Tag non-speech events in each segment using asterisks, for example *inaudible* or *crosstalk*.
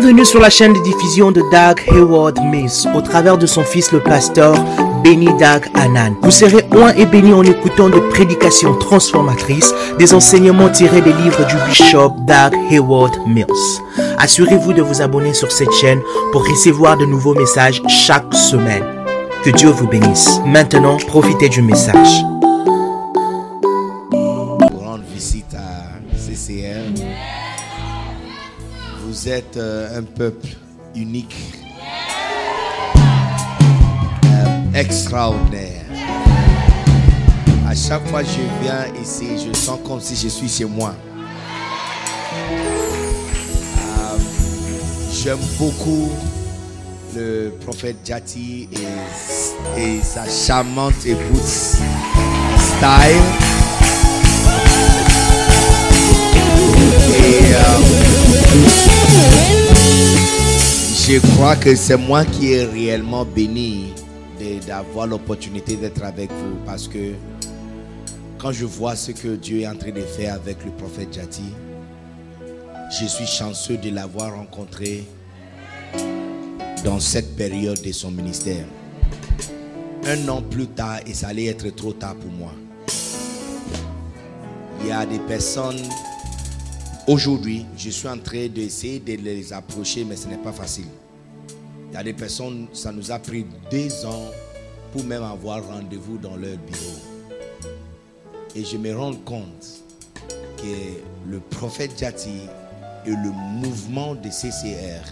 Bienvenue sur la chaîne de diffusion de Doug Hayward Mills au travers de son fils le pasteur Benny Doug Anan. Vous serez oint et béni en écoutant des prédications transformatrices, des enseignements tirés des livres du bishop Doug Hayward Mills. Assurez-vous de vous abonner sur cette chaîne pour recevoir de nouveaux messages chaque semaine. Que Dieu vous bénisse. Maintenant, profitez du message. Euh, un peuple unique, euh, extraordinaire. À chaque fois que je viens ici, je sens comme si je suis chez moi. Euh, J'aime beaucoup le prophète Jati et, sa charmante épouse Style. Et je crois que c'est moi qui ai réellement béni d'avoir l'opportunité d'être avec vous parce que quand je vois ce que Dieu est en train de faire avec le prophète Jati, je suis chanceux de l'avoir rencontré dans cette période de son ministère. Un an plus tard, et ça allait être trop tard pour moi. Il y a des personnes Aujourd'hui, je suis en train d'essayer de les approcher, mais ce n'est pas facile. Il y a des personnes, ça nous a pris deux ans pour même avoir rendez-vous dans leur bureau. Et je me rends compte que le prophète Jati et le mouvement de CCR.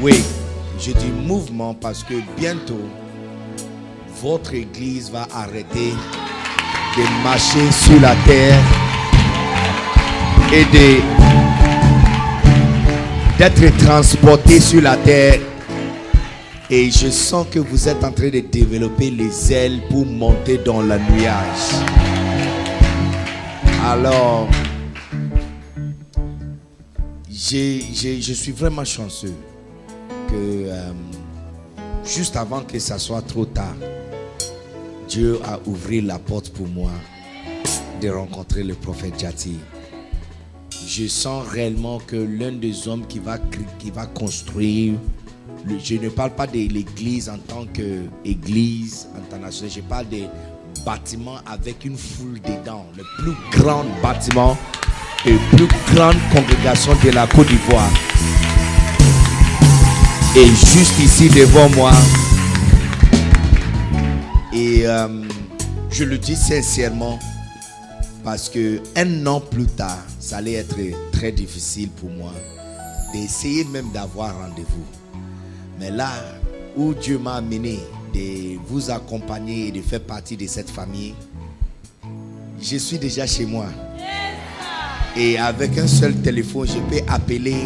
Oui, je dis mouvement parce que bientôt, votre église va arrêter de marcher sur la terre et d'être transporté sur la terre. Et je sens que vous êtes en train de développer les ailes pour monter dans le nuage. Alors, je suis vraiment chanceux que euh, juste avant que ça soit trop tard, Dieu a ouvert la porte pour moi de rencontrer le prophète Jati je sens réellement que l'un des hommes qui va, qui va construire, je ne parle pas de l'église en tant qu'église internationale, je parle des bâtiments avec une foule dedans, le plus grand bâtiment et plus grande congrégation de la Côte d'Ivoire. Et juste ici devant moi, et euh, je le dis sincèrement, parce que un an plus tard, ça allait être très difficile pour moi d'essayer même d'avoir rendez-vous. Mais là où Dieu m'a amené de vous accompagner et de faire partie de cette famille, je suis déjà chez moi. Et avec un seul téléphone, je peux appeler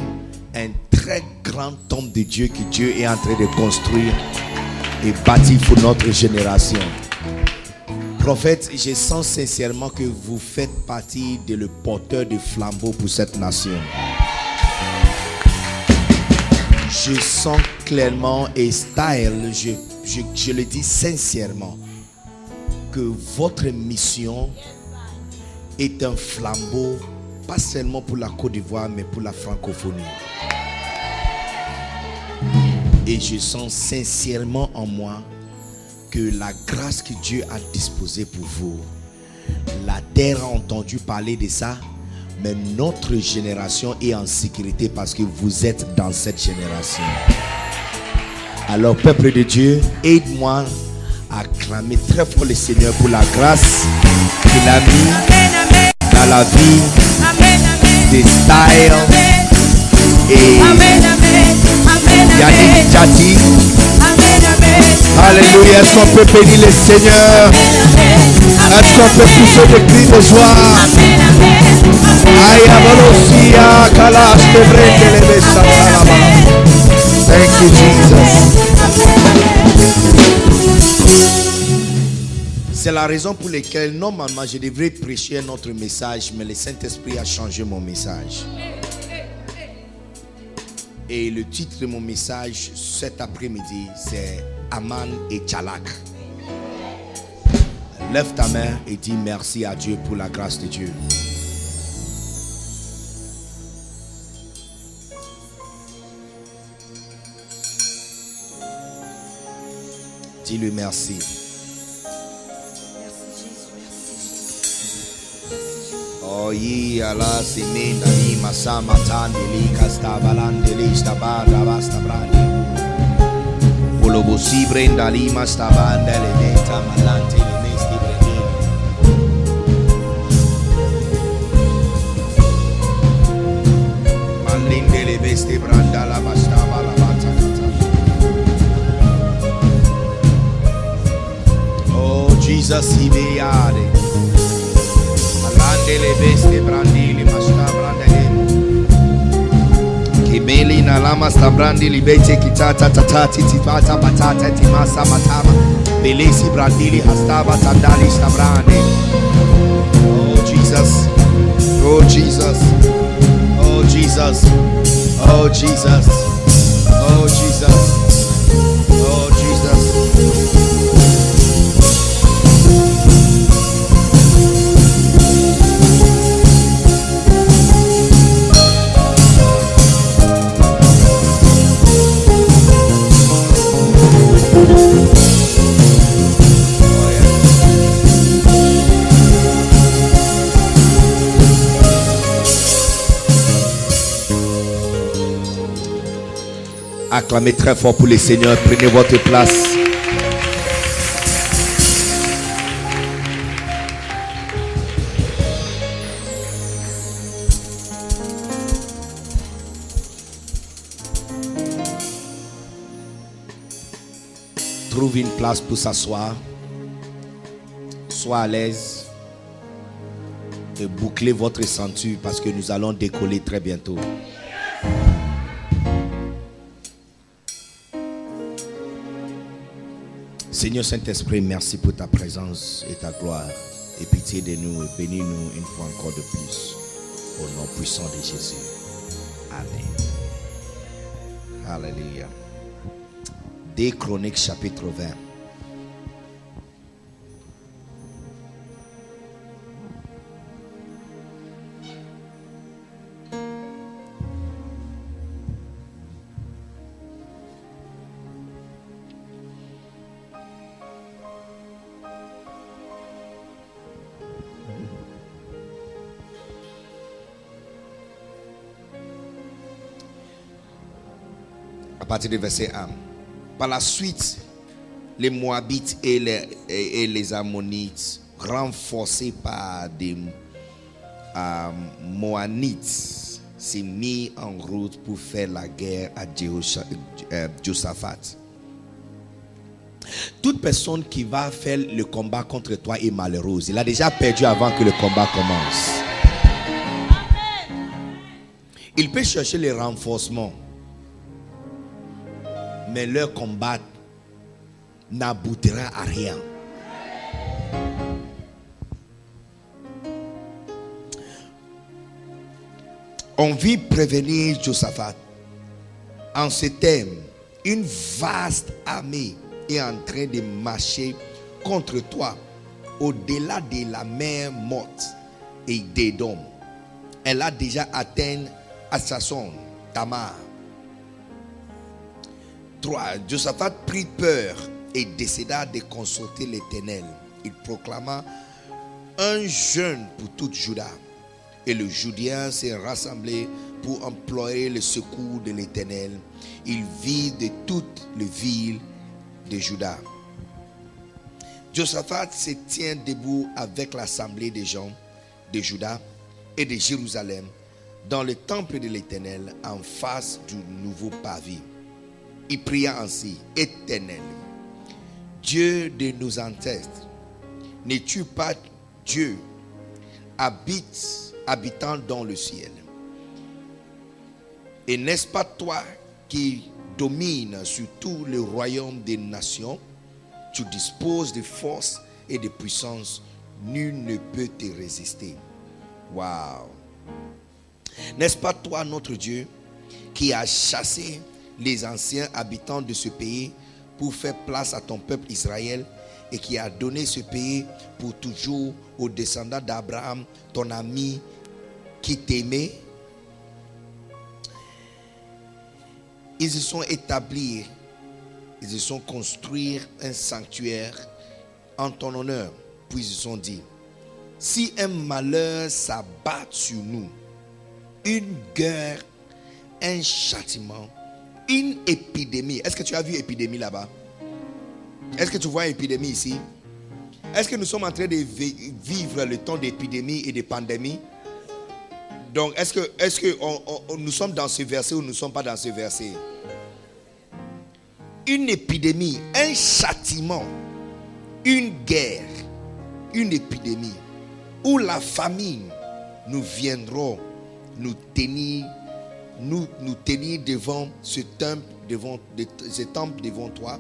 un très grand homme de Dieu que Dieu est en train de construire et bâtir pour notre génération. Prophète, je sens sincèrement que vous faites partie de le porteur de flambeau pour cette nation. Je sens clairement et style, je, je, je le dis sincèrement, que votre mission est un flambeau, pas seulement pour la Côte d'Ivoire, mais pour la francophonie. Et je sens sincèrement en moi que la grâce que Dieu a disposée pour vous, la terre a entendu parler de ça, mais notre génération est en sécurité parce que vous êtes dans cette génération. Alors, peuple de Dieu, aide-moi à acclamer très fort le Seigneur pour la grâce qu'il a mis dans la vie des styles et Yannick Jati. Alléluia. Est-ce qu'on peut bénir le Seigneur Est-ce qu'on peut pousser des cris de joie Aïe, Abolosia, Kalash, Tebrende, Lebesa, Kalaba. Thank you, Jesus. C'est la raison pour laquelle normalement je devrais prêcher un autre message, mais le Saint-Esprit a changé mon message. Et le titre de mon message cet après-midi, c'est Aman et Chalak. Lève ta main et dis merci à Dieu pour la grâce de Dieu. Dis-lui merci. Oyi oh, ala simin dani masa matan deli kasta balan deli stabara basta brani. Polobo si brenda lima stabanda le denta malante le mesti brendini. Malinde le vesti branda la bastava la bata Oh Jesus ibeade. Alande le vesti brandili Kibeli na lama sta brandili bete kitata tatati batata timasa matama. Belesi brandili tandali sta brande. Oh Jesus. Oh Jesus. Oh Jesus. Oh Jesus. Oh Jesus. Oh Jesus. Acclamez très fort pour le Seigneur. Prenez votre place. Trouve une place pour s'asseoir. Sois à l'aise. Et bouclez votre ceinture parce que nous allons décoller très bientôt. Seigneur Saint-Esprit, merci pour ta présence et ta gloire. Et pitié de nous et bénis-nous une fois encore de plus. Au nom puissant de Jésus. Amen. Alléluia. Des Chroniques chapitre 20. À partir du verset 1. Par la suite, les Moabites et les, Ammonites, renforcés par des euh, Moanites, s'est mis en route pour faire la guerre à euh, Josaphat. Toute personne qui va faire le combat contre toi est malheureuse. Il a déjà perdu avant que le combat commence. Il peut chercher les renforcements mais leur combat n'aboutira à rien. On vit prévenir Josaphat. En ce thème, une vaste armée est en train de marcher contre toi au-delà de la mer morte et d'Édom. Elle a déjà atteint Assasson, Tamar. 3. Josaphat prit peur et décida de consulter l'Éternel. Il proclama un jeûne pour toute Juda. Et le Judéen s'est rassemblé pour employer le secours de l'Éternel. Il vit de toutes les villes de Juda. Josaphat se tient debout avec l'assemblée des gens de Juda et de Jérusalem dans le temple de l'Éternel en face du nouveau pavé. Il pria ainsi, Éternel, Dieu de nos ancêtres, n'es-tu pas Dieu, habite, habitant dans le ciel. Et n'est-ce pas toi qui domines sur tout le royaume des nations? Tu disposes de force et de puissance, nul ne peut te résister. Waouh. N'est-ce pas toi, notre Dieu, qui a chassé les anciens habitants de ce pays pour faire place à ton peuple Israël et qui a donné ce pays pour toujours aux descendants d'Abraham, ton ami qui t'aimait. Ils se sont établis ils se sont construire un sanctuaire en ton honneur. Puis ils ont dit, si un malheur s'abat sur nous, une guerre, un châtiment, une épidémie. Est-ce que tu as vu épidémie là-bas? Est-ce que tu vois épidémie ici? Est-ce que nous sommes en train de vivre le temps d'épidémie et de pandémie? Donc, est-ce que, est que nous sommes dans ce verset ou nous ne sommes pas dans ce verset? Une épidémie, un châtiment, une guerre, une épidémie, ou la famine, nous viendrons nous tenir, nous, nous tenir devant ce temple, devant, ce temple devant toi,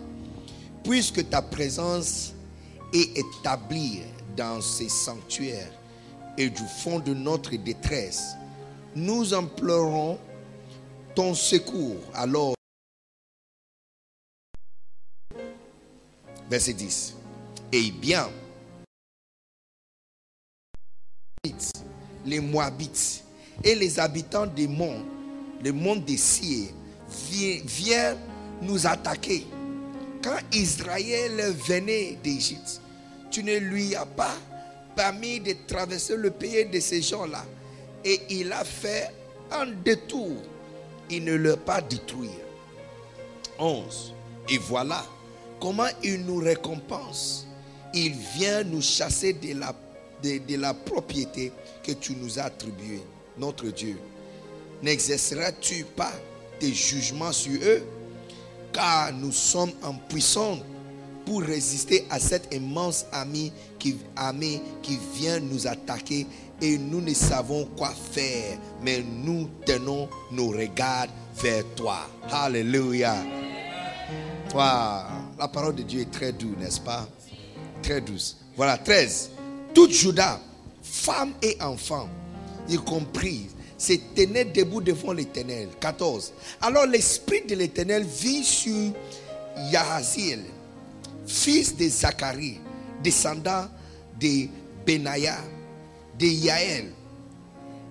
puisque ta présence est établie dans ces sanctuaires et du fond de notre détresse, nous implorons ton secours. Alors, verset 10. Et bien, les Moabites et les habitants des monts, le monde des cieux, viennent nous attaquer. Quand Israël venait d'Égypte, tu ne lui as pas permis de traverser le pays de ces gens-là. Et il a fait un détour. Il ne l'a pas détruit. 11. Et voilà comment il nous récompense. Il vient nous chasser de la propriété que tu nous as attribuée notre Dieu, n'exerceras-tu pas tes jugements sur eux? Car nous sommes en puissance pour résister à cette immense armée qui, vient nous attaquer et nous ne savons quoi faire, mais nous tenons nos regards vers toi. Alléluia. Toi, la parole de Dieu est très douce, n'est-ce pas? Très douce. Voilà, 13. Tout Judas, femmes et enfants, y compris, se tenait debout devant l'éternel. 14. Alors l'esprit de l'éternel vit sur Yahaziel, fils de Zacharie, descendant de Benaya, de Yaël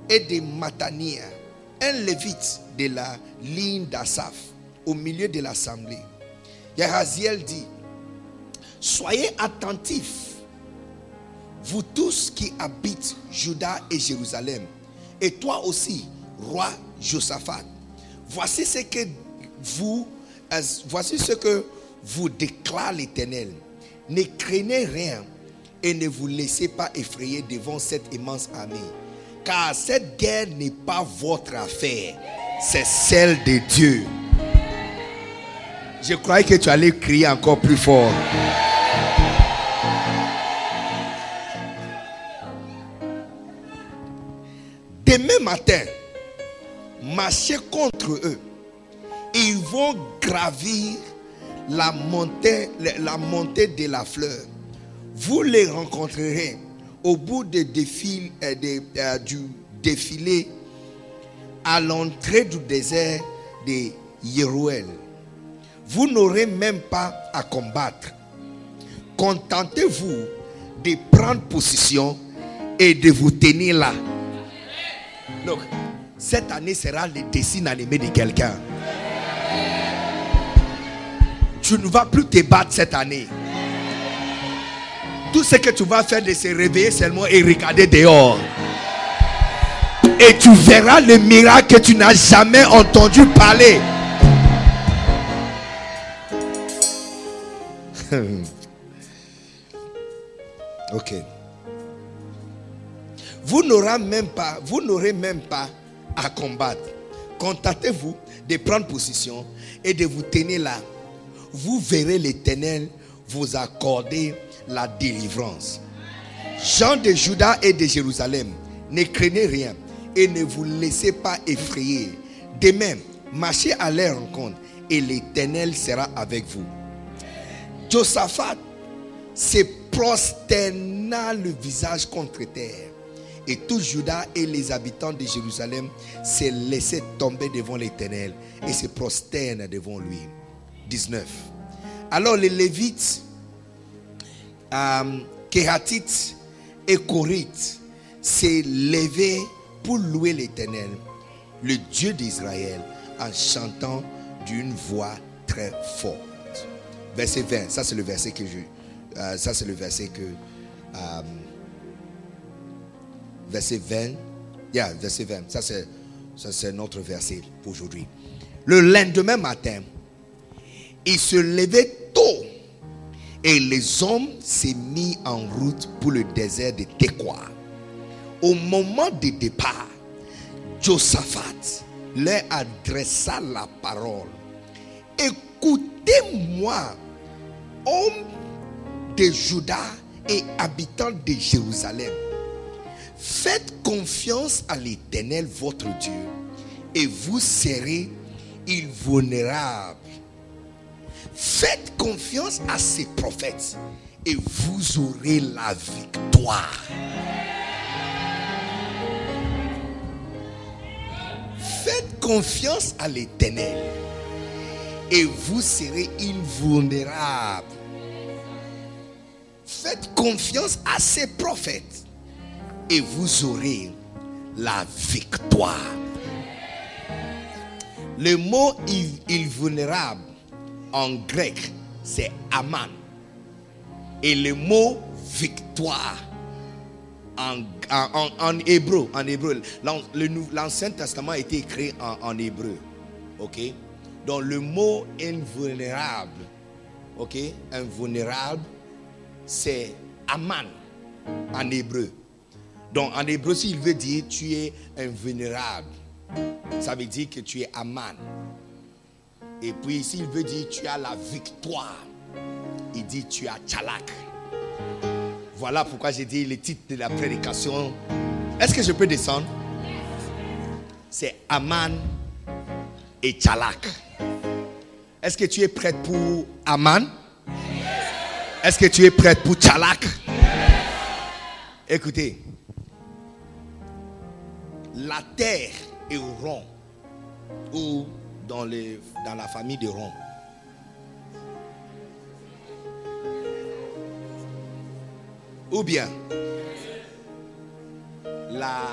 et de Matania, un lévite de la ligne d'Asaph, au milieu de l'assemblée. Yahaziel dit, soyez attentifs vous tous qui habitez Juda et Jérusalem, et toi aussi, roi Josaphat, voici ce que vous, voici ce que vous déclare l'Éternel. Ne craignez rien et ne vous laissez pas effrayer devant cette immense armée. Car cette guerre n'est pas votre affaire, c'est celle de Dieu. Je croyais que tu allais crier encore plus fort. Matin, marchez contre eux. Ils vont gravir la montée, de la fleur. Vous les rencontrerez au bout euh, euh, du défilé à l'entrée du désert de Yeruel. Vous n'aurez même pas à combattre. Contentez-vous de prendre position et de vous tenir là. Donc, cette année sera le dessin animé de quelqu'un. Tu ne vas plus te battre cette année. Tout ce que tu vas faire, c'est se réveiller seulement et regarder dehors. Et tu verras le miracle que tu n'as jamais entendu parler. *laughs* ok vous n'aurez même pas, vous n'aurez même pas à combattre. Contentez-vous de prendre position et de vous tenir là. Vous verrez l'Éternel vous accorder la délivrance. Jean de Juda et de Jérusalem, ne craignez rien et ne vous laissez pas effrayer. De même, marchez à leur rencontre et l'Éternel sera avec vous. Josaphat se prosterna le visage contre terre et tout Judas et les habitants de Jérusalem se laissaient tomber devant l'Éternel et se prosternent devant lui. 19. Alors les Lévites, euh, Kéhatites et Korites s'est levé pour louer l'Éternel, le Dieu d'Israël, en chantant d'une voix très forte. verset 20. Ça, c'est le verset que je. euh, c'est le verset que. euh, verset 20. Yeah, verset 20. Ça, c'est, ça, c'est notre verset pour aujourd'hui. Le lendemain matin, il se levait tôt et les hommes s'est mis en route pour le désert de Tekoa. Au moment du départ, Josaphat leur adressa la parole. Écoutez-moi, hommes de Juda et habitants de Jérusalem. Faites confiance à l'Éternel votre Dieu et vous serez invulnérables. Faites confiance à ses prophètes et vous aurez la victoire. Faites confiance à l'Éternel et vous serez invulnérables. Faites confiance à ses prophètes et vous aurez la victoire. Le mot invulnérable en grec, c'est aman. Et le mot victoire en, hébreu, en hébreu, l'Ancien Testament a été écrit en, en hébreu. Ok? Donc le mot invulnérable, ok? Invulnérable, c'est aman en hébreu. Donc en hébreu, s'il veut dire tu es invulnérable, ça veut dire que tu es aman. Et puis s'il veut dire tu as la victoire, il dit tu as tchalak. Voilà pourquoi j'ai dit le titre de la prédication. Est-ce que je peux descendre? C'est Aman et Tchalak. Est-ce que tu es prête pour Aman? Est-ce que tu es prête pour Tchalak? Écoutez, la terre est rond ou dans, les, dans la famille de rond. Ou bien la,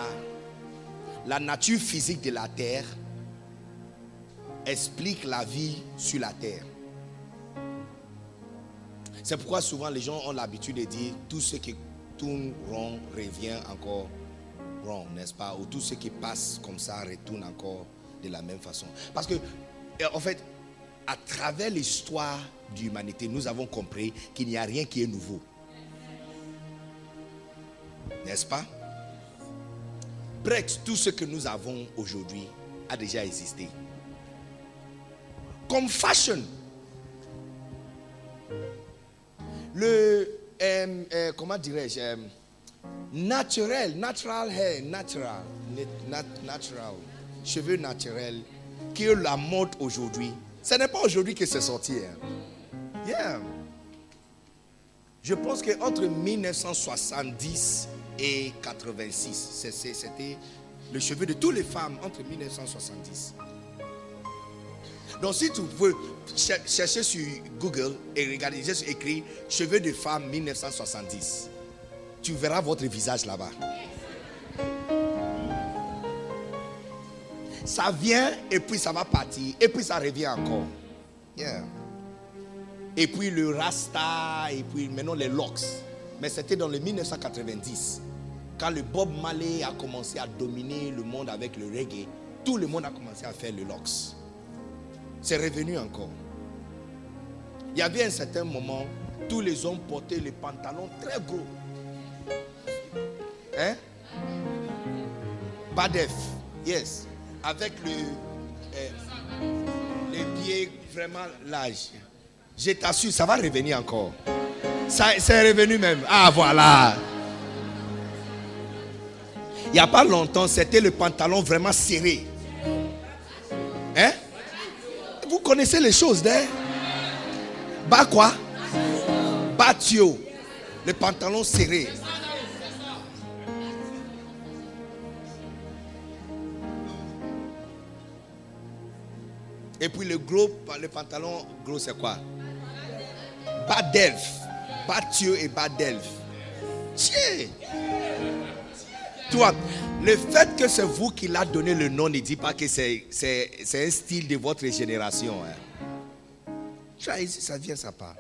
la nature physique de la terre explique la vie sur la terre. C'est pourquoi souvent les gens ont l'habitude de dire tout ce qui tourne rond revient encore rond, n'est-ce pas? Ou tout ce qui passe comme ça retourne encore de la même façon. Parce que, euh, en fait, à travers l'histoire de l'humanité, nous avons compris qu'il n'y a rien qui est nouveau. N'est-ce pas? Presque tout ce que nous avons aujourd'hui a déjà existé. Comme fashion. Le, euh, euh, comment dirais-je, naturel, natural hair, natural, nat- nat- natural, cheveux naturels, qui est la mode aujourd'hui? Ce n'est pas aujourd'hui que c'est sorti. hein. Yeah. Je pense qu'entre 1970 et 86, c'est- c'est- c'était le cheveu de toutes les femmes entre 1970. Donc si tu veux cher- chercher sur Google et regarder, juste écrit cheveux de femme 1970, tu verras votre visage là-bas. Ça vient et puis ça va partir et puis ça revient encore. Et puis le Rasta, et puis maintenant les locks. Mais c'était dans le 1990. Quand le Bob Marley a commencé à dominer le monde avec le reggae, tout le monde a commencé à faire le locks. C'est revenu encore. Il y avait un certain moment, tous les hommes portaient les pantalons très gros. Hein? Badef, yes. Avec le, euh, les pieds vraiment larges. Je t'assure, ça va revenir encore. C'est revenu même. Ah, voilà. Il n'y a pas longtemps, c'était le pantalon vraiment serré. Hein? Vous connaissez les choses, hein? Bas quoi? Batio. Le pantalon serré. Et puis le gros, le pantalon gros, c'est quoi? Bas d'elfe. Et bas d'elfe. Tiens. Toi, le fait que c'est vous qui l'a donné le nom ne dit pas que c'est un style de votre génération. hein. Ça vient, ça part.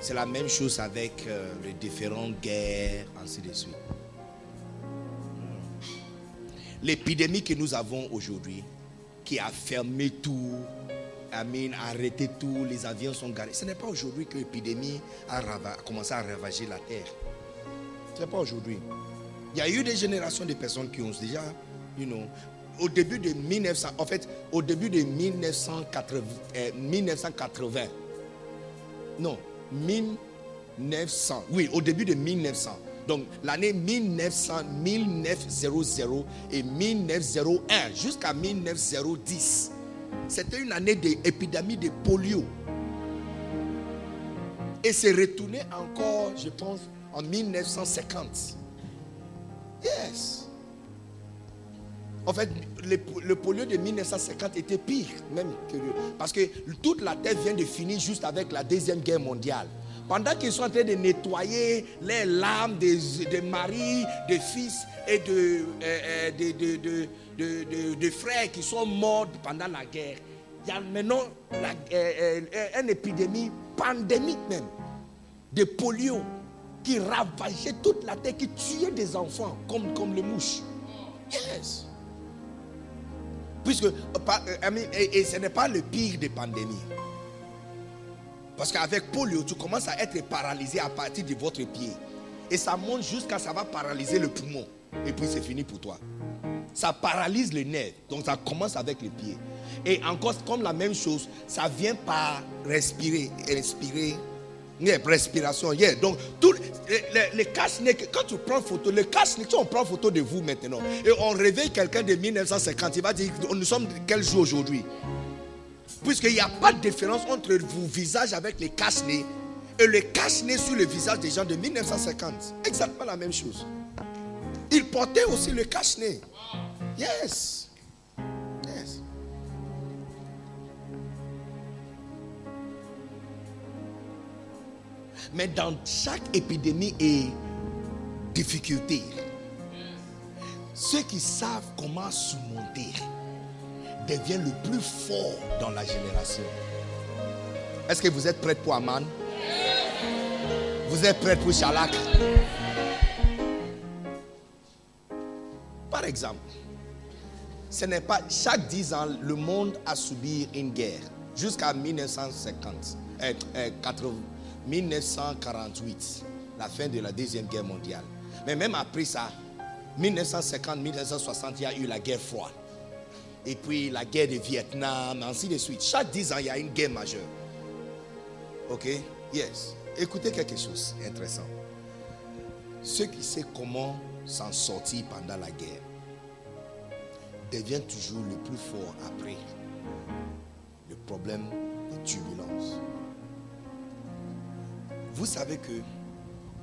C'est la même chose avec euh, les différentes guerres, ainsi de suite. L'épidémie que nous avons aujourd'hui, qui a fermé tout, Amen, arrêté tout, les avions sont garés. Ce n'est pas aujourd'hui que l'épidémie a, commencé à ravager la terre. Ce n'est pas aujourd'hui. Il y a eu des générations de personnes qui ont déjà, you know, au début de 1900, en fait, au début de 1980, 1980 euh, non, 1900. Oui, au début de 1900. Donc l'année 1900, 1900 et 1901 jusqu'à 1910. C'était une année d'épidémie de polio. Et c'est retourné encore, je pense, en 1950. Yes. En fait, le, polio de 1950 était pire même que parce que toute la terre vient de finir juste avec la deuxième guerre mondiale. Pendant qu'ils sont en train de nettoyer les larmes des, maris, des fils et de, euh, euh, de, frères qui sont morts pendant la guerre, il y a maintenant euh, une épidémie pandémique même de polio qui ravageait toute la terre, qui tuait des enfants comme, comme les mouches. Yes. Puisque, et ce n'est pas le pire des pandémies. Parce qu'avec polio, tu commences à être paralysé à partir de votre pied. Et ça monte jusqu'à ça va paralyser le poumon. Et puis c'est fini pour toi. Ça paralyse les nerfs. Donc ça commence avec les pieds. Et encore comme la même chose, ça vient par respirer. Respirer. Respiration. Donc, les, les, quand tu prends photo, les cache si on prend photo de vous maintenant, et on réveille quelqu'un de 1950, il va dire Nous sommes quel jour aujourd'hui? Puisqu'il n'y a pas de différence entre vos visages avec les cache-nez et le cache-nez sur le visage des gens de 1950. Exactement la même chose. Ils portaient aussi le cache-nez. Yes. Yes. Mais dans chaque épidémie et difficulté, ceux qui savent comment surmonter, devient le plus fort dans la génération. Est-ce que vous êtes prêts pour Aman? Vous êtes prêts pour Shalak Par exemple, ce n'est pas chaque 10 ans le monde a subi une guerre jusqu'à 1950, 1948, la fin de la deuxième guerre mondiale. Mais même après ça, 1950-1960, il y a eu la guerre froide et puis la guerre de Vietnam, ainsi de suite. Chaque 10 ans, il y a une guerre majeure. Ok? Yes. Écoutez quelque chose intéressant. Ceux qui savent comment s'en sortir pendant la guerre deviennent toujours le plus fort après le problème de turbulence. Vous savez que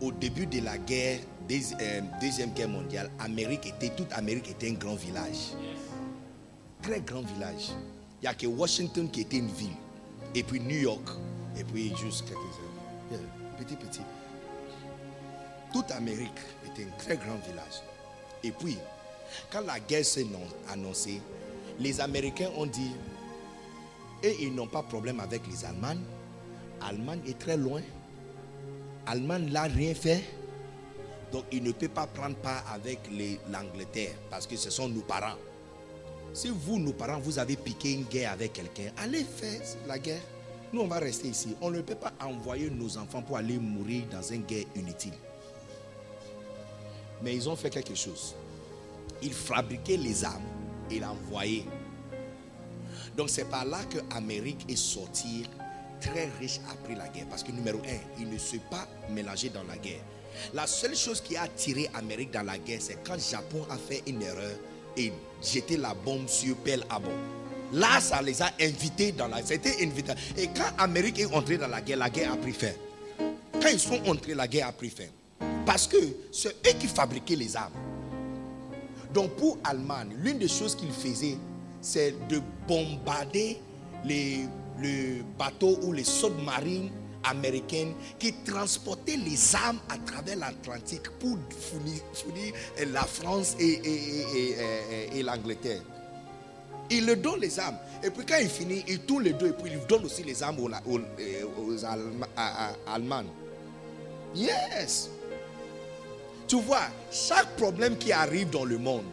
au début de la guerre, euh, deuxième guerre mondiale, Amérique était, toute Amérique était un grand village très grand village. Il n'y a que Washington qui était une ville. Et puis New York. Et puis juste quelques petit, petit. Toute Amérique était un très grand village. Et puis, quand la guerre s'est annoncée, les Américains ont dit, et ils n'ont pas de problème avec les Allemands. Allemagne est très loin. Allemagne n'a rien fait. Donc, il ne peut pas prendre part avec l'Angleterre parce que ce sont nos parents. Si vous, nos parents, vous avez piqué une guerre avec quelqu'un, allez faire la guerre. Nous, on va rester ici. On ne peut pas envoyer nos enfants pour aller mourir dans une guerre inutile. Mais ils ont fait quelque chose. Ils fabriquaient les armes et l'envoyaient. Donc c'est par là que l'Amérique est sortie très riche après la guerre. Parce que numéro un, il ne s'est pas mélangé dans la guerre. La seule chose qui a attiré l'Amérique dans la guerre, c'est quand le Japon a fait une erreur et jeter la bombe sur Pearl Harbor. Là, ça les a invités dans la. C'était invité. Et quand l'Amérique est entrée dans la guerre, la guerre a pris fin. Quand ils sont entrés, la guerre a pris fin. Parce que c'est eux qui fabriquaient les armes. Donc pour Allemagne, l'une des choses qu'ils faisaient, c'est de bombarder les, les bateaux ou les sous-marines qui transportait les armes à travers l'Atlantique pour fournir, la France et, et, et, l'Angleterre. Il le donne les armes. Et puis quand il finit, il tourne les deux et puis il donne aussi les armes aux, aux Allemands. Yes. Tu vois, chaque problème qui arrive dans le monde,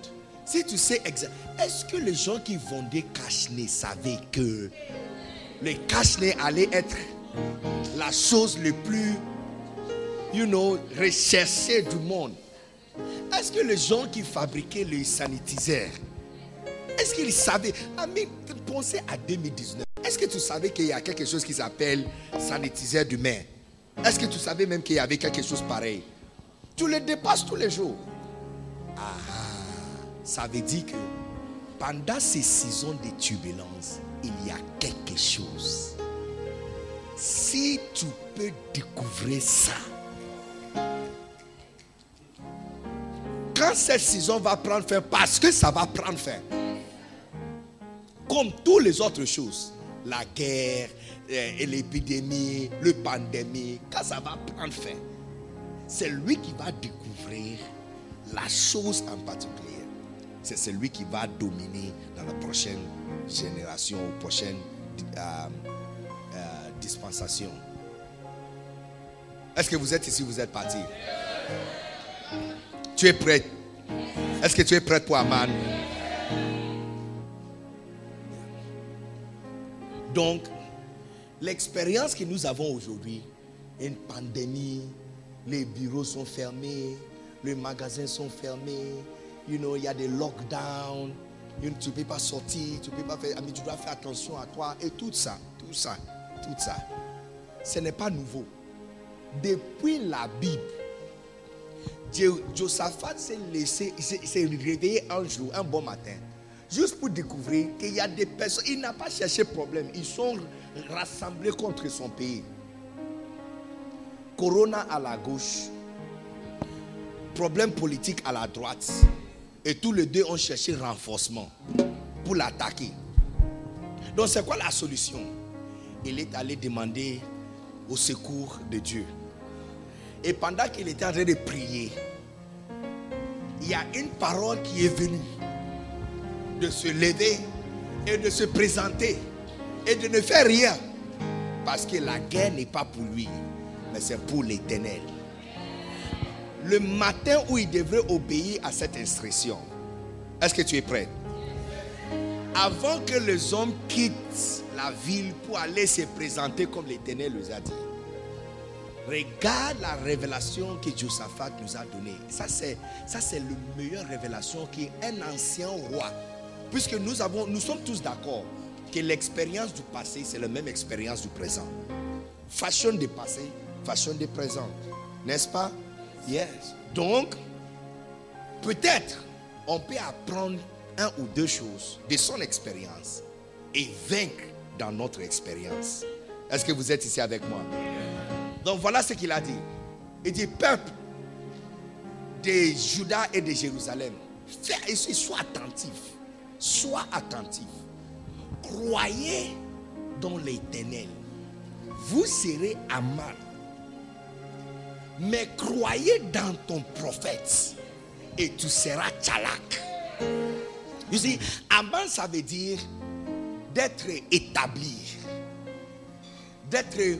si tu sais exactement, est-ce que les gens qui vendaient cache savaient que les cache allaient être la chose le plus, recherchée du monde Est-ce que les gens qui fabriquaient les sanitiseurs, est-ce qu'ils savaient? Ami, pensez à 2019. Est-ce que tu savais qu'il y a quelque chose qui s'appelle sanitiseur d'humain Est-ce que tu savais même qu'il y avait quelque chose pareil? Tu le dépasses tous les jours. Ah, ça veut dire que pendant ces saisons de turbulence, il y a quelque chose. Si tu peux découvrir ça, quand cette saison va prendre fin, parce que ça va prendre fin, comme toutes les autres choses, la guerre, euh, et l'épidémie, le pandémie, quand ça va prendre fin, c'est lui qui va découvrir la chose en particulier. C'est celui qui va dominer dans la prochaine génération prochaine euh, dispensation. Est-ce que vous êtes ici, vous êtes parti? Tu es prêt? Est-ce que tu es prêt pour Aman? Donc, l'expérience que nous avons aujourd'hui, une pandémie, les bureaux sont fermés, les magasins sont fermés, you know, il y a des lockdowns, tu ne peux pas sortir, tu peux pas faire, mais tu dois faire attention à toi et tout ça, tout ça, tout ça. Ce n'est pas nouveau. Depuis la Bible, Josaphat s'est laissé, s'est réveillé un jour, un bon matin, juste pour découvrir qu'il y a des personnes, il n'a pas cherché problème, ils sont rassemblés contre son pays. Corona à la gauche, problème politique à la droite. Et tous les deux ont cherché renforcement pour l'attaquer. Donc c'est quoi la solution? Il est allé demander au secours de Dieu. Et pendant qu'il était en train de prier, il y a une parole qui est venue de se lever et de se présenter et de ne faire rien. Parce que la guerre n'est pas pour lui, mais c'est pour l'éternel le matin où il devrait obéir à cette instruction. Est-ce que tu es prêt? Avant que les hommes quittent la ville pour aller se présenter comme l'Éternel les a dit, regarde la révélation que Josaphat nous a donnée. Ça, c'est, ça, c'est la meilleure révélation qu'un ancien roi. Puisque nous, avons, nous sommes tous d'accord que l'expérience du passé, c'est la même expérience du présent. Fashion du passé, fashion du présent. N'est-ce pas? Yes. Donc, peut-être on peut apprendre un ou deux choses de son expérience et vaincre dans notre expérience. Est-ce que vous êtes ici avec moi? Donc voilà ce qu'il a dit. Il dit, peuple de Juda et de Jérusalem, sois attentif. Sois attentif. Croyez dans l'éternel. Vous serez amal mais croyez dans ton prophète et tu seras tchalak. Vous savez, Aman, ça veut dire d'être établi, d'être euh,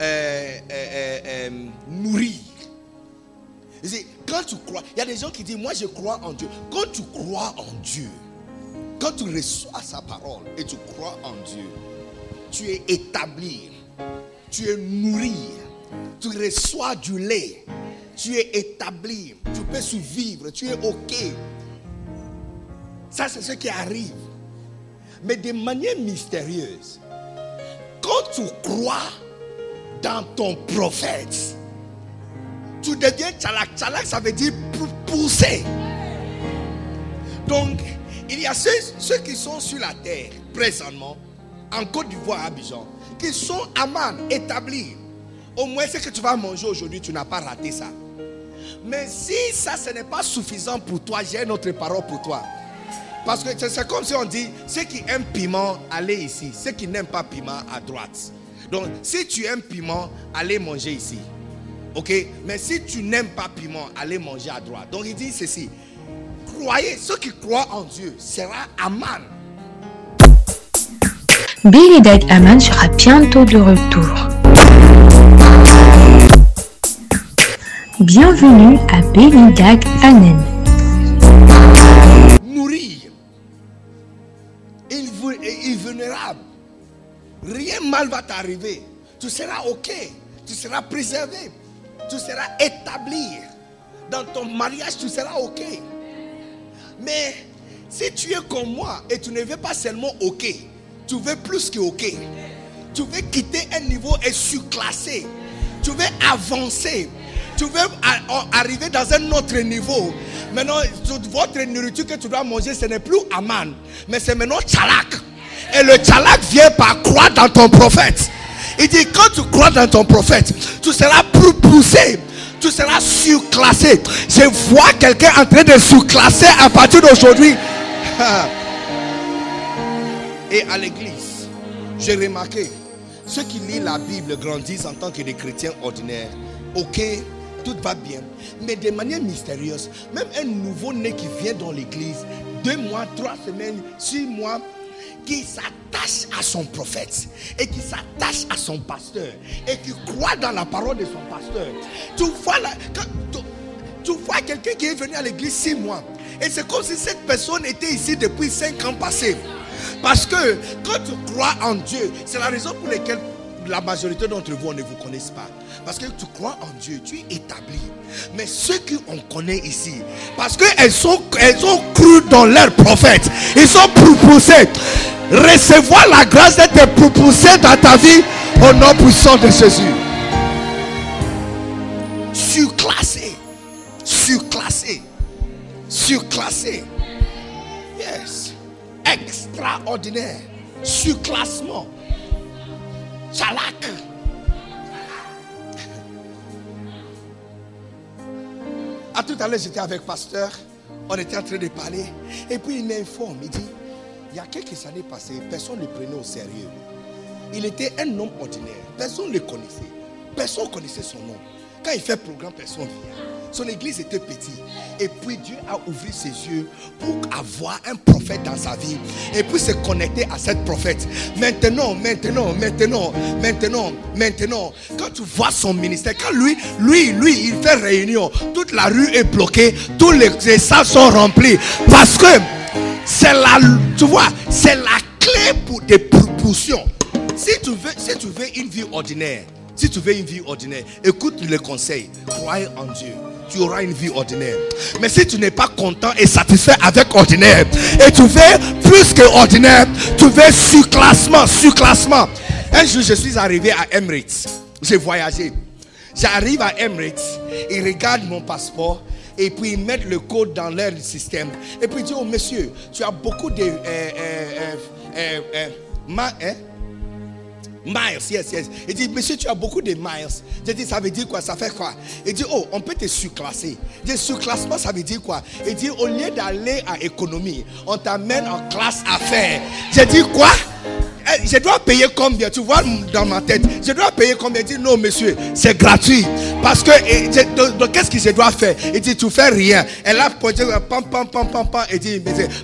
euh, euh, nourri. Quand tu crois, il y a des gens qui disent, moi je crois en Dieu. Quand tu crois en Dieu, quand tu reçois sa parole et tu crois en Dieu, tu es établi, tu es nourri tu reçois du lait, tu es établi, tu peux survivre, tu es OK. Ça, c'est ce qui arrive. Mais de manière mystérieuse, quand tu crois dans ton prophète, tu deviens tchalak. Tchalak, ça veut dire pousser. Donc, il y a ceux, qui sont sur la terre présentement, en Côte d'Ivoire, à Abidjan, qui sont aman, établis. Au moins, ce que tu vas manger aujourd'hui, tu n'as pas raté ça. Mais si ça, ce n'est pas suffisant pour toi, j'ai une autre parole pour toi. Parce que c'est comme si on dit, ceux qui aiment piment, allez ici. Ceux qui n'aiment pas piment, à droite. Donc, si tu aimes piment, allez manger ici. Ok? Mais si tu n'aimes pas piment, allez manger à droite. Donc, il dit ceci. Croyez, ceux qui croient en Dieu sera Aman. Billy Dag Aman sera bientôt de retour. Bienvenue à Billy Dag Anen. Rien mal va t'arriver. Tu seras OK. Tu seras préservé. Tu seras établi. Dans ton mariage, tu seras OK. Mais si tu es comme moi et tu ne veux pas seulement OK, tu veux plus que OK. Tu veux quitter un niveau et surclasser. Tu veux avancer. Tu veux arriver dans un autre niveau. Maintenant, votre nourriture que tu dois manger, ce n'est plus Aman, mais c'est maintenant Tchalak. Et le Tchalak vient par croire dans ton prophète. Il dit, quand tu crois dans ton prophète, tu seras poussé tu seras surclassé. Je vois quelqu'un en train de surclasser à partir d'aujourd'hui. *laughs* Et à l'église, j'ai remarqué, ceux qui lisent la Bible grandissent en tant que des chrétiens ordinaires. Ok, tout va bien. Mais de manière mystérieuse, même un nouveau-né qui vient dans l'église, deux mois, trois semaines, six mois, qui s'attache à son prophète et qui s'attache à son pasteur et qui croit dans la parole de son pasteur. Tu vois, tu, vois quelqu'un qui est venu à l'église six mois et c'est comme si cette personne était ici depuis cinq ans passés. Parce que quand tu crois en Dieu, c'est la raison pour laquelle la majorité d'entre vous, ne vous connaissent pas. Parce que tu crois en Dieu, tu es établi. Mais ceux qu'on connaît ici, parce qu'elles elles ont cru dans leur prophète, ils sont propulsés. Recevoir la grâce d'être propulsé dans ta vie au nom puissant de Jésus. Surclassé. Surclassé. Surclassé. Yes. Extraordinaire. Surclassement. Chalak. À tout à l'heure, j'étais avec pasteur. On était en train de parler. Et puis il m'informe. Il dit il y a quelques années passées, personne ne le prenait au sérieux. Il était un homme ordinaire. Personne ne le connaissait. Personne ne connaissait son nom. Quand il fait programme, personne ne vient. Son église était petite. Et puis Dieu a ouvert ses yeux pour avoir un prophète dans sa vie. Et puis se connecter à cette prophète. Maintenant, maintenant, maintenant, maintenant, maintenant. Quand tu vois son ministère, quand lui, lui, lui, il fait réunion, toute la rue est bloquée, tous les, les salles sont remplies. Parce que c'est la, tu vois, c'est la clé pour des propulsions. Si tu veux, si tu veux une vie ordinaire, si tu veux une vie ordinaire, écoute le conseil. Crois en Dieu. Tu auras une vie ordinaire. Mais si tu n'es pas content et satisfait avec ordinaire, et tu veux plus que ordinaire, tu veux surclassement, surclassement. Un jour, je suis arrivé à Emirates. J'ai voyagé. J'arrive à Emirates, ils regardent mon passeport et puis ils mettent le code dans leur système. Et puis ils disent, oh monsieur, tu as beaucoup de... Euh, euh, euh, hein? Miles, yes, yes. Il dit, monsieur, tu as beaucoup de miles. J'ai dit, ça veut dire quoi? Ça fait quoi? Il dit, oh, on peut te surclasser. J'ai surclassement, ça veut dire quoi? Il dit, au lieu d'aller à économie, on t'amène en classe affaires. J'ai dit, quoi? Eh, je dois payer combien? Tu vois dans ma tête, je dois payer combien? Il dit non, monsieur, c'est gratuit. Parce que, qu'est-ce que je dois faire? Il dit, tu fais rien. Elle a pointé, pam, pam, pam, pam, pam. Il dit,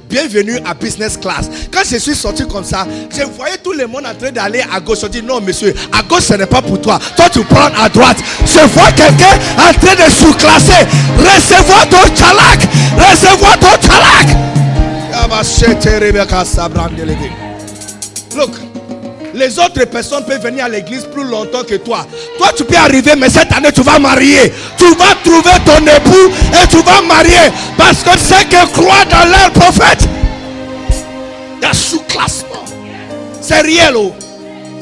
bienvenue à business class. Quand je suis sorti comme ça, je voyais tout le monde en train d'aller à gauche. Je dis, non, monsieur, à gauche, ce n'est pas pour toi. Toi, tu prends à droite. Je vois quelqu'un en train de sous-classer. Recevoir ton tchalak. Recevoir ton tchalak. Look, les autres personnes peuvent venir à l'église plus longtemps que toi. Toi, tu peux arriver, mais cette année, tu vas marier. Tu vas trouver ton époux et tu vas marier. Parce que c'est que croient dans leur prophète. Il sous-classement. C'est réel, oh.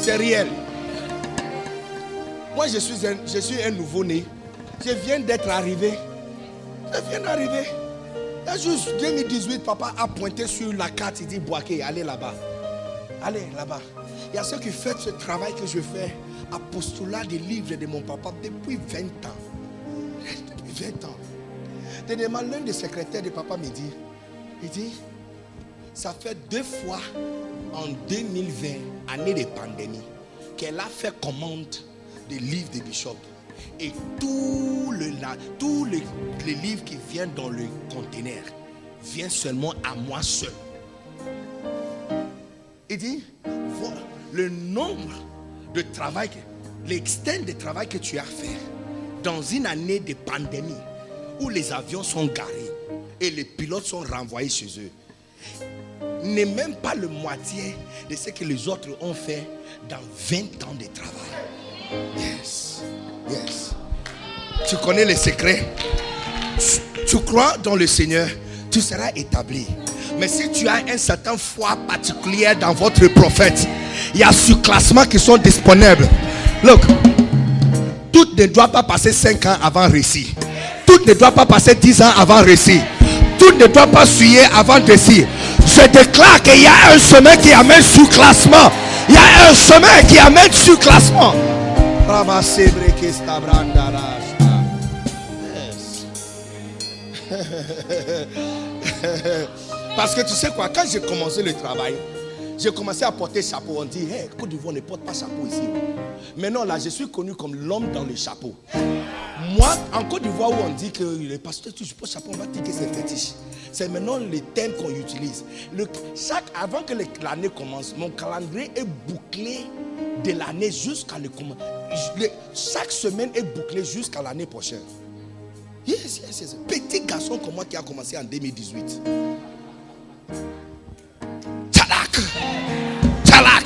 C'est réel. Moi, je suis un, je suis un nouveau-né. Je viens d'être arrivé. Je viens d'arriver. Il juste 2018, papa a pointé sur la carte. Il dit Boaké, allez là-bas. Allez là-bas. Il y a ceux qui font ce travail que je fais, apostolat des livres de mon papa depuis 20 ans. Depuis 20 ans. Dernièrement, l'un des secrétaires de papa me dit, il dit, ça fait deux fois en 2020, année de pandémie, qu'elle a fait commande des livres de Bishop. Et tous le, tous les, livres qui viennent dans le conteneur viennent seulement à moi seul. Il dit, le nombre de travail, l'extent de travail que tu as fait dans une année de pandémie où les avions sont garés et les pilotes sont renvoyés chez eux n'est même pas le moitié de ce que les autres ont fait dans 20 ans de travail. Yes. Yes. Tu connais les secrets. Tu, crois dans le Seigneur, tu seras établi. Mais si tu as un certain foi particulier dans votre prophète, il y a sous-classements qui sont disponibles. Look, tout ne doit pas passer 5 ans avant récit. Tout ne doit pas passer 10 ans avant récit. Tout ne doit pas suyer avant récit. Je déclare qu'il y a un chemin qui amène sous classement. Il y a un chemin qui amène sous classement. Parce que tu sais quoi, quand j'ai commencé le travail, j'ai commencé à porter chapeau. On dit, hey, Côte d'Ivoire ne porte pas chapeau ici. Maintenant, là, je suis connu comme l'homme dans le chapeau. Moi, en Côte d'Ivoire, où on dit que les pasteurs, tu portes chapeau, on va dire que c'est fétiche. C'est maintenant les thèmes qu'on utilise. Le, chaque, avant que l'année commence, mon calendrier est bouclé de l'année jusqu'à le, le Chaque semaine est bouclé jusqu'à l'année prochaine. Yes, yes, yes. Petit garçon comme moi qui a commencé en 2018. Tchalak.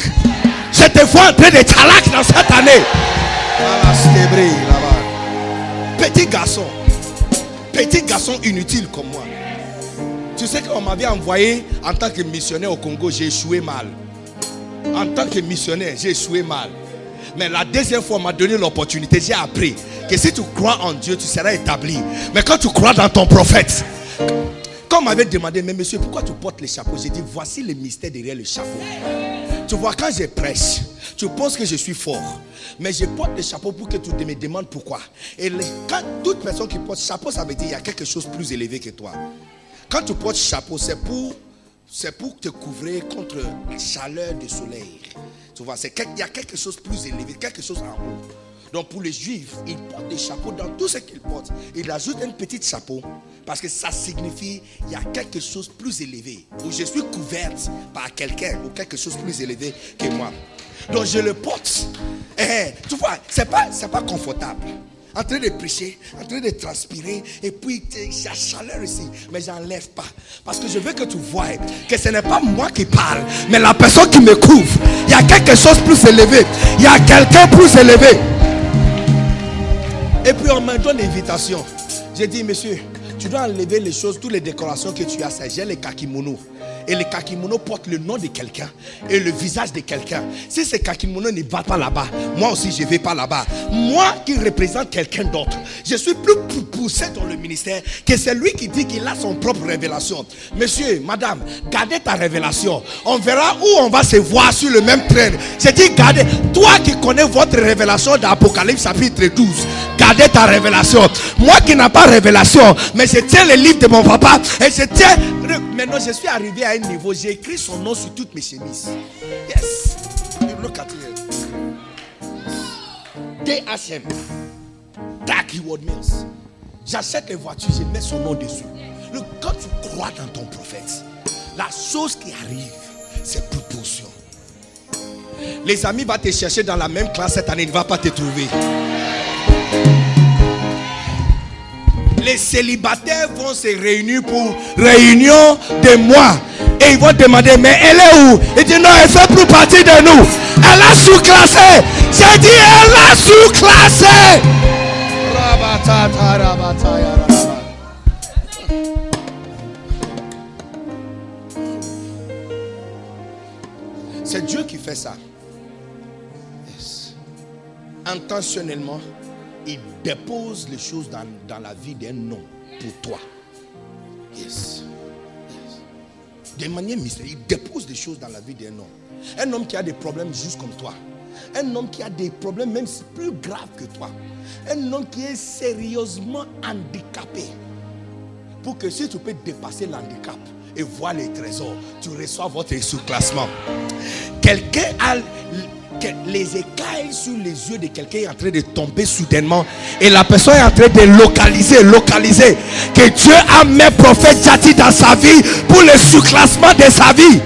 Je te vois en train de tchalak dans cette année. Petit garçon. Petit garçon inutile comme moi. Tu sais qu'on m'avait envoyé en tant que missionnaire au Congo, j'ai échoué mal. En tant que missionnaire, j'ai échoué mal. Mais la deuxième fois, on m'a donné l'opportunité. J'ai appris que si tu crois en Dieu, tu seras établi. Mais quand tu crois dans ton prophète, quand on m'avait demandé, mais monsieur, pourquoi tu portes les chapeaux? J'ai dit, voici le mystère derrière le chapeau. Tu vois, quand je prêche, tu penses que je suis fort. Mais je porte le chapeau pour que tu me demandes pourquoi. Et quand toute personne qui porte chapeau, ça veut dire qu'il y a quelque chose plus élevé que toi. Quand tu portes chapeau, c'est pour, c'est pour te couvrir contre la chaleur du soleil. Tu vois, il y a quelque chose plus élevé, quelque chose en haut. Donc pour les juifs, ils portent des chapeaux dans tout ce qu'ils portent. Ils ajoutent un petit chapeau parce que ça signifie il y a quelque chose plus élevé. Où je suis couverte par quelqu'un ou quelque chose plus élevé que moi. Donc je le porte. Eh, eh tu vois, c'est pas, c'est pas confortable en train de prêcher, en train de transpirer, et puis il y a chaleur ici, mais j'enlève pas. Parce que je veux que tu vois que ce n'est pas moi qui parle, mais la personne qui me couvre. Il y a quelque chose plus élevé. Il y a quelqu'un plus élevé. Et puis on me donne l'invitation. J'ai dit, monsieur, tu dois enlever les choses, toutes les décorations que tu as. J'ai les kakimono et le kakimono porte le nom de quelqu'un et le visage de quelqu'un. Si ce kakimono ne va pas là-bas, moi aussi je ne vais pas là-bas. Moi qui représente quelqu'un d'autre, je suis plus poussé dans le ministère que c'est lui qui dit qu'il a son propre révélation. Monsieur, madame, gardez ta révélation. On verra où on va se voir sur le même train. J'ai dit, gardez. Toi qui connais votre révélation d'Apocalypse chapitre 12, gardez ta révélation. Moi qui n'ai pas révélation, mais je tiens le livre de mon papa et je tiens. Maintenant, je suis arrivé à niveau, j'ai écrit son nom sur toutes mes chemises. Yes. Look at. DHM. Dark Reward Mills. J'achète les voitures, je mets son nom dessus. Quand tu crois dans ton prophète, la chose qui arrive, c'est proportion. Les amis vont te chercher dans la même classe cette année, il ne va pas te trouver. Les célibataires vont se réunir pour réunion de mois. Et ils vont demander, mais elle est où? Il dit, non, elle fait plus partie de nous. Elle a sous-classé. J'ai dit, elle a sous-classé. C'est Dieu qui fait ça. Intentionnellement il dépose les choses dans, la vie d'un homme pour toi. Yes. De manière mystérieuse, il dépose des choses dans la vie d'un homme. Un homme qui a des problèmes juste comme toi. Un homme qui a des problèmes même plus graves que toi. Un homme qui est sérieusement handicapé. Pour que si tu peux dépasser l'handicap et voir les trésors, tu reçois votre sous-classement. Quelqu'un a les écailles sur les yeux de quelqu'un est en train de tomber soudainement. Et la personne est en train de localiser, localiser. Que Dieu a mis prophète Jati dans sa vie pour le sous-classement de sa vie.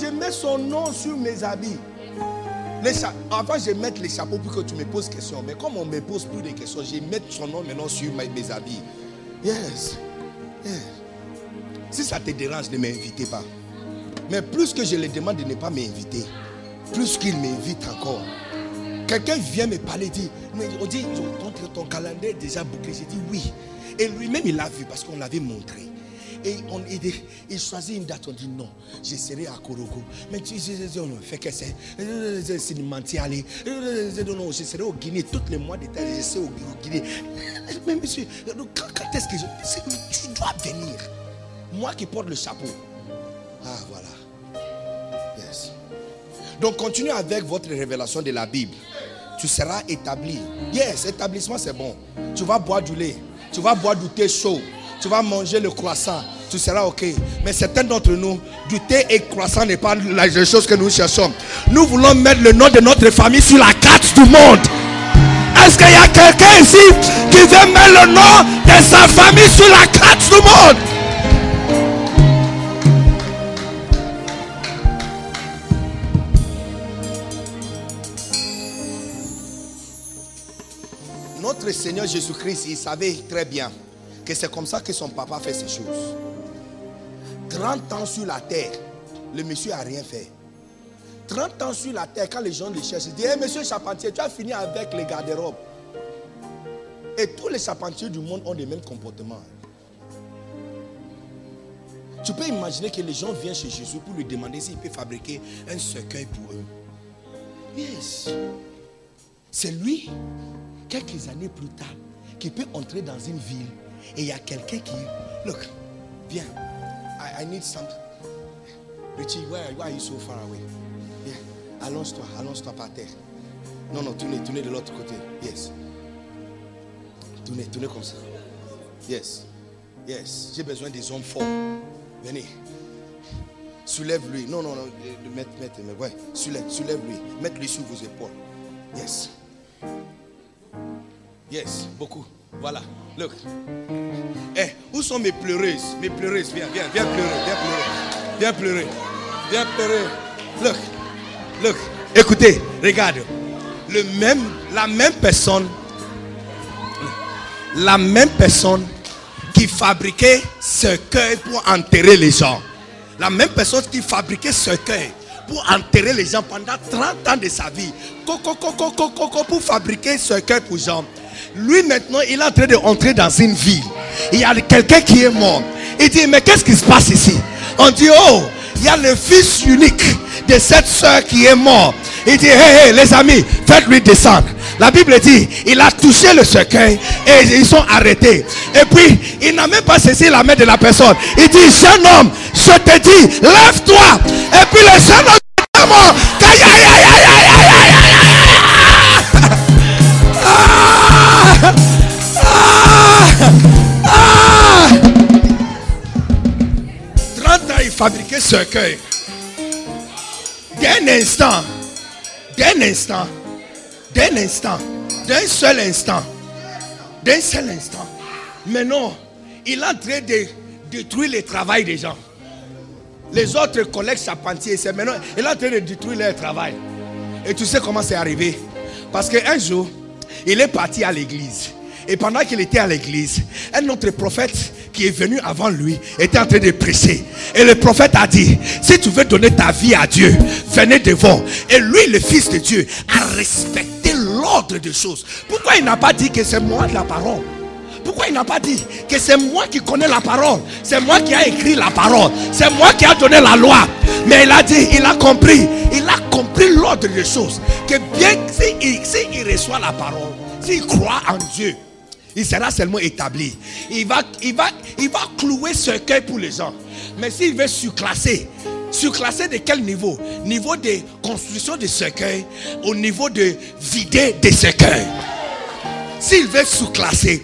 Je mets son nom sur mes habits. Les Avant, je mets les chapeaux pour que tu me poses question. Mais comme on ne me pose plus de questions, je mets son nom maintenant sur mes habits. Yes. Yes. Si ça te dérange, ne m'invitez pas. Mais plus que je le demande de ne pas m'inviter, plus qu'il m'invite encore. Quelqu'un vient me parler, dit, mais on dit, ton, ton calendrier est déjà bouclé. J'ai dit oui. Et lui-même, il l'a vu parce qu'on l'avait montré. Et on, il, il choisit une date, on dit non, je serai à Korogo. Mais tu dis, on fait que c'est. Non, je serai au Guinée tous les mois d'été, je serai au, Guinée. Mais monsieur, quand, quand est-ce que je. Tu dois venir. Moi qui porte le chapeau. Ah, voilà. Yes. Donc, continue avec votre révélation de la Bible. Tu seras établi. Yes, établissement, c'est bon. Tu vas boire du lait. Tu vas boire du thé chaud. Tu vas manger le croissant. Tu seras OK. Mais certains d'entre nous, du thé et croissant n'est pas la chose que nous cherchons. Nous voulons mettre le nom de notre famille sur la carte du monde. Est-ce qu'il y a quelqu'un ici qui veut mettre le nom de sa famille sur la carte du monde? Notre Seigneur Jésus-Christ, il savait très bien que c'est comme ça que son papa fait ces choses. 30 ans sur la terre, le monsieur n'a rien fait. 30 ans sur la terre, quand les gens le cherchent, ils disent Hey, Monsieur Charpentier, tu as fini avec les garde-robes. Et tous les charpentiers du monde ont les mêmes comportements. Tu peux imaginer que les gens viennent chez Jésus pour lui demander s'il peut fabriquer un cercueil pour eux. Yes. C'est lui, quelques années plus tard, qui peut entrer dans une ville et il y a quelqu'un qui. Look, viens. I, I need something. Richie, why, why are you so far away? Viens. Allonge-toi, allonge-toi par terre. Non, non, tournez, tournez de l'autre côté. Yes. Tournez, tournez comme ça. Yes. Yes. J'ai besoin des hommes forts. Venez. Soulève-lui. Non, non, non. Mettez, mettez, mais ouais. Soulève, soulève-lui. Mettez-lui sur vos épaules. Yes. Yes, beaucoup. Voilà. Look. Eh, où sont mes pleureuses? Mes pleureuses, viens, viens, viens pleurer, viens pleurer. Viens pleurer. Viens pleurer. Look. Look. Écoutez, regarde. Le même, la même personne, la même personne qui fabriquait ce cœur pour enterrer les gens. La même personne qui fabriquait ce cœur pour enterrer les gens pendant 30 ans de sa vie. Coco, coco, coco, coco, pour fabriquer ce cœur pour gens. Lui maintenant, il est en train d'entrer dans une ville. Il y a quelqu'un qui est mort. Il dit, mais qu'est-ce qui se passe ici? On dit, oh, il y a le fils unique de cette soeur qui est mort. Il dit, hé, hé, les amis, faites-lui descendre. La Bible dit, il a touché le cercueil et ils sont arrêtés. Et puis, il n'a même pas saisi la main de la personne. Il dit, jeune homme, je te dis, lève-toi. Et puis le jeune homme est mort. 30 ans, il fabriquait ce cercueil. D'un instant, d'un instant, d'un instant, d'un seul instant, d'un seul instant. Mais non, il est en train de détruire le travail des gens. Les autres collègues charpentiers, c'est maintenant, il est en train de détruire leur travail. Et tu sais comment c'est arrivé? Parce qu'un jour, il est parti à l'église. Et pendant qu'il était à l'église, un autre prophète qui est venu avant lui était en train de prêcher. Et le prophète a dit, si tu veux donner ta vie à Dieu, venez devant. Et lui, le fils de Dieu, a respecté l'ordre des choses. Pourquoi il n'a pas dit que c'est moi la parole? Pourquoi il n'a pas dit que c'est moi qui connais la parole? C'est moi qui a écrit la parole. C'est moi qui a donné la loi. Mais il a dit, il a compris. Il a compris l'ordre des choses. Que bien s'il si il reçoit la parole, s'il croit en Dieu, il sera seulement établi. Il va, clouer ce cœur pour les gens. Mais s'il veut surclasser, surclasser de quel niveau? Niveau de construction de cercueil au niveau de vider des cercueils. S'il veut surclasser,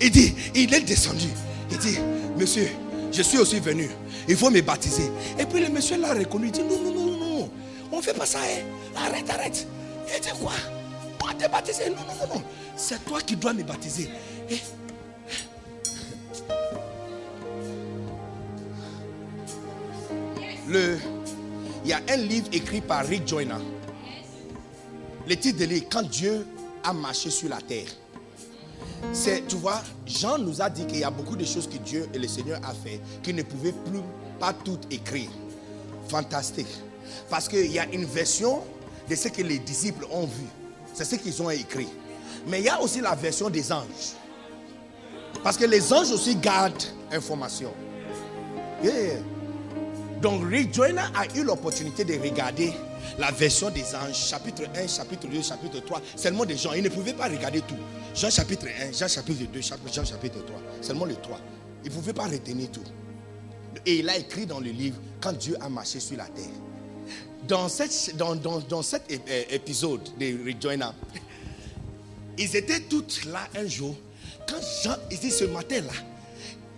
il dit, il est descendu. Il dit, monsieur, je suis aussi venu. Il faut me baptiser. Et puis le monsieur l'a reconnu. Il dit, non, non, non, non, non. On ne fait pas ça. hein. Arrête, arrête. Il dit quoi? Moi te baptiser. Non, non, non, non. C'est toi qui dois me baptiser. Le, il y a un livre écrit par Rick Joyner. Le titre de livre, Quand Dieu a marché sur la terre. C'est, tu vois, Jean nous a dit qu'il y a beaucoup de choses que Dieu et le Seigneur a fait qu'il ne pouvait plus pas tout écrire. Fantastique. Parce qu'il y a une version de ce que les disciples ont vu. C'est ce qu'ils ont écrit. Mais il y a aussi la version des anges. Parce que les anges aussi gardent information. Yeah. Donc Rick Joyner a eu l'opportunité de regarder la version des anges, chapitre 1, chapitre 2, chapitre 3, seulement des gens. Il ne pouvait pas regarder tout. Jean chapitre 1, Jean chapitre 2, Jean chapitre 3, seulement les trois. Il ne pouvait pas retenir tout. Et il a écrit dans le livre quand Dieu a marché sur la terre. Dans, cette, cet épisode de Rick Joyner, ils étaient tous là un jour. Quand Jean, était ce matin-là,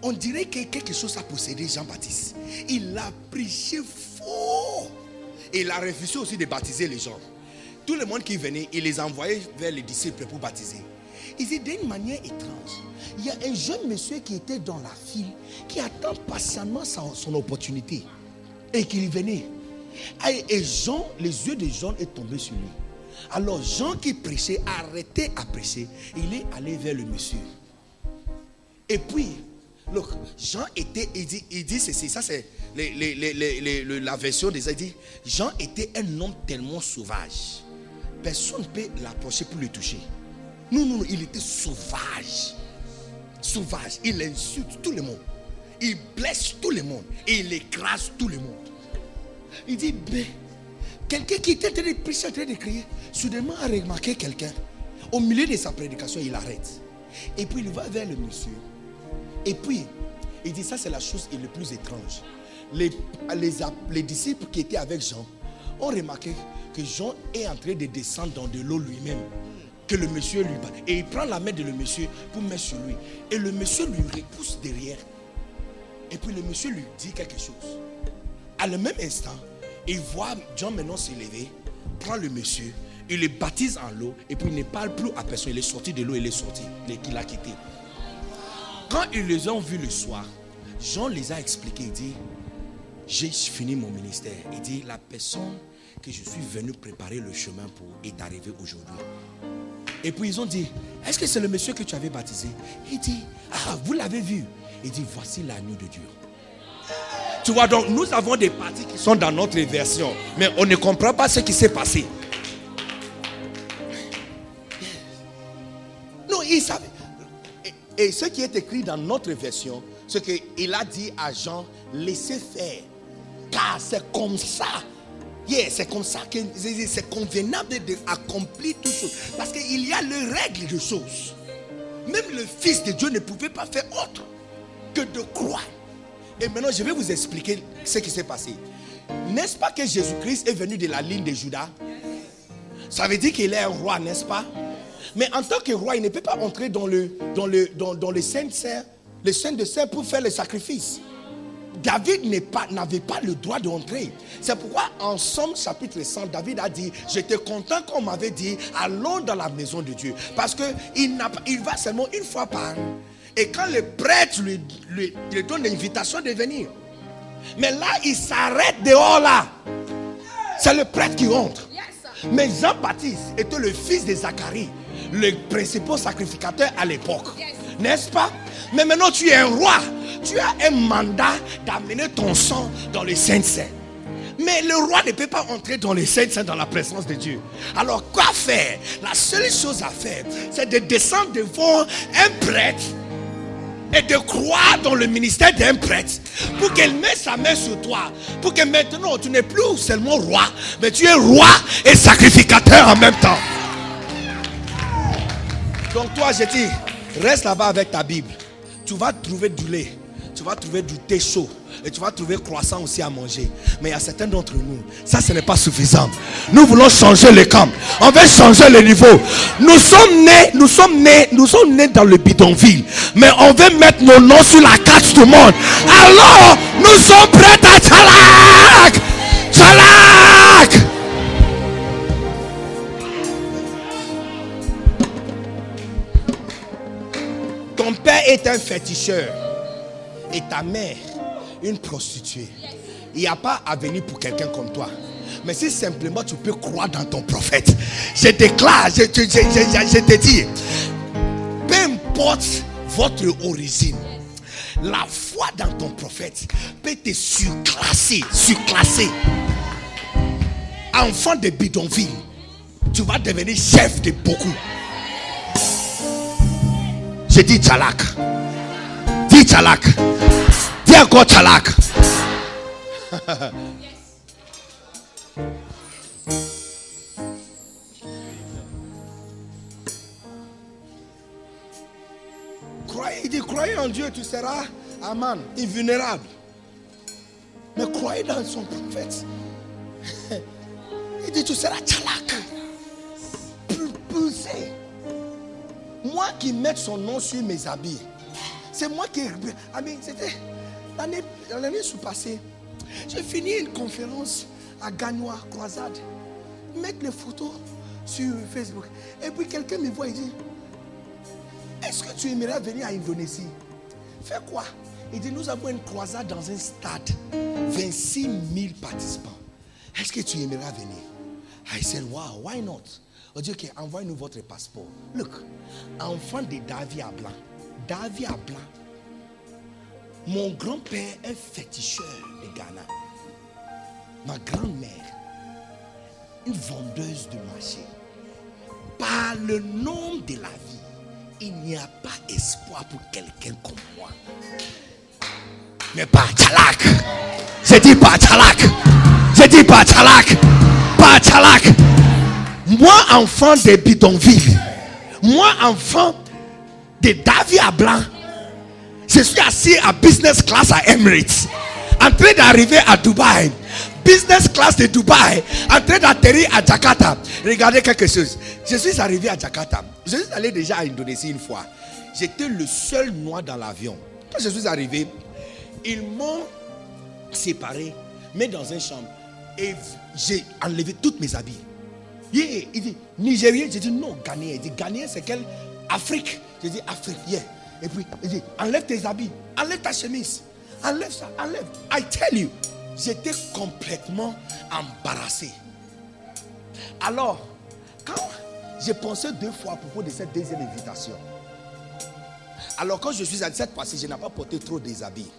on dirait que quelque chose a possédé Jean-Baptiste. Il a prêché fort. Et il a refusé aussi de baptiser les gens. Tout le monde qui venait, il les envoyait vers les disciples pour baptiser. Il dit d'une manière étrange. Il y a un jeune monsieur qui était dans la file, qui attend patiemment son, opportunité. Et qu'il venait. Et Jean, les yeux de Jean est tombé sur lui. Alors Jean qui prêchait, arrêté à prêcher, il est allé vers le monsieur. Et puis, look, Jean était, il dit, il dit ceci, ça c'est la version des il dit, Jean était un homme tellement sauvage. Personne ne peut l'approcher pour le toucher. Non, non, non, il était sauvage. Sauvage. Il insulte tout le monde. Il blesse tout le monde. Et il écrase tout le monde. Il dit, ben, quelqu'un qui était en train de prêcher, en train de crier, soudainement a remarqué quelqu'un. Au milieu de sa prédication, il arrête. Et puis il va vers le monsieur. Et puis, il dit, ça c'est la chose la plus étrange. Les, les, disciples qui étaient avec Jean ont remarqué que Jean est en train de descendre dans de l'eau lui-même. Que le monsieur lui bat. Et il prend la main de le monsieur pour mettre sur lui. Et le monsieur lui repousse derrière. Et puis le monsieur lui dit quelque chose. À le même instant, il voit Jean maintenant s'élever, prend le monsieur, il le baptise en l'eau, et puis il ne parle plus à personne. Il est sorti de l'eau, il est sorti, il l'a quitté. Quand ils les ont vus le soir, Jean les a expliqués. Il dit J'ai fini mon ministère. Il dit La personne que je suis venu préparer le chemin pour est arrivée aujourd'hui. Et puis ils ont dit Est-ce que c'est le monsieur que tu avais baptisé? Il dit Ah, vous l'avez vu. Il dit Voici l'agneau de Dieu. Tu vois, donc nous avons des parties qui sont dans notre version, mais on ne comprend pas ce qui s'est passé. Non, il savait. Et ce qui est écrit dans notre version, c'est qu'il a dit à Jean, laissez faire. Car c'est comme ça. Yeah, c'est comme ça que c'est convenable d'accomplir tout choses. Parce qu'il y a les règles de choses. Même le Fils de Dieu ne pouvait pas faire autre que de croire. Et maintenant, je vais vous expliquer ce qui s'est passé. N'est-ce pas que Jésus-Christ est venu de la ligne de Judas Ça veut dire qu'il est un roi, n'est-ce pas? Mais en tant que roi, il ne peut pas entrer dans le, dans le, dans, le saint le saint de saint pour faire le sacrifice. David n'avait pas, le droit d'entrer. C'est pourquoi en Somme chapitre 100, David a dit, j'étais content qu'on m'avait dit, allons dans la maison de Dieu. Parce qu'il il va seulement une fois par. Et quand le prêtre lui, lui, lui donne l'invitation de venir. Mais là, il s'arrête dehors là. C'est le prêtre qui entre. Mais Jean-Baptiste était le fils de Zacharie le principal sacrificateur à l'époque. N'est-ce pas? Mais maintenant tu es un roi. Tu as un mandat d'amener ton sang dans le Saint-Saint. Mais le roi ne peut pas entrer dans le Saint-Saint dans la présence de Dieu. Alors quoi faire? La seule chose à faire, c'est de descendre devant un prêtre et de croire dans le ministère d'un prêtre pour qu'elle mette sa main sur toi. Pour que maintenant tu n'es plus seulement roi, mais tu es roi et sacrificateur en même temps. Donc toi, je dis, reste là-bas avec ta Bible. Tu vas trouver du lait, tu vas trouver du thé chaud et tu vas trouver croissant aussi à manger. Mais il y a certains d'entre nous, ça ce n'est pas suffisant. Nous voulons changer le camp. On veut changer le niveau. Nous sommes nés, nous sommes nés, nous sommes nés dans le bidonville. Mais on veut mettre nos noms sur la carte du monde. Alors, nous sommes prêts à Tchalak. Tchalak. Ton père est un féticheur et ta mère une prostituée. il n'y a pas avenir pour quelqu'un comme toi. Mais si simplement tu peux croire dans ton prophète, je déclare, je, te dis, peu importe votre origine, la foi dans ton prophète peut te surclasser, surclasser. Enfant de bidonville, tu vas devenir chef de beaucoup. Je dis Tchalak. Dis Tchalak. Encore Tchalak. croyez, il dit, croyez en Dieu, tu seras Aman, invulnérable. Mais croyez dans son prophète. Il dit, tu seras tchalak. Poussé. Moi qui mets son nom sur mes habits. C'est moi qui. C'était l'année, l'année sous-passée. J'ai fini une conférence à Gagnois, croisade. Mettre les photos sur Facebook. Et puis quelqu'un me voit et dit Est-ce que tu aimerais venir à Indonésie? Fais quoi? Il dit Nous avons une croisade dans un stade. 26 000 participants. Est-ce que tu aimerais venir? I said, Wow, why not? On dit Ok, envoyez-nous votre passeport. Look, enfant de David à blanc. David à blanc. Mon grand-père est féticheur de Ghana. Ma grand-mère, une vendeuse de marché. Par le nom de la vie, il n'y a pas espoir pour quelqu'un comme moi. Mais pas Tchalak. J'ai dit pas Tchalak. J'ai dit pas Tchalak. Pas Tchalak. Moi, enfant de bidonville. Moi, enfant de David à blanc. Je suis assis à business class à Emirates. En train d'arriver à Dubaï. Business class de Dubaï. En train d'atterrir à Jakarta. Regardez quelque chose. Je suis arrivé à Jakarta. Je suis allé déjà à Indonésie une fois. J'étais le seul noir dans l'avion. Quand je suis arrivé, ils m'ont séparé, mais dans une chambre. Et j'ai enlevé toutes mes habits. Il dit Nigérien. J'ai dit non, Ghanéen. Il dit Ghanéen, c'est quelle Afrique. J'ai dit Afrique. Yeah. Et puis, il dit enlève tes habits, enlève ta chemise, enlève ça, enlève. I tell you, j'étais complètement embarrassé. Alors, quand j'ai pensé deux fois à propos de cette deuxième invitation, alors quand je suis à cette fois-ci, je n'ai pas porté trop des habits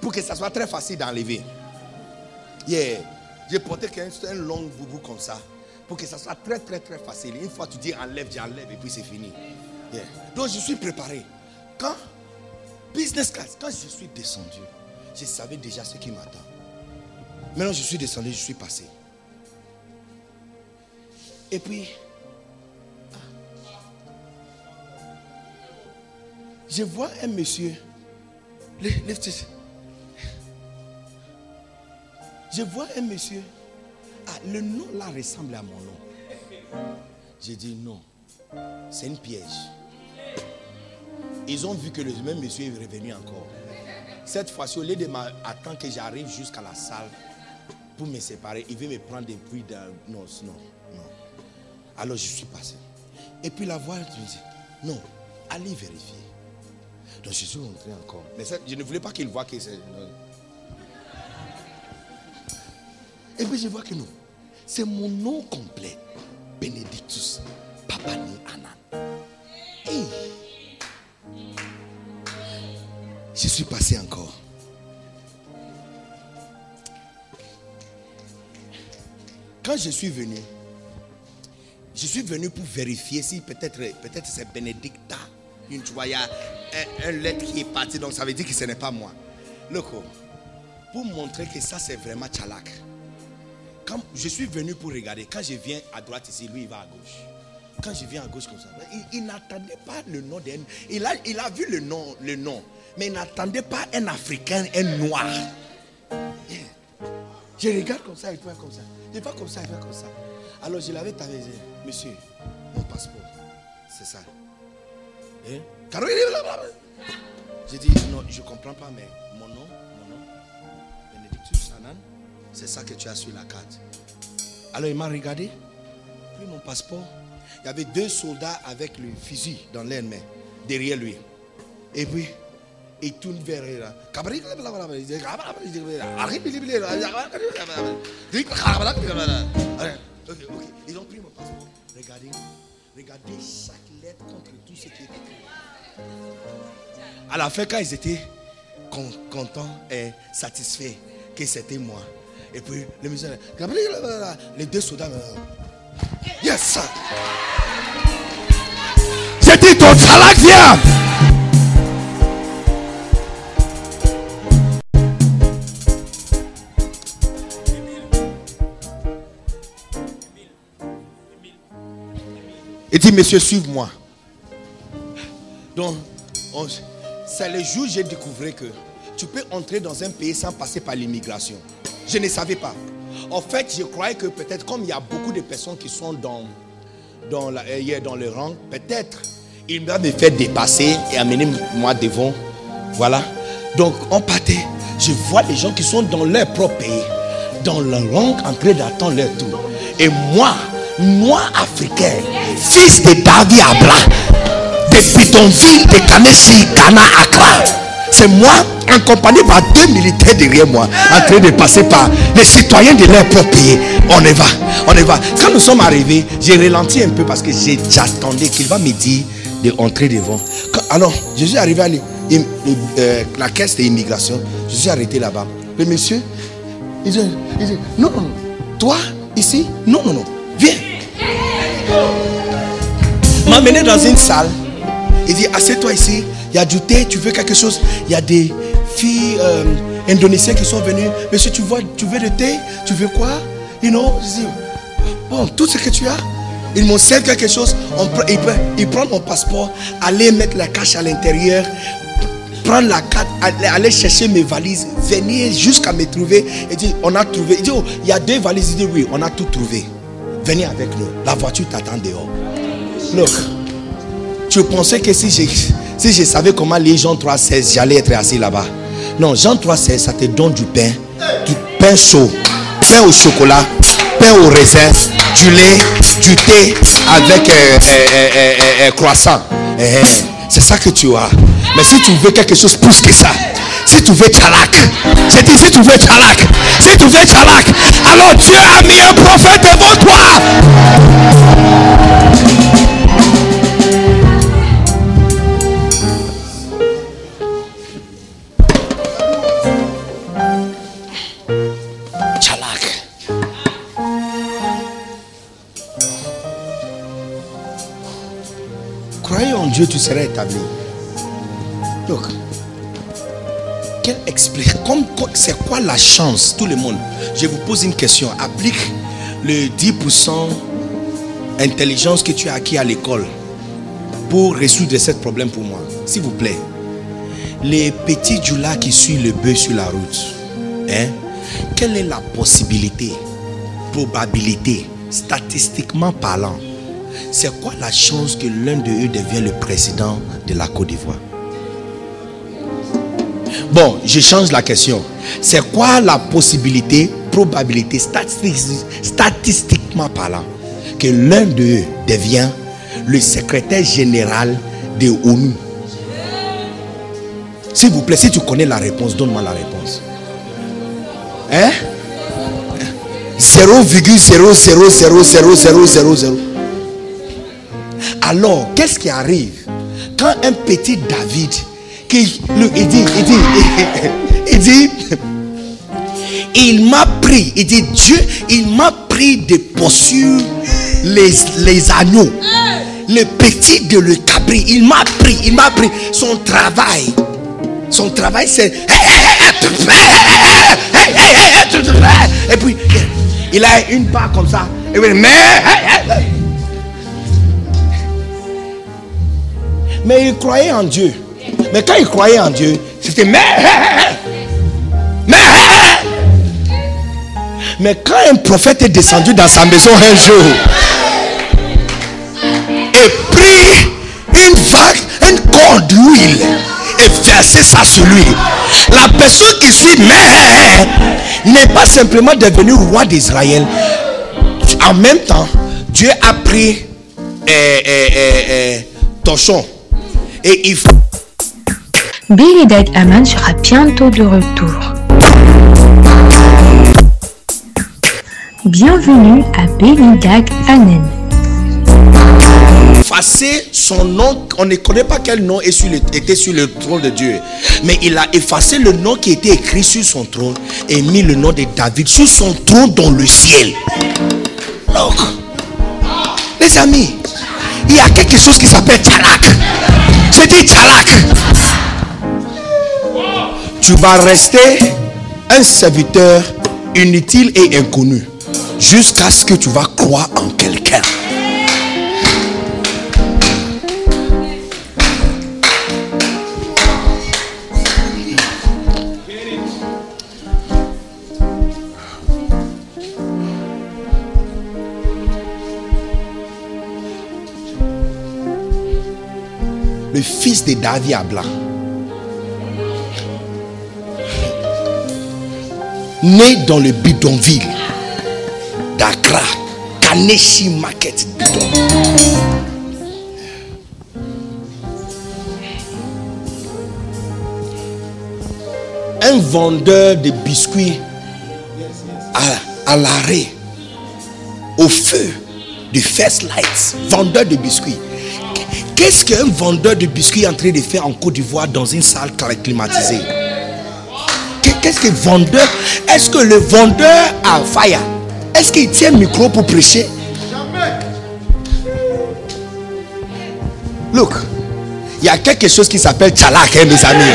pour que ça soit très facile d'enlever. Yeah. J'ai porté un long boubou comme ça pour que ça soit très très très facile. Une fois tu dis enlève, j'enlève et puis c'est fini. Donc je suis préparé. Quand business class, quand je suis descendu, je savais déjà ce qui m'attend. Maintenant je suis descendu, je suis passé. Et puis, je vois un monsieur. Je vois un monsieur. Ah, le nom là ressemble à mon nom. J'ai dit non. C'est une piège. Ils ont vu que le même monsieur est revenu encore. Cette fois-ci, au lieu de m'attendre que j'arrive jusqu'à la salle pour me séparer, il veut me prendre des bruits d'un. Non, non, non. Alors je suis passé. Et puis la voix me dit Non, allez vérifier. Donc je suis rentré encore. Mais je ne voulais pas qu'il voit que c'est. Et puis je vois que non. C'est mon nom complet. Benedictus Papani Anan. Je suis passé encore. Quand je suis venu, je suis venu pour vérifier si peut-être peut-être c'est Benedicta. Une, tu un, un, lettre qui est parti, donc ça veut dire que ce n'est pas moi. Loco, pour montrer que ça c'est vraiment Tchalak. Quand je suis venu pour regarder, quand je viens à droite ici, lui il va à gauche. Quand je viens à gauche comme ça, il, n'attendait pas le nom d'un. Il a, il a vu le nom, le nom, mais il n'attendait pas un Africain, un noir. Je regarde comme ça, il fait comme ça. Il fait comme ça, il fait comme ça. Alors je l'avais dit, monsieur, mon passeport, c'est ça. Hein? J'ai dit, non, je ne comprends pas, mais mon nom, mon nom, Benedictus Sanan, c'est ça que tu as sur la carte. Alors il m'a regardé, pris mon passeport. Il y avait deux soldats avec le fusil dans l'air main, derrière lui. Et puis, il tourne vers ok. Ils ont pris mon passeport. Regardez, regardez chaque lettre contre tout ce qui est écrit. À la fin, quand ils étaient con- contents et satisfaits que c'était moi, et puis le musicien, les deux soldats, yes. J'ai dit ton talak vient. Il dit, monsieur, suive-moi. Donc, on- c'est le jour où j'ai découvert que tu peux entrer dans un pays sans passer par l'immigration. Je ne savais pas. En fait, je croyais que peut-être comme il y a beaucoup de personnes qui sont dans, dans, la, euh, dans le rang, peut-être il va me faire dépasser et amener moi devant. Voilà. Donc, on partait. Je vois les gens qui sont dans leur propre pays, dans le rang, en train d'attendre leur tour. Et moi, moi africain, fils de David Abra, de bidonville de Kanesi, Ghana, Accra. C'est moi, accompagné par deux militaires derrière moi, en train de passer par les citoyens de leur propre pays. On y va, on y va. Quand nous sommes arrivés, j'ai ralenti un peu parce que j'attendais qu'il va me dire de entrer devant. Alors, je suis arrivé à euh, la caisse d'immigration. Je suis arrêté là-bas. Le monsieur, il dit, non, non, non. Toi, ici, non, non, non. Viens m'a amené dans une salle. Il dit, assieds-toi ici. Il y a du thé, tu veux quelque chose. Il y a des filles euh, indonésiennes qui sont venues. Monsieur, tu, vois, tu veux du thé Tu veux quoi? You know Je dis, bon, tout ce que tu as. Ils m'ont servi quelque chose. Ils, pre- ils prennent mon passeport, aller mettre la cache à l'intérieur, prendre la carte, aller, chercher mes valises, venir jusqu'à me trouver. Il dit, on a trouvé. Il dit, oh, il y a deux valises. Il dit, oui, on a tout trouvé. Venez avec nous. La voiture t'attend dehors. Look, tu pensais que si je, si je savais comment lire Jean 3,16, j'allais être assis là-bas. Non, Jean 3,16, ça te donne du pain, du pain chaud, pain au chocolat, pain au raisin, du lait, du thé avec euh, euh, euh, croissant. Eh, eh, c'est ça que tu as. Mais si tu veux quelque chose plus que ça, si tu veux tchalak, j'ai dit si tu veux tchalak, si tu veux tchalak, alors Dieu a mis un prophète devant toi. Dieu, tu seras établi. Donc, quelle explique C'est quoi la chance, tout le monde? Je vous pose une question. Applique le 10% intelligence que tu as acquis à l'école pour résoudre ce problème pour moi. S'il vous plaît. Les petits djoulas qui suivent le bœuf sur la route. Hein? Quelle est la possibilité, probabilité, statistiquement parlant C'est quoi la chance que l'un de eux devienne le président de la Côte d'Ivoire? Bon, je change la question. C'est quoi la possibilité, probabilité, statistique- statistiquement parlant, que l'un d'eux devient le secrétaire général de ONU? S'il vous plaît, si tu connais la réponse, donne-moi la réponse. Hein? 0,0000000. Alors, qu'est-ce qui arrive quand un petit David, qui, le- il dit, il dit, il dit, il m'a pris, il dit, Dieu, il m'a pris de poursuivre les, les agneaux, le petit de le cabri, il m'a pris, il m'a pris son travail. Son travail, c'est. Et puis, il a une part comme ça. Et mais. Mais il croyait en Dieu. Mais quand il croyait en Dieu, c'était mais. Mais. Quand un prophète est descendu dans sa maison un jour et pris une vague, une corde d'huile et versé ça sur lui, la personne qui suit mais n'est pas simplement devenu roi d'Israël. En même temps, Dieu a pris eh, eh, eh, eh, et il Billy Dag Aman sera bientôt de retour. Bienvenue à Billy Dag Anen. Effacer son nom, on ne connaît pas quel nom est sur le- était sur le trône de Dieu. Mais il a effacé le nom qui était écrit sur son trône et mis le nom de David sur son trône dans le ciel. Donc, les amis, il y a quelque chose qui s'appelle Tchalak. J'ai dit Tchalak. Tu vas rester un serviteur inutile et inconnu jusqu'à ce que tu vas croire en quelqu'un. Le fils de David à blanc. Né dans le bidonville d'Accra, Kaneshi Market bidon. Un vendeur de biscuits à, à l'arrêt, au feu du First Lights, vendeur de biscuits. Qu'est-ce qu'un vendeur de biscuits est en train de faire en Côte d'Ivoire dans une salle climatisée? Qu'est- Qu'est-ce que vendeur? Est-ce que le vendeur a fire? Est-ce qu'il tient le micro pour prêcher? Look, il y a quelque chose qui s'appelle Tchalak, hein, mes amis.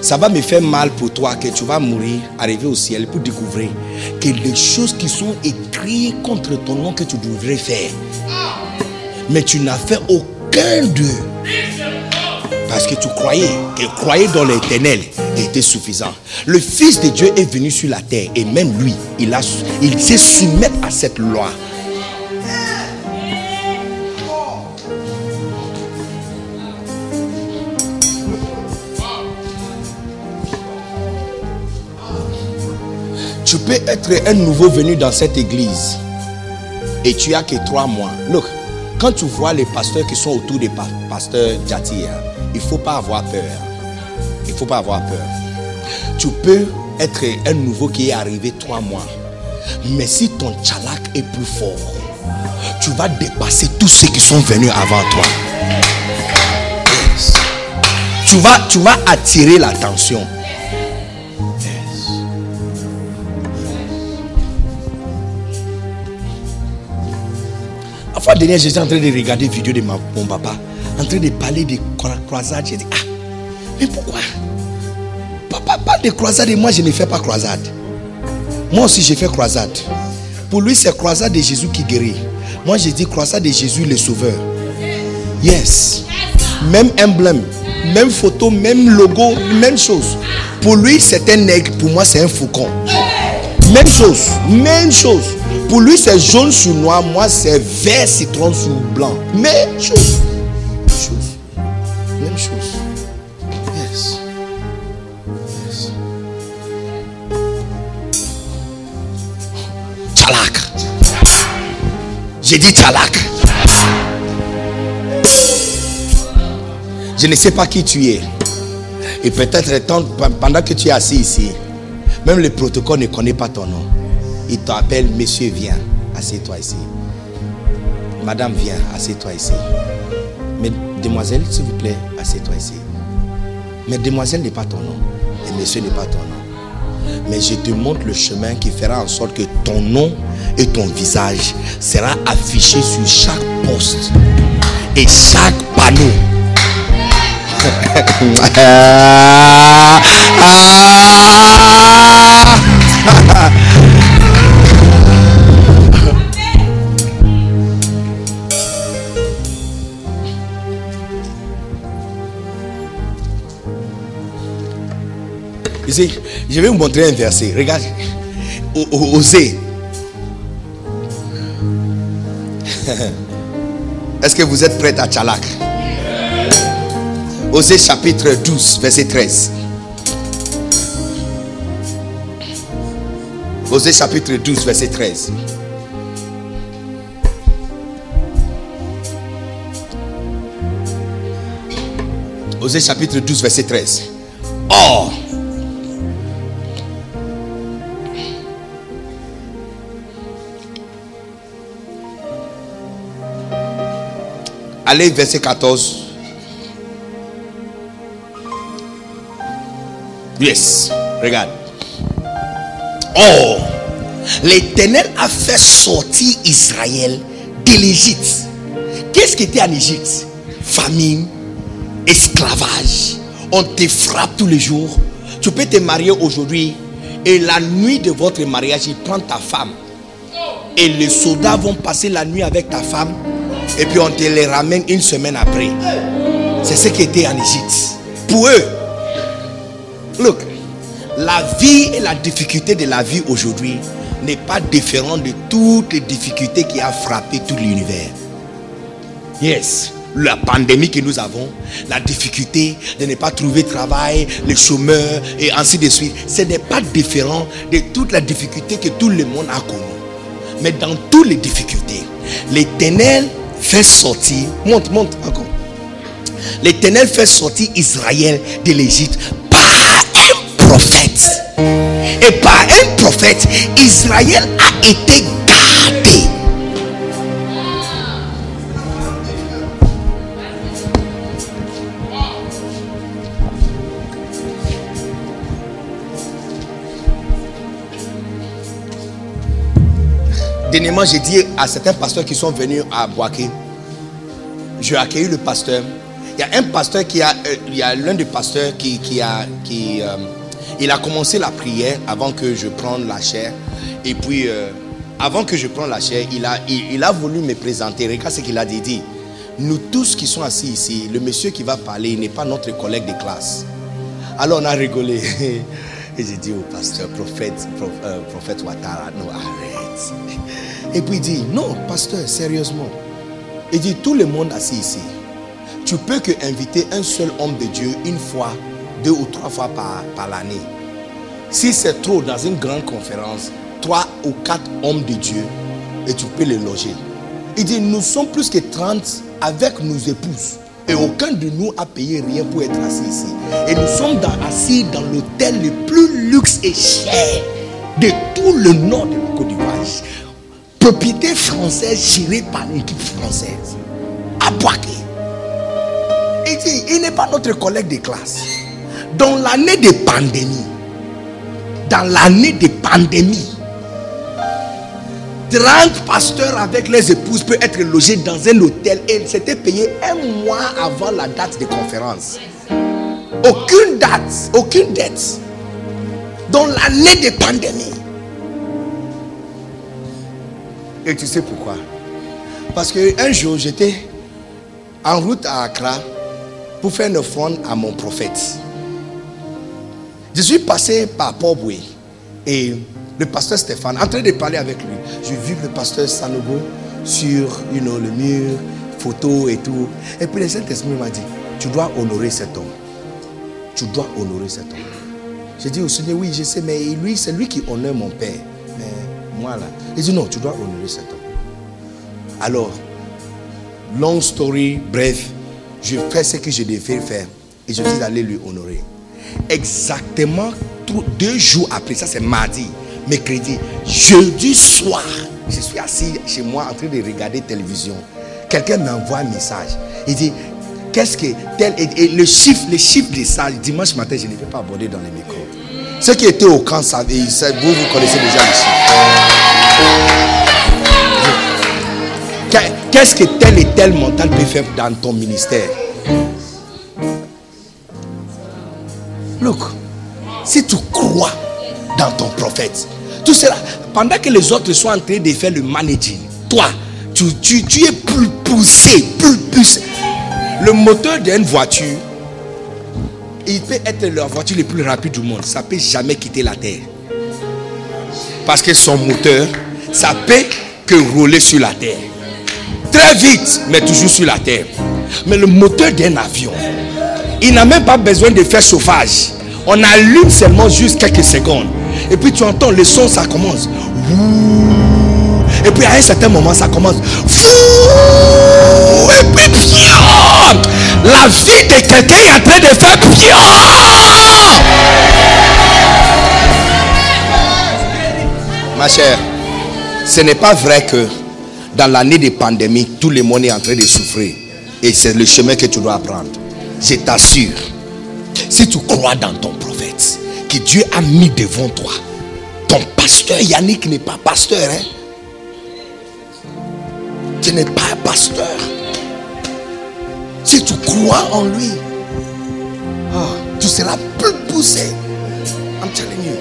Ça va me faire mal pour toi que tu vas mourir, arriver au ciel pour découvrir que les choses qui sont écrites contre ton nom que tu devrais faire, mais tu n'as fait aucun d'eux. Parce que tu croyais que croyais dans l'éternel était suffisant. Le Fils de Dieu est venu sur la terre et même lui, il, il s'est soumettre à cette loi. Tu peux être un nouveau venu dans cette église et tu as que trois mois. Look, quand tu vois les pasteurs qui sont autour des pa- pasteurs Jati, hein, il ne faut pas avoir peur. Il ne faut pas avoir peur. Tu peux être un nouveau qui est arrivé trois mois. Mais si ton tchalak est plus fort, tu vas dépasser tous ceux qui sont venus avant toi. Tu vas, tu vas attirer l'attention. La fois dernière, j'étais en train de regarder une vidéo de mon papa, en train de parler de cro- croisade. J'ai dit, ah, mais pourquoi? Papa parle de croisade et moi, je ne fais pas croisade. Moi aussi, j'ai fait croisade. Pour lui, c'est croisade de Jésus qui guérit. Moi, j'ai dit croisade de Jésus le sauveur. Yes. Même emblème, même photo, même logo, même chose. Pour lui, c'est un aigle. Pour moi, c'est un faucon. Même chose, même chose. Pour lui, c'est jaune sur noir. Moi, c'est vert citron sur blanc. Même chose. Même chose. Même chose. Yes. Yes. Tchalak. J'ai dit tchalak. Je ne sais pas qui tu es. Et peut-être pendant que tu es assis ici, même le protocole ne connaît pas ton nom. Il t'appelle, monsieur, viens, assieds-toi ici. Madame, viens, assieds-toi ici. Mais demoiselle, s'il vous plaît, assieds-toi ici. Mais demoiselle n'est pas ton nom. Et monsieur n'est pas ton nom. Mais je te montre le chemin qui fera en sorte que ton nom et ton visage sera affiché sur chaque poste et chaque panneau. *laughs* Je vais vous montrer un verset. Regarde. O- o- Osée. *laughs* Est-ce que vous êtes prêts à Tchalak? Osée chapitre 12, verset 13. Osée chapitre 12, verset 13. Osée chapitre 12, verset 13. Or, allez, verset 14. Yes, regarde. Or, l'Éternel a fait sortir Israël de l'Égypte. Qu'est-ce qui était en Égypte? Famine, esclavage. On te frappe tous les jours. Tu peux te marier aujourd'hui et la nuit de votre mariage, il prend ta femme. Et les soldats vont passer la nuit avec ta femme et puis on te les ramène une semaine après. C'est ce qui était en Égypte. Pour eux, look, la vie et la difficulté de la vie aujourd'hui n'est pas différent de toutes les difficultés qui ont frappé tout l'univers. Yes, la pandémie que nous avons, la difficulté de ne pas trouver travail, les chômeurs et ainsi de suite, ce n'est pas différent de toutes les difficultés que tout le monde a connues. Mais dans toutes les difficultés, l'éternel fait sortir, monte, monte encore. L'éternel fait sortir Israël de l'Égypte par un prophète. Et par un prophète, Israël a été Dernièrement, j'ai dit à certains pasteurs qui sont venus à Boaké, j'ai accueilli le pasteur. Il y a un pasteur qui a, euh, il y a l'un des pasteurs qui, a, qui, euh, il a commencé la prière avant que je prenne la chair. Et puis, euh, avant que je prenne la chair, il a, il, a voulu me présenter. Regarde ce qu'il a dit. Nous tous qui sommes assis ici, le monsieur qui va parler n'est pas notre collègue de classe. Alors on a rigolé. *laughs* Et j'ai dit au pasteur, prophète, prophète Ouattara, non, arrête. Et puis il dit, non, pasteur, sérieusement. Il dit, tout le monde assis ici, tu peux que inviter un seul homme de Dieu une fois, deux ou trois fois par, l'année. Si c'est trop dans une grande conférence, trois ou quatre hommes de Dieu, et tu peux les loger. Il dit, nous sommes plus que 30 avec nos épouses. Et aucun de nous a payé rien pour être assis ici. Et nous sommes assis dans l'hôtel le plus luxe et cher de tout le nord de la Côte d'Ivoire. Propriété française gérée par l'équipe française. À Boaké. Il dit, il n'est pas notre collègue de classe. Dans l'année de pandémie, dans l'année de pandémie, 30 pasteurs avec les épouses peuvent être logés dans un hôtel et c'était payé un mois avant la date de conférence. Aucune date, aucune dette. Dans l'année de pandémie. Et tu sais pourquoi? Parce qu'un jour, j'étais en route à Accra pour faire une offrande à mon prophète. Je suis passé par Port-Boué et le pasteur Stéphane, en train de parler avec lui, j'ai vu le pasteur Sanogo sur le mur, photo et tout. Et puis le Saint-Esprit m'a dit, tu dois honorer cet homme. Tu dois honorer cet homme. J'ai dit au Seigneur, oui, je sais, mais lui, c'est lui qui honore mon père. Là, il dit non, tu dois honorer cet homme. Alors, long story, bref, je fais ce que je devais faire et je suis allé lui honorer. Exactement deux jours après, ça c'est mardi, mercredi, jeudi soir, je suis assis chez moi en train de regarder télévision. Quelqu'un m'envoie un message. Il dit, qu'est-ce que tel et, et le chiffre, le chiffre de ça, dimanche matin, je ne vais pas aborder dans les micros. Ceux qui étaient au camp savent, vous, vous connaissez déjà. Qu'est- Qu'est-ce que tel et tel mental peut faire dans ton ministère? Look, si tu crois dans ton prophète, tout cela, pendant que les autres sont en train de faire le managing, toi, tu, tu es plus poussé, plus poussé. Le moteur d'une voiture, il peut être la voiture la plus rapide du monde. Ça ne peut jamais quitter la terre. Parce que son moteur, ça peut que rouler sur la terre. Très vite, mais toujours sur la terre. Mais le moteur d'un avion, il n'a même pas besoin de faire chauffage. On allume seulement juste quelques secondes. Et puis tu entends le son, ça commence. Et puis à un certain moment, ça commence. Et puis. La vie de quelqu'un est en train de faire pire. Ma chère, ce n'est pas vrai que dans l'année de pandémie, tout le monde est en train de souffrir. Et c'est le chemin que tu dois prendre. Je t'assure, si tu crois dans ton prophète, que Dieu a mis devant toi, ton pasteur Yannick n'est pas pasteur. Hein? Tu n'es pas un pasteur. Si tu crois en lui, ah, tu seras plus poussé. I'm telling you.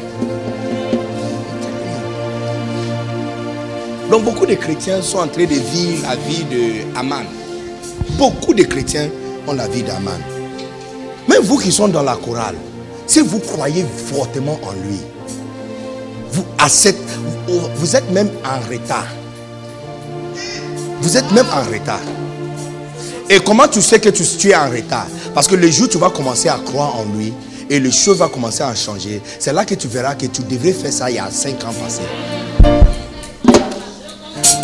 Donc beaucoup de chrétiens sont en train de vivre la vie de Aman. Beaucoup de chrétiens ont la vie d'Aman. Même vous qui sont dans la chorale, si vous croyez fortement en lui, vous, vous êtes même en retard. Vous êtes même en retard. Et comment tu sais que tu, es en retard? Parce que le jour où tu vas commencer à croire en lui et les choses vont commencer à changer, c'est là que tu verras que tu devrais faire ça il y a 5 ans passés.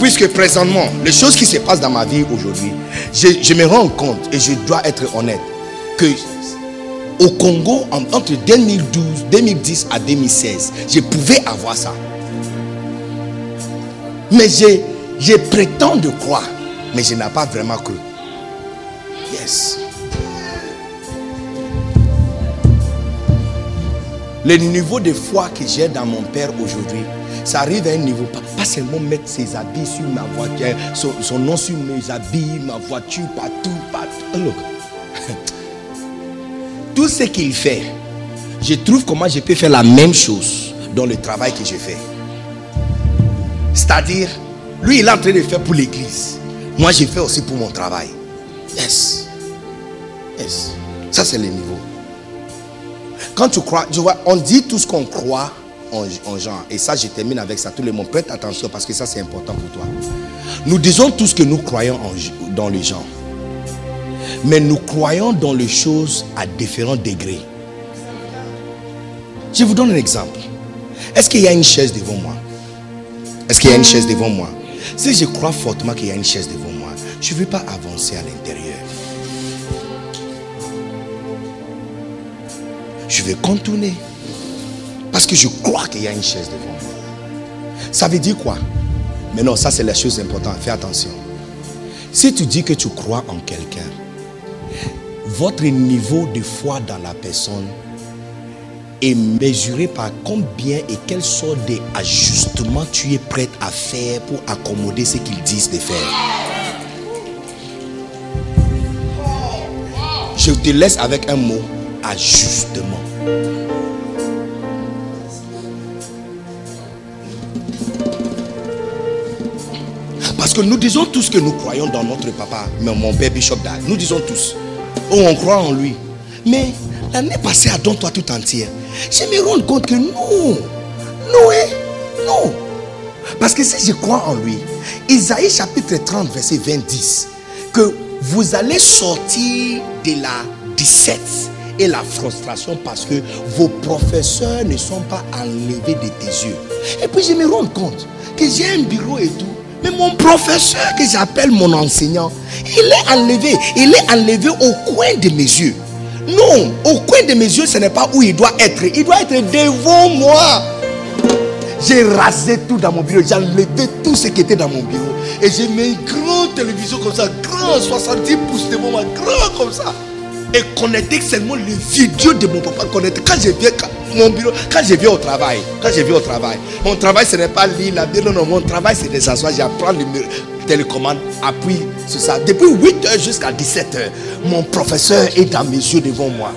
Puisque présentement, les choses qui se passent dans ma vie aujourd'hui, je, me rends compte et je dois être honnête que au Congo, entre 2012, 2010 à 2016, je pouvais avoir ça. Mais je, je prétends de croire, mais je n'ai pas vraiment cru. Yes. Le niveau de foi que j'ai dans mon Père aujourd'hui, ça arrive à un niveau, pas, seulement mettre ses habits sur ma voiture, son, nom sur mes habits, ma voiture, partout, partout. Look. *laughs* Tout ce qu'il fait, je trouve comment je peux faire la même chose dans le travail que je fais. C'est-à-dire, lui, il est en train de faire pour l'église. Moi, je fais aussi pour mon travail. Yes. Yes. Ça, c'est le niveau. Quand tu crois, tu vois, on dit tout ce qu'on croit en, genre. Et ça, je termine avec ça. Tout le monde, prête attention parce que ça, c'est important pour toi. Nous disons tout ce que nous croyons dans les gens. Mais nous croyons dans les choses à différents degrés. Je vous donne un exemple. Est-ce qu'il y a une chaise devant moi? Est-ce qu'il y a une chaise devant moi? Si je crois fortement qu'il y a une chaise devant moi, je ne vais pas avancer à l'intérieur. Je vais contourner. Parce que je crois qu'il y a une chaise devant moi. Ça veut dire quoi? Mais non, ça c'est la chose importante. Fais attention. Si tu dis que tu crois en quelqu'un, votre niveau de foi dans la personne est mesuré par combien et quelle sorte d'ajustements tu es prêt à faire pour accommoder ce qu'ils disent de faire. Je te laisse avec un mot, ajustement. Parce que nous disons tous que nous croyons dans notre papa, mais mon père Bishop Dad. Nous disons tous. Oh, on croit en lui. Mais l'année passée, à toi tout entière, je me rends compte que non. Non, non. Parce que si je crois en lui, Isaïe chapitre 30, verset 20 que vous allez sortir de la 17 et la frustration parce que vos professeurs ne sont pas enlevés de tes yeux. Et puis je me rends compte que j'ai un bureau et tout. Mais mon professeur que j'appelle mon enseignant, il est enlevé. Il est enlevé au coin de mes yeux. Non, au coin de mes yeux, ce n'est pas où il doit être. Il doit être devant moi. J'ai rasé tout dans mon bureau. J'ai enlevé tout ce qui était dans mon bureau. Et j'ai mis une grande télévision comme ça, grand, 70 pouces devant moi, grand comme ça et connecter seulement les vidéos de mon papa. Quand je viens, mon bureau, quand je viens au travail, quand je viens au travail, mon travail ce n'est pas lire la Bible, non, mon travail c'est de s'asseoir, j'apprends le télécommande, appuie sur ça. Depuis 8h jusqu'à 17h, mon professeur est dans mes yeux devant moi.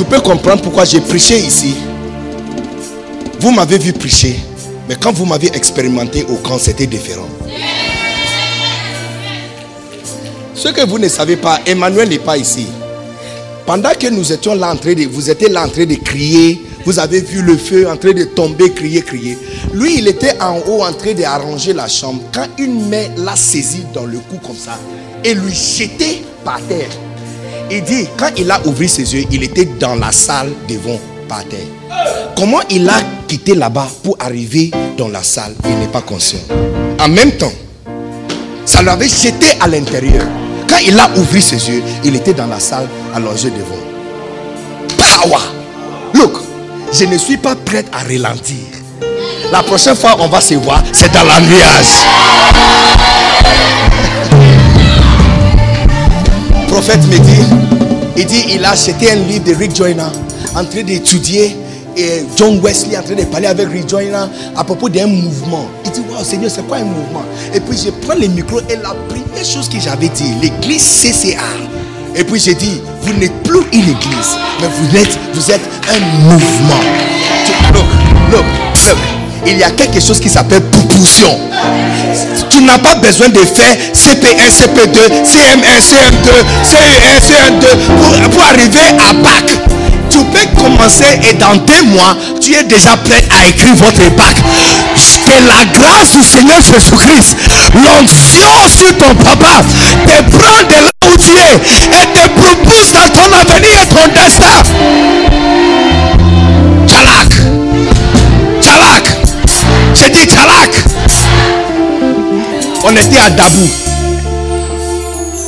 Tu, peux comprendre pourquoi j'ai prêché ici. Vous m'avez vu prêcher, mais quand vous m'avez expérimenté au camp, c'était différent. Ce que vous ne savez pas, Emmanuel n'est pas ici. Pendant que nous étions là de, vous étiez là en train de crier, vous avez vu le feu en train de tomber, crier, crier. Lui, il était en haut en train d'arranger la chambre. Quand une main l'a saisi dans le cou comme ça et lui jeté par terre. Il dit, quand il a ouvert ses yeux, il était dans la salle devant par terre. Comment il a quitté là-bas pour arriver dans la salle Il n'est pas conscient. En même temps, Ça l'avait jeté à l'intérieur. Quand il a ouvert ses yeux, il était dans la salle allongé devant. Power! Look, je ne suis pas prête à ralentir. La prochaine fois, on va se voir, c'est dans la nuage. Prophète me dit, il dit, il a acheté un livre de Rick Joyner en train d'étudier et John Wesley en train de parler avec Rick Joyner à propos d'un mouvement. Il dit, wow Seigneur, c'est quoi un mouvement? Et puis je prends le micro et la première chose que j'avais dit, l'église CCA. Et puis j'ai dit, vous n'êtes plus une église, mais vous êtes, vous êtes un mouvement. Look, look, look. Il y a quelque chose qui s'appelle propulsion. Tu n'as pas besoin de faire CP1, CP2, CM1, CM2, CE1, CM2 pour, arriver à bac. Tu peux commencer et dans deux mois, tu es déjà prêt à écrire votre bac. C'est la grâce du Seigneur Jésus-Christ, l'onction sur ton papa, te prend de là où tu es et te propose dans ton avenir et ton destin. On était à Dabou.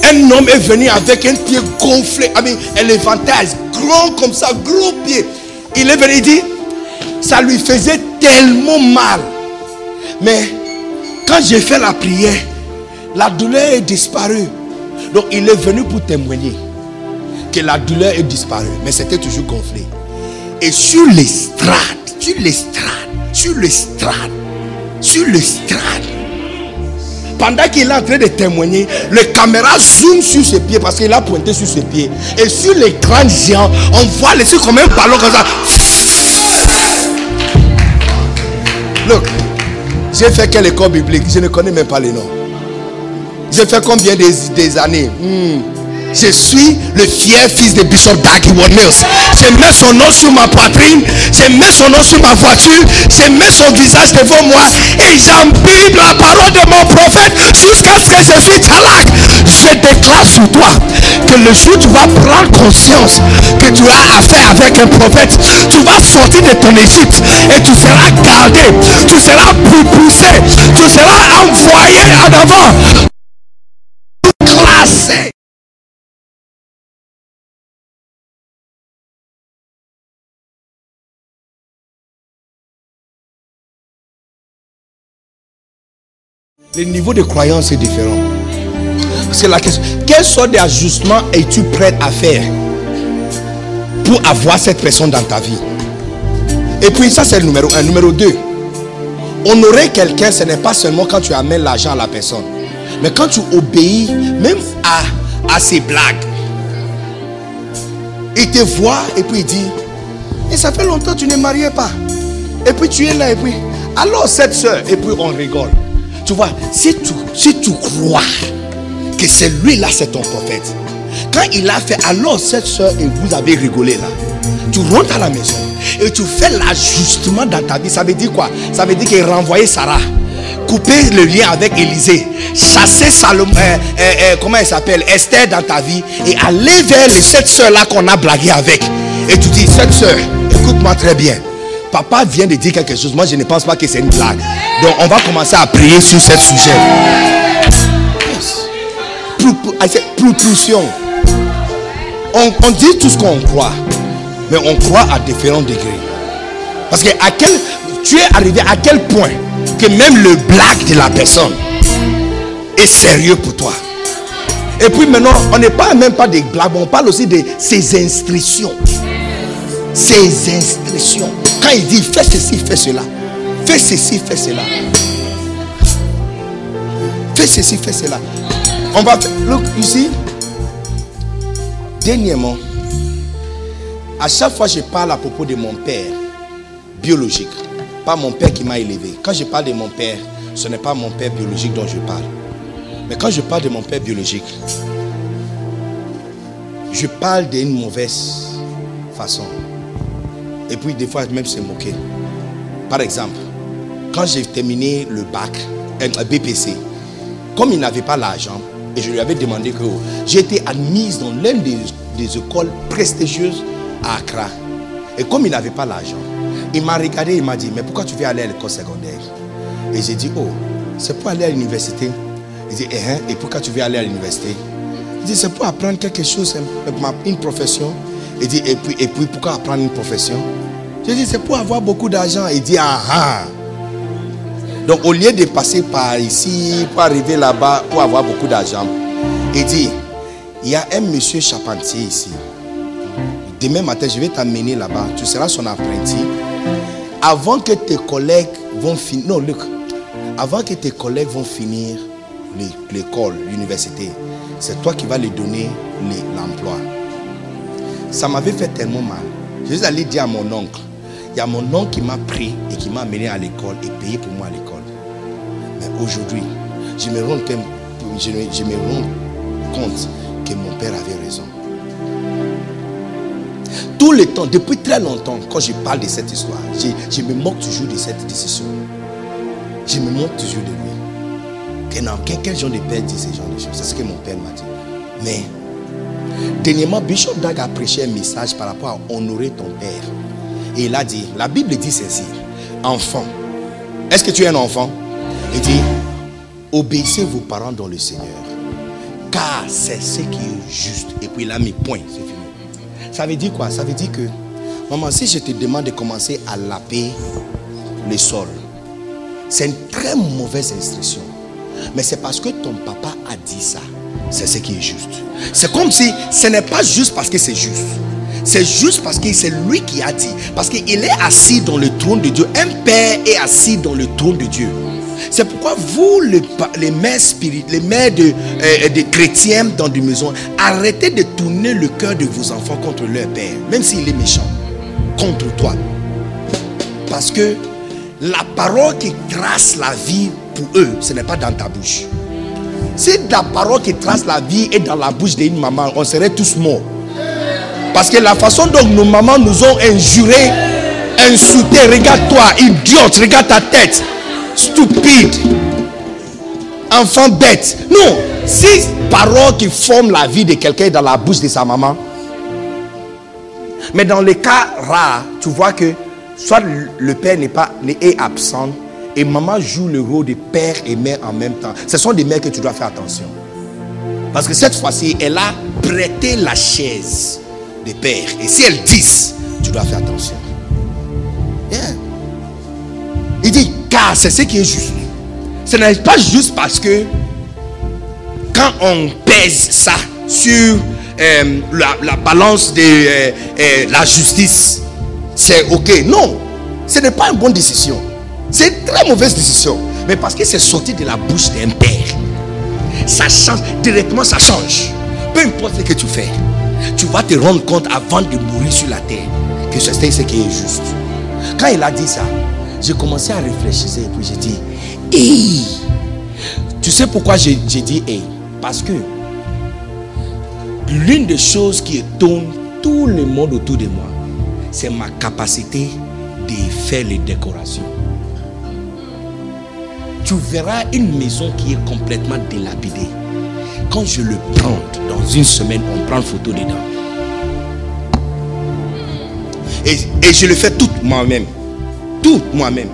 Un homme est venu avec un pied gonflé, I mean, un éventail grand comme ça, gros pied. Il est venu, il dit, ça lui faisait tellement mal. Mais quand j'ai fait la prière, la douleur est disparue. Donc il est venu pour témoigner que la douleur est disparue, mais c'était toujours gonflé. Et sur l'estrade, sur l'estrade, sur l'estrade, sur l'estrade, pendant qu'il est en train de témoigner, le caméra zoome sur ses pieds parce qu'il a pointé sur ses pieds. Et sur l'écran géant, on voit les comme un ballon comme ça. Look, j'ai fait quelle école biblique? Je ne connais même pas les noms. J'ai fait combien des, des années? Hmm. Je suis le fier fils de Bishop Dag Heward Mills. Je mets son nom sur ma poitrine, je mets son nom sur ma voiture, je mets son visage devant moi et j'embibe la parole de mon prophète jusqu'à ce que je suis talak. Je déclare sur toi que le jour où tu vas prendre conscience que tu as affaire avec un prophète, tu vas sortir de ton Égypte et tu seras gardé, tu seras poussé, tu seras envoyé en avant. Le niveau de croyance est différent. C'est la question. Quelle sorte d'ajustement es-tu prêt à faire pour avoir cette personne dans ta vie? Et puis ça c'est le numéro un. Numéro deux, honorer quelqu'un, ce n'est pas seulement quand tu amènes l'argent à la personne, mais quand tu obéis même à, à ses blagues. Il te voit et puis il dit, et ça fait longtemps que tu n'es marié pas. Et puis tu es là et puis, alors cette soeur, et puis on rigole. Tu vois, si tu, si tu crois que c'est lui là, c'est ton prophète. Quand il a fait, alors cette soeur et vous avez rigolé là. Tu rentres à la maison et tu fais l'ajustement dans ta vie. Ça veut dire quoi? Ça veut dire qu'il renvoyait Sarah. Couper le lien avec Élisée. Chasser Salomon, euh, euh, euh, comment elle s'appelle? Esther dans ta vie. Et aller vers cette soeur là qu'on a blagué avec. Et tu dis, cette soeur, écoute-moi très bien. Papa vient de dire quelque chose. Moi, je ne pense pas que c'est une blague. Donc, on va commencer à prier sur ce sujet. Yes. Pro- pro- I said, propulsion. On, dit tout ce qu'on croit, mais on croit à différents degrés. Parce que à quel, tu es arrivé à quel point que même le blague de la personne est sérieux pour toi? Et puis maintenant, on n'est pas même pas des blagues, on parle aussi de ses instructions ses instructions. Quand il dit fais ceci, fais cela. Fais ceci, fais cela. Fais ceci, fais cela. On va faire. Look, ici. Dernièrement, à chaque fois que je parle à propos de mon père biologique, pas mon père qui m'a élevé. Quand je parle de mon père, ce n'est pas mon père biologique dont je parle. Mais quand je parle de mon père biologique, je parle d'une mauvaise façon. Et puis des fois même se moquer. Par exemple, quand j'ai terminé le bac, euh, BPC, comme il n'avait pas l'argent, et je lui avais demandé que oh, été admise dans l'une des, des écoles prestigieuses à Accra. Et comme il n'avait pas l'argent, il m'a regardé, il m'a dit, mais pourquoi tu veux aller à l'école secondaire? Et j'ai dit, oh, c'est pour aller à l'université. Il dit, eh, hein, et pourquoi tu veux aller à l'université? Il dit, c'est pour apprendre quelque chose, une profession. Il dit, et puis, et puis pourquoi apprendre une profession? Je dis, c'est pour avoir beaucoup d'argent. Il dit, ah ah. Donc au lieu de passer par ici pour arriver là-bas pour avoir beaucoup d'argent, il dit, il y a un monsieur charpentier ici. Demain matin, je vais t'amener là-bas. Tu seras son apprenti. Avant que tes collègues vont finir. Non, Luc. Avant que tes collègues vont finir l'école, l'université, c'est toi qui vas les donner l'emploi. Ça m'avait fait tellement mal. Je suis allé dire à mon oncle. Il y a mon oncle qui m'a pris et qui m'a amené à l'école et payé pour moi à l'école. Aujourd'hui, je me rends compte que mon père avait raison. Tout le temps, depuis très longtemps, quand je parle de cette histoire, je, me moque toujours de cette décision. Je me moque toujours de lui. Que non, quel genre de père dit ce genre de choses? C'est ce que mon père m'a dit. Mais, dernièrement, Bishop Dag a prêché un message par rapport à honorer ton père. Et il a dit, la Bible dit ceci, enfant. Est-ce que tu es un enfant? Il dit, obéissez vos parents dans le Seigneur car c'est ce qui est juste. Et puis là, mes points, c'est fini. Ça veut dire quoi? Ça veut dire que, maman, si je te demande de commencer à laper le sol, c'est une très mauvaise instruction. Mais c'est parce que ton papa a dit ça. C'est ce qui est juste. C'est comme si ce n'est pas juste parce que c'est juste. C'est juste parce que c'est lui qui a dit. Parce qu'il est assis dans le trône de Dieu. Un père est assis dans le trône de Dieu. C'est pourquoi vous, les, mères spirituelles, les mères de, euh, chrétiens dans des maisons, arrêtez de tourner le cœur de vos enfants contre leur père, même s'il est méchant, contre toi. Parce que la parole qui trace la vie pour eux, ce n'est pas dans ta bouche. Si la parole qui trace la vie est dans la bouche d'une maman, on serait tous morts. Parce que la façon dont nos mamans nous ont injurés, insultés, regarde-toi, idiote, regarde ta tête stupide, enfant bête. Non, six paroles qui forment la vie de quelqu'un dans la bouche de sa maman. Mais dans les cas rares, tu vois que soit le père n'est pas absent et maman joue le rôle de père et mère en même temps. Ce sont des mères que tu dois faire attention. Parce que cette fois-ci, elle a prêté la chaise de père. Et si elle dit, tu dois faire attention. Il dit, car c'est ce qui est juste. Ce n'est pas juste parce que quand on pèse ça sur euh, la, balance de euh, euh, la justice, c'est ok. Non, ce n'est pas une bonne décision. C'est une très mauvaise décision. Mais parce que c'est sorti de la bouche d'un père, ça change, directement ça change. Peu importe ce que tu fais, tu vas te rendre compte avant de mourir sur la terre que c'est ce qui est juste. Quand il a dit ça, j'ai commencé à réfléchir et puis j'ai dit, hey! Tu sais pourquoi j'ai dit hey? Parce que l'une des choses qui étonne tout le monde autour de moi, c'est ma capacité de faire les décorations. Tu verras une maison qui est complètement délapidée. Quand je le prends dans une semaine, on prend une photo dedans. Et, et je le fais tout moi-même tout moi-même.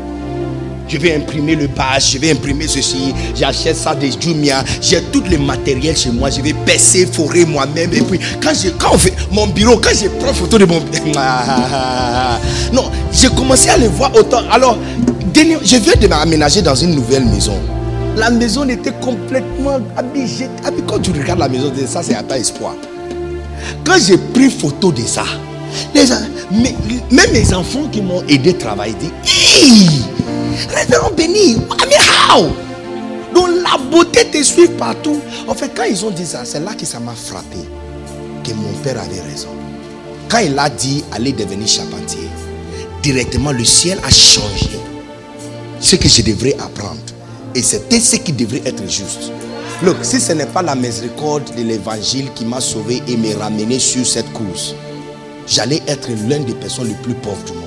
Je vais imprimer le badge, je vais imprimer ceci, j'achète ça des Jumia, j'ai tout le matériel chez moi, je vais percer, forer moi-même. Et puis, quand, je, quand on fait mon bureau, quand je prends photo de mon *laughs* non, j'ai commencé à le voir autant. Alors, je viens de m'aménager dans une nouvelle maison. La maison était complètement habillée. Quand tu regardes la maison, ça, c'est à ta espoir. Quand j'ai pris photo de ça, les, mais, même mes enfants qui m'ont aidé à travailler disent hey, Révérend béni, mean how? Donc la beauté te suit partout. En fait, quand ils ont dit ça, c'est là que ça m'a frappé. Que mon père avait raison. Quand il a dit aller devenir charpentier, directement le ciel a changé. Ce que je devrais apprendre. Et c'était ce qui devrait être juste. Look, si ce n'est pas la miséricorde de l'évangile qui m'a sauvé et m'a ramené sur cette course, j'allais être l'un des personnes les plus pauvres du monde.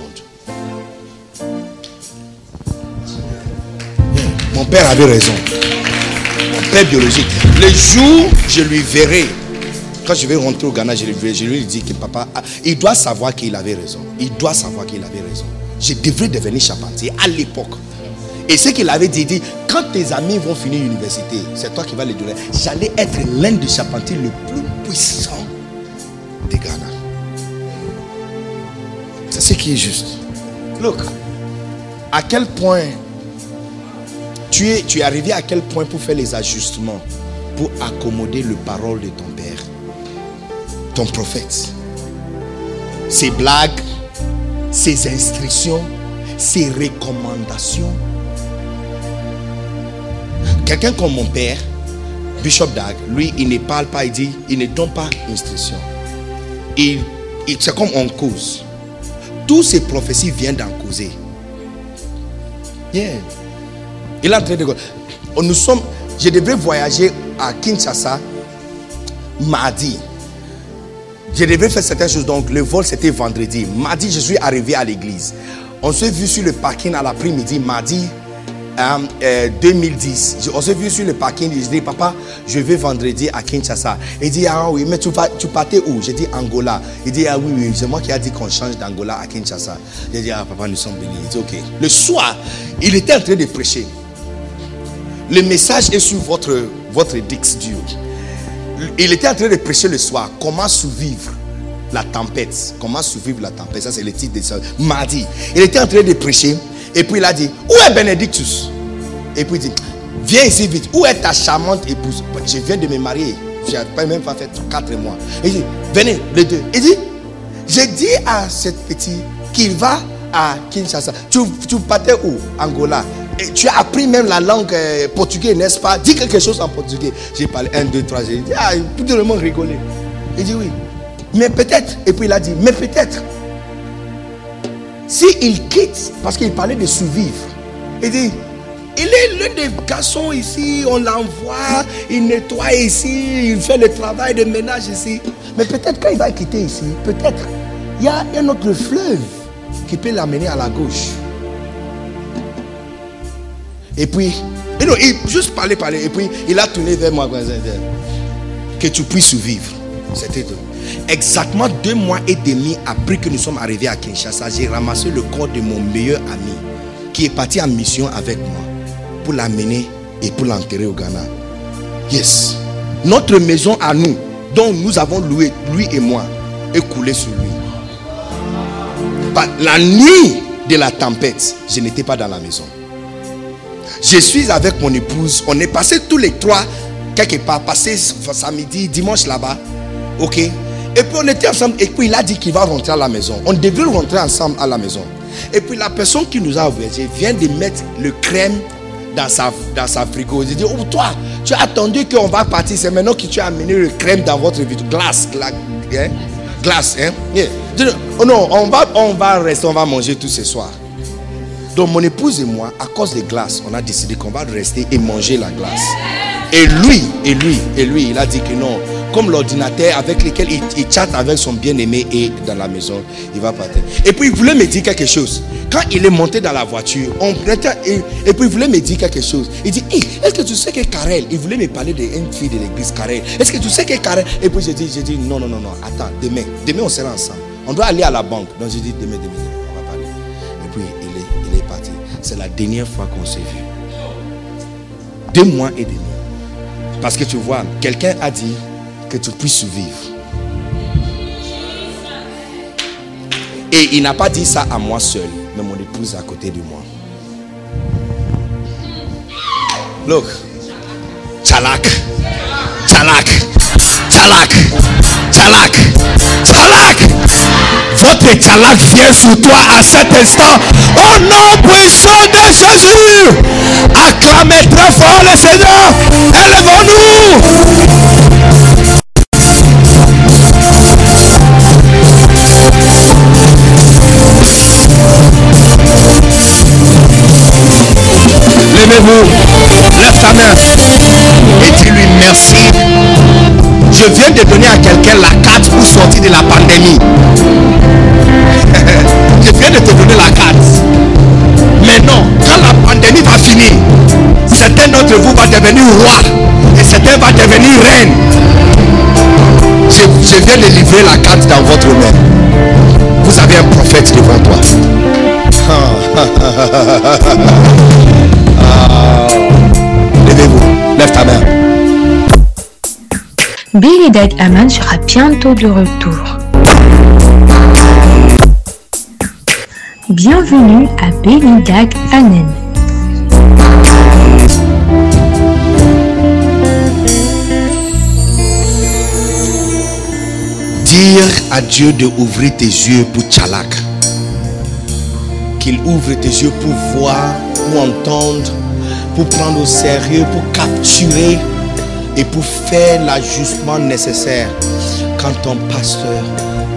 Mon père avait raison. Mon père biologique. Le jour je lui verrai, quand je vais rentrer au Ghana, je lui, je lui dis que papa, ah, il doit savoir qu'il avait raison. Il doit savoir qu'il avait raison. Je devrais devenir charpentier à l'époque. Et ce qu'il avait dit, il dit, quand tes amis vont finir l'université, c'est toi qui vas les donner. J'allais être l'un des charpentiers le plus puissant des Ghana. Qui est juste. Look, à quel point tu es, tu es arrivé à quel point pour faire les ajustements, pour accommoder le parole de ton père, ton prophète. Ses blagues, ses instructions, ses recommandations. Quelqu'un comme mon père, Bishop Dag, lui, il ne parle pas, il dit, il ne donne pas instruction. Il, il c'est comme on cause. Toutes ces prophéties viennent d'en causer. Yeah. Il est en train de. Nous sommes. Je devrais voyager à Kinshasa mardi. Je devais faire certaines choses. Donc, le vol, c'était vendredi. Mardi, je suis arrivé à l'église. On s'est vu sur le parking à l'après-midi, mardi 2010. Euh, on s'est vu sur le parking. Je dis, papa, je vais vendredi à Kinshasa. Il dit, ah oui, mais tu, tu partais où? J'ai dit, Angola. Il dit, ah oui, oui, c'est moi qui a dit qu'on change d'Angola à Kinshasa. J'ai dit, ah papa, nous sommes bénis. Il dit, ok. Le soir, il était en train de prêcher. Le message est sur votre, votre Dix dur. Il était en train de prêcher le soir. Comment survivre la tempête? Comment survivre la tempête? Ça, c'est le titre de ça. Mardi. Il était en train de prêcher. Et puis il a dit, où est Benedictus? Et puis il dit, viens ici vite. Où est ta charmante épouse? Je viens de me marier. Je n'ai même pas fait 4 mois. Il dit, venez, les deux. Il dit, j'ai dit à cette petite qu'il va à Kinshasa. Tu, partais où? Angola. Tu as appris même la langue euh, portugaise, n'est-ce pas? Dis quelque chose en portugais. J'ai parlé 1, 2, 3. J'ai dit, ah, tout le monde rigolait. Il dit oui. Mais peut-être, et puis il a dit, mais peut-être, s'il quitte, parce qu'il parlait de survivre, il dit, il est l'un des garçons ici, on l'envoie, il nettoie ici, il fait le travail de ménage ici. Mais peut-être quand il va quitter ici, peut-être, il y a un autre fleuve qui peut l'amener à la gauche. Et puis, non, il juste parler, parler. Et puis, il a tourné vers moi. Que tu puisses survivre. C'était tout. Exactement deux mois et demi après que nous sommes arrivés à Kinshasa, j'ai ramassé le corps de mon meilleur ami qui est parti en mission avec moi pour l'amener et pour l'enterrer au Ghana. Yes. Notre maison à nous, dont nous avons loué, lui et moi, est coulée sur lui. La nuit de la tempête, je n'étais pas dans la maison. Je suis avec mon épouse. On est passé tous les trois quelque part, passé samedi, dimanche là-bas. Ok? Et puis on était ensemble. Et puis il a dit qu'il va rentrer à la maison. On devait rentrer ensemble à la maison. Et puis la personne qui nous a ouvert vient de mettre le crème dans sa, dans sa frigo. Il dit, oh, toi, tu as attendu qu'on va partir. C'est maintenant que tu as amené le crème dans votre vie. Glace, glace, hein? glace. Hein? Oh non, on va, on va rester, on va manger tout ce soir. Donc mon épouse et moi, à cause des glaces, on a décidé qu'on va rester et manger la glace. Et lui, et lui, et lui, il a dit que non, comme l'ordinateur avec lequel il, chatte avec son bien-aimé et dans la maison, il va partir. Et puis il voulait me dire quelque chose. Quand il est monté dans la voiture, on et, et puis il voulait me dire quelque chose. Il dit, est-ce que tu sais que Karel, il voulait me parler d'une fille de l'église Karel. Est-ce que tu sais que Karel? Et puis j'ai dit, non, non, non, non, attends, demain, demain on sera ensemble. On doit aller à la banque. Donc j'ai dit, demain, demain, demain, on va parler. Et puis il est, il est parti. C'est la dernière fois qu'on s'est vu. Deux mois et demi. Parce que tu vois, quelqu'un a dit, que tu puisses survivre. Et il n'a pas dit ça à moi seul, mais mon épouse à côté de moi. Look, Chalak, Chalak, Chalak, Chalak, Chalak. Votre Chalak vient sur toi à cet instant. Au nom puissant de Jésus, acclamez très fort le Seigneur. Levez-vous, lève ta main et dis-lui merci. Je viens de donner à quelqu'un la carte pour sortir de la pandémie. *laughs* Je viens de te donner la carte. Maintenant, quand la pandémie va finir, certains d'entre vous vont devenir roi et certains vont devenir reine. Je, je viens de livrer la carte dans votre main. Vous avez un prophète devant toi. *laughs* Levez-vous. Lève ta main. Bill et Dad Aman sera bientôt de retour. Bienvenue à Bill Dag Dad Anan. Dire à Dieu de ouvrir tes yeux pour Tchalak. Qu'il ouvre tes yeux pour voir, ou entendre pour prendre au sérieux, pour capturer et pour faire l'ajustement nécessaire quand ton pasteur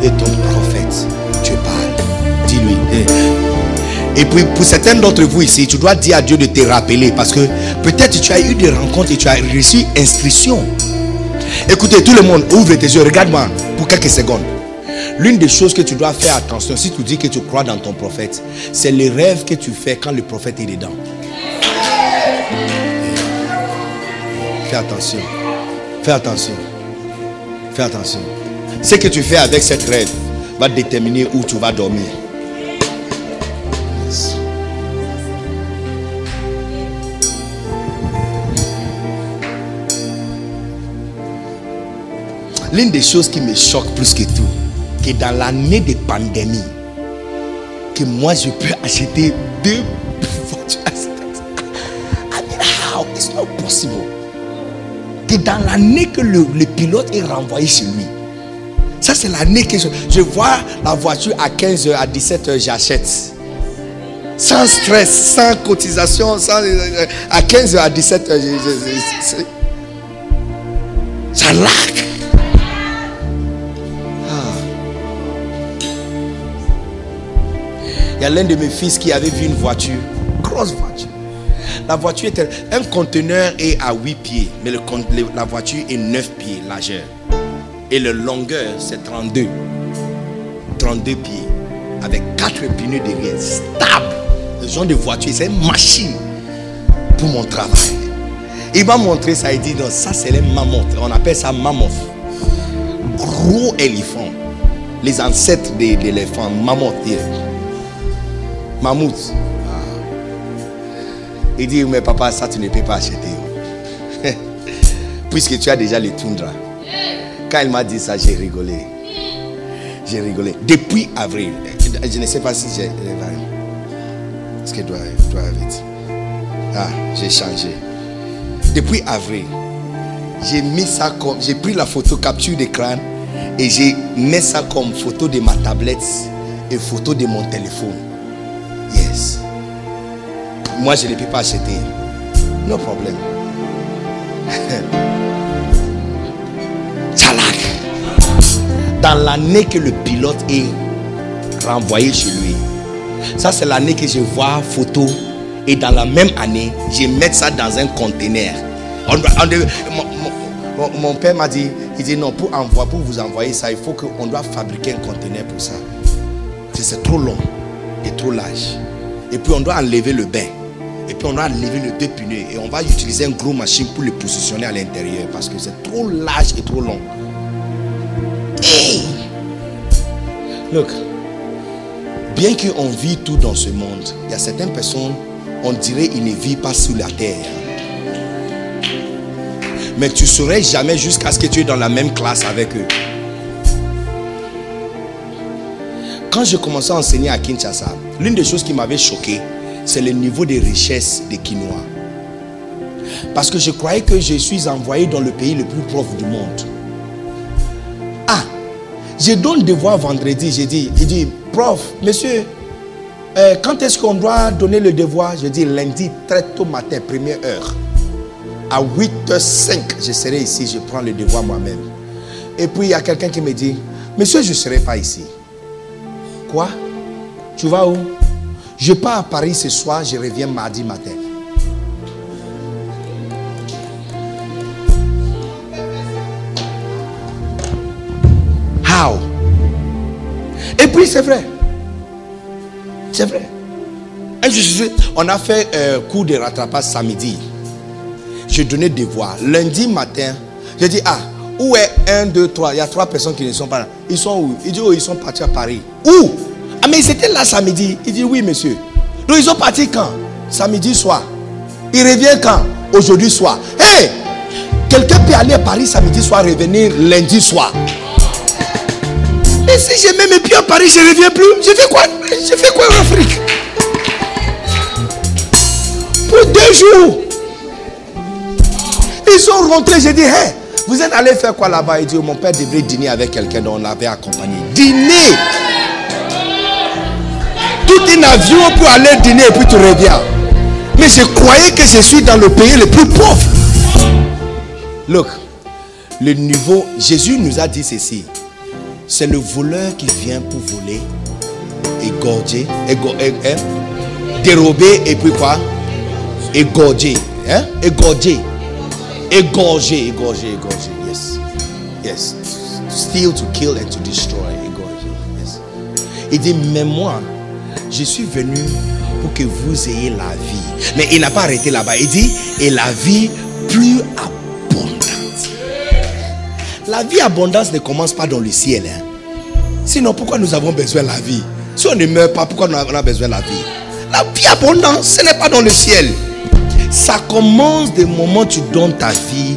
et ton prophète te parlent. Dis-lui. eh. Et puis pour certains d'entre vous ici, tu dois dire à Dieu de te rappeler parce que peut-être tu as eu des rencontres et tu as reçu instruction. Écoutez, tout le monde, ouvre tes yeux, regarde-moi pour quelques secondes. L'une des choses que tu dois faire attention, si tu dis que tu crois dans ton prophète, c'est les rêves que tu fais quand le prophète est dedans. Fais attention. Fais attention. Fais attention. Ce que tu fais avec cette rêve va déterminer où tu vas dormir. L'une des choses qui me choque plus que tout, que dans l'année de pandémie, que moi je peux acheter deux *laughs* voitures. *laughs* Possible. Dans l'année que le, pilote est renvoyé chez lui, ça c'est l'année que je, je vois la voiture à 15h, à 17h, j'achète. Sans stress, sans cotisation, sans, à 15h, à 17h, je, je- je- c'est- ça laque. Il y a l'un de mes fils qui avait vu une voiture, grosse voiture. La voiture était. Un conteneur est à 8 pieds, mais le le- la voiture est 9 pieds largeur. Et le longueur, c'est 32. 32 pieds. Avec 4 pneus derrière. Stable. Ce genre de voiture, c'est une machine pour mon travail. Il m'a montré ça, il dit non, ça c'est les mammouths. On appelle ça mammoth. Gros éléphant. Les ancêtres de l'éléphant, mammoth. Mammouth. Il dit, mais papa, ça tu ne peux pas acheter. *laughs* Puisque tu as déjà les toundra. Quand il m'a dit ça, j'ai rigolé. J'ai rigolé. Depuis avril, je ne sais pas si j'ai. Est-ce que doit, doit vite. Ah, j'ai changé. Depuis avril, j'ai mis ça comme. J'ai pris la photo capture d'écran et j'ai mis ça comme photo de ma tablette et photo de mon téléphone. Yes. Moi, je ne peux pas acheter. No problème. *laughs* Tchalak. Dans l'année que le pilote est renvoyé chez lui, ça c'est l'année que je vois photo et dans la même année, je mets ça dans un conteneur. Mon, père m'a dit, il dit non, pour, envoyer, pour vous envoyer ça, il faut qu'on doit fabriquer un conteneur pour ça. C'est trop long et trop large. Et puis on doit enlever le bain. Et puis on doit enlever les deux pneus. Et on va utiliser un gros machine pour le positionner à l'intérieur. Parce que c'est trop large et trop long. Hey! Look. Bien qu'on vit tout dans ce monde, il y a certaines personnes, on dirait qu'ils ne vivent pas sous la terre. Mais tu ne saurais jamais jusqu'à ce que tu es dans la même classe avec eux. Quand j'ai commencé à enseigner à Kinshasa, l'une des choses qui m'avait choqué, c'est le niveau de richesse des Quinois. Parce que je croyais que je suis envoyé dans le pays le plus pauvre du monde. Ah, je donne devoir vendredi. J'ai dit, il dit, prof, monsieur, euh, quand est-ce qu'on doit donner le devoir? Je dis lundi, très tôt matin, première heure. À 8h05, je serai ici, je prends le devoir moi-même. Et puis il y a quelqu'un qui me dit, monsieur, je ne serai pas ici. Quoi? Tu vas où? Je pars à Paris ce soir, je reviens mardi matin. How? Et puis c'est vrai. C'est vrai. Je on a fait un cours de rattrapage samedi. Je donnais devoir. Lundi matin, j'ai dit, ah, où est 1, 2, 3 Il y a trois personnes qui ne sont pas là. Ils sont où? Il dit, oh, ils sont partis à Paris. Où? Mais ils étaient là samedi. Il dit, oui, monsieur. Donc, ils sont partis quand? Samedi soir. Ils reviennent quand? Aujourd'hui soir. Hé Quelqu'un peut aller à Paris samedi soir, revenir lundi soir. Et si j'ai même mes pieds à Paris, je ne reviens plus. Je fais quoi? Je fais quoi en Afrique? Pour deux jours. Ils sont rentrés, j'ai dit, hé, vous êtes allé faire quoi là-bas? Il dit, mon père devrait dîner avec quelqu'un dont on l'avait accompagné. Dîner Tout un avion pour aller dîner et puis tu reviens. Mais je croyais que je suis dans le pays le plus pauvre. Look, le niveau, Jésus nous a dit ceci. C'est le voleur qui vient pour voler, égorger, égo- é- hein, dérober et puis quoi? Égorger. Hein? Égorger. Égorger, égorger, égorger. Yes. Yes. Steal, to kill and to destroy. Égorger. Yes. Il dit, mais moi, je suis venu pour que vous ayez la vie. Mais il n'a pas arrêté là-bas. Il dit, et la vie plus abondante. La vie abondance ne commence pas dans le ciel. hein. Sinon, pourquoi nous avons besoin de la vie? Si on ne meurt pas, pourquoi on a on a besoin de la vie? La vie abondance, ce n'est pas dans le ciel. Ça commence du moment où tu donnes ta vie.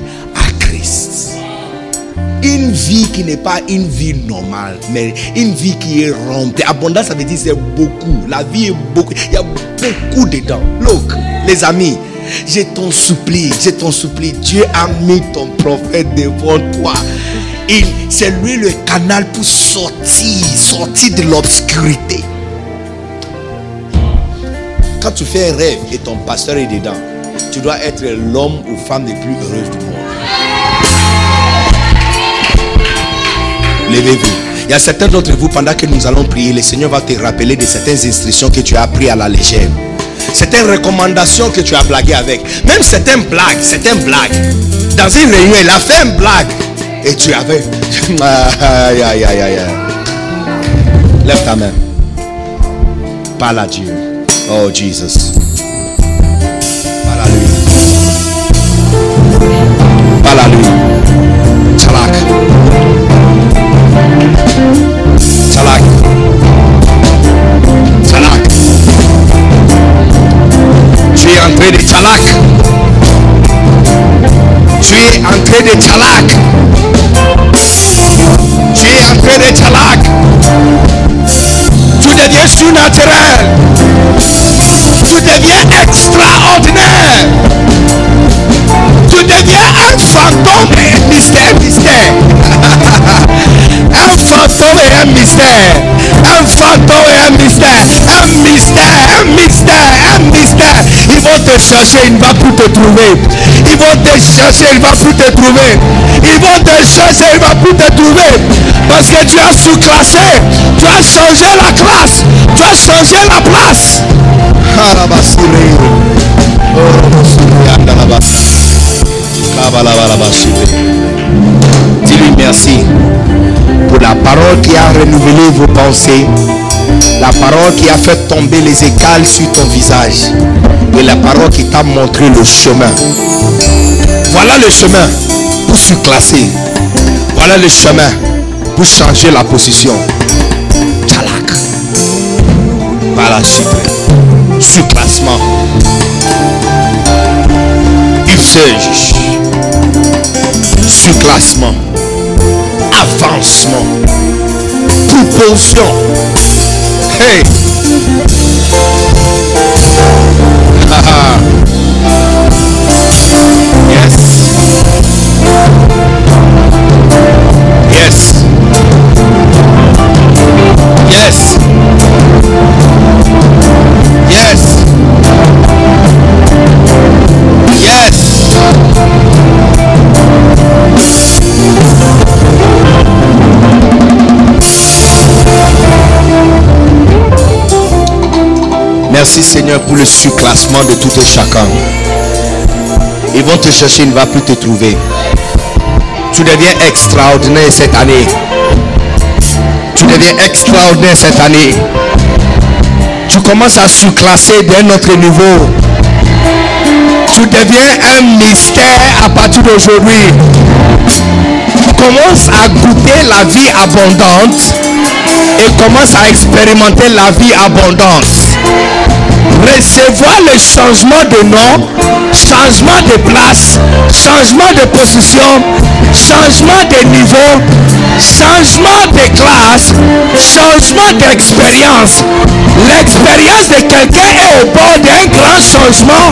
Une vie qui n'est pas une vie normale, mais une vie qui est remplie. Abondance, ça veut dire c'est beaucoup. La vie est beaucoup. Il y a beaucoup dedans. Look, les amis, je t'en supplie, je t'en supplie. Dieu a mis ton prophète devant toi. C'est lui le canal pour sortir, sortir de l'obscurité. Quand tu fais un rêve et ton pasteur est dedans, tu dois être l'homme ou femme les plus heureuses du monde. Il y a certains d'entre vous, pendant que nous allons prier, le Seigneur va te rappeler de certaines instructions que tu as prises à la légère. Certaines recommandations que tu as blagué avec. Même certaines blagues, certaines blagues. Dans une réunion, il a fait une blague. Et tu avais. *laughs* Aïe, aïe, aïe, aïe. Lève ta main. Parle à Dieu. Oh, Jesus. Tu es es entré de Chalak. Tu es entré de Chalak. Tu deviens surnaturel. Tu deviens extraordinaire. Tu deviens un fantôme mystère, mystère. Un fantôme et un mystère. Un fantôme et un mystère. Un mystère, un mystère, un mystère. Ils vont te chercher, il ne va plus te trouver. Ils vont te chercher, il ne va plus te trouver. Ils vont te chercher, il ne va plus te trouver. Parce que tu as sous-classé. Tu as changé la classe. Tu as changé la place. Dis-lui merci pour la parole qui a renouvelé vos pensées, la parole qui a fait tomber les écales sur ton visage et la parole qui t'a montré le chemin. Voilà le chemin pour surclasser. Voilà le chemin pour changer la position. Tchalak. Voilà sucre. Surclassement. Usage. Surclassement. Avancement. Propulsion. Hey. *laughs* Merci Seigneur pour le surclassement de tout et chacun. Ils vont te chercher, ils ne vont plus te trouver. Tu deviens extraordinaire cette année. Tu deviens extraordinaire cette année. Tu commences à surclasser d'un autre niveau. Tu deviens un mystère à partir d'aujourd'hui. Tu commences à goûter la vie abondante et commences à expérimenter la vie abondante. Recevoir le changement de nom, changement de place, changement de position, changement de niveau, changement de classe, changement d'expérience. L'expérience de quelqu'un est au bord d'un grand changement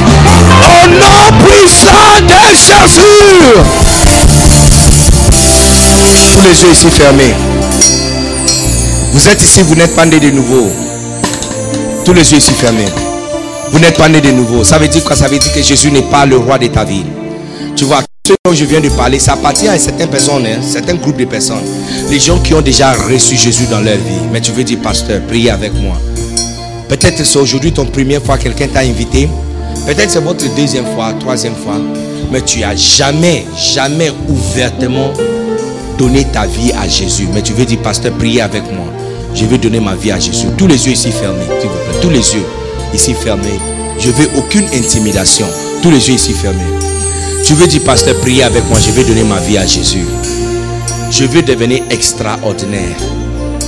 au nom puissant de Jésus. Tous les yeux ici fermés. Vous êtes ici, vous n'êtes pas né de nouveau. Tous les yeux ici fermés. Vous n'êtes pas né de nouveau. Ça veut dire quoi? Ça veut dire que Jésus n'est pas le roi de ta vie. Tu vois, ce dont je viens de parler, ça appartient à certaines personnes, hein, certains groupes de personnes. Les gens qui ont déjà reçu Jésus dans leur vie. Mais tu veux dire, pasteur, priez avec moi. Peut-être c'est aujourd'hui ton première fois quelqu'un t'a invité. Peut-être c'est votre deuxième fois, troisième fois. Mais tu as jamais, jamais ouvertement donné ta vie à Jésus. Mais tu veux dire, pasteur, priez avec moi. Je veux donner ma vie à Jésus. Tous les yeux ici fermés, s'il vous plaît. Tous les yeux ici. Je veux aucune intimidation. Tous les yeux ici fermés. Tu veux dire, pasteur, priez avec moi. Je veux donner ma vie à Jésus. Je veux devenir extraordinaire.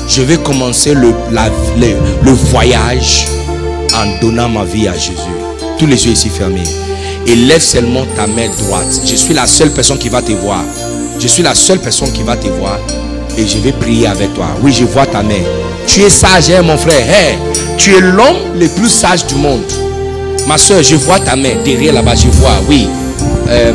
Je vais commencer le, la- le, le voyage en donnant ma vie à Jésus. Tous les yeux ici fermés. Et lève seulement ta main droite. Je suis la seule personne qui va te voir. Je suis la seule personne qui va te voir. Et je vais prier avec toi. Oui, je vois ta main. Tu es sage, hein, mon frère. Hey, tu es l'homme le plus sage du monde. Ma soeur, je vois ta main derrière là-bas. Je vois, oui. Euh,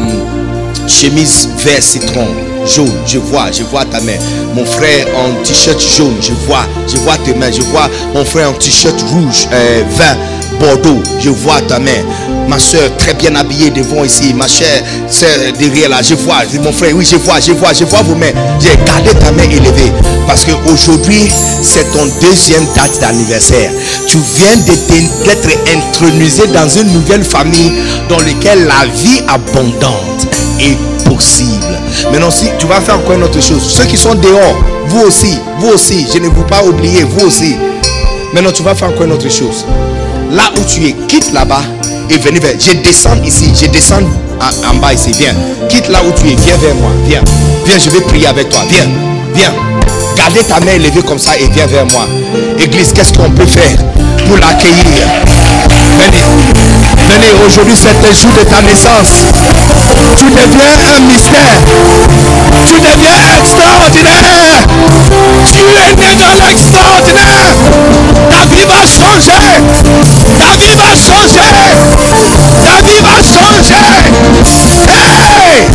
chemise vert citron, jaune, je vois, je vois ta main. Mon frère en t-shirt jaune, je vois, je vois tes mains. Je vois mon frère en t-shirt rouge, euh, vin, bordeaux, je vois ta main. Ma soeur très bien habillée devant ici, ma chère soeur derrière là, je vois, mon frère, oui, je vois, je vois, je vois vos mains. J'ai gardé ta main élevée parce qu'aujourd'hui, c'est ton deuxième date d'anniversaire. Tu viens d'être intronisé dans une nouvelle famille dans laquelle la vie abondante est possible. Maintenant, si tu vas faire encore une autre chose, ceux qui sont dehors, vous aussi, vous aussi, je ne vous pas oublier, vous aussi. Maintenant, tu vas faire encore une autre chose. Là où tu es, quitte là-bas et venez vers. Je descends ici, je descends en, en bas ici. Viens, quitte là où tu es, viens vers moi. Viens, viens, je vais prier avec toi. Viens, viens. Gardez ta main élevée comme ça et viens vers moi. Église, qu'est-ce qu'on peut faire pour l'accueillir? Venez, venez. Aujourd'hui, c'est le jour de ta naissance. Tu deviens un mystère. Tu deviens extraordinaire. Tu es né dans l'extraordinaire. Ta vie va changer. Ta vie va changer. Ta vie va changer. Hey!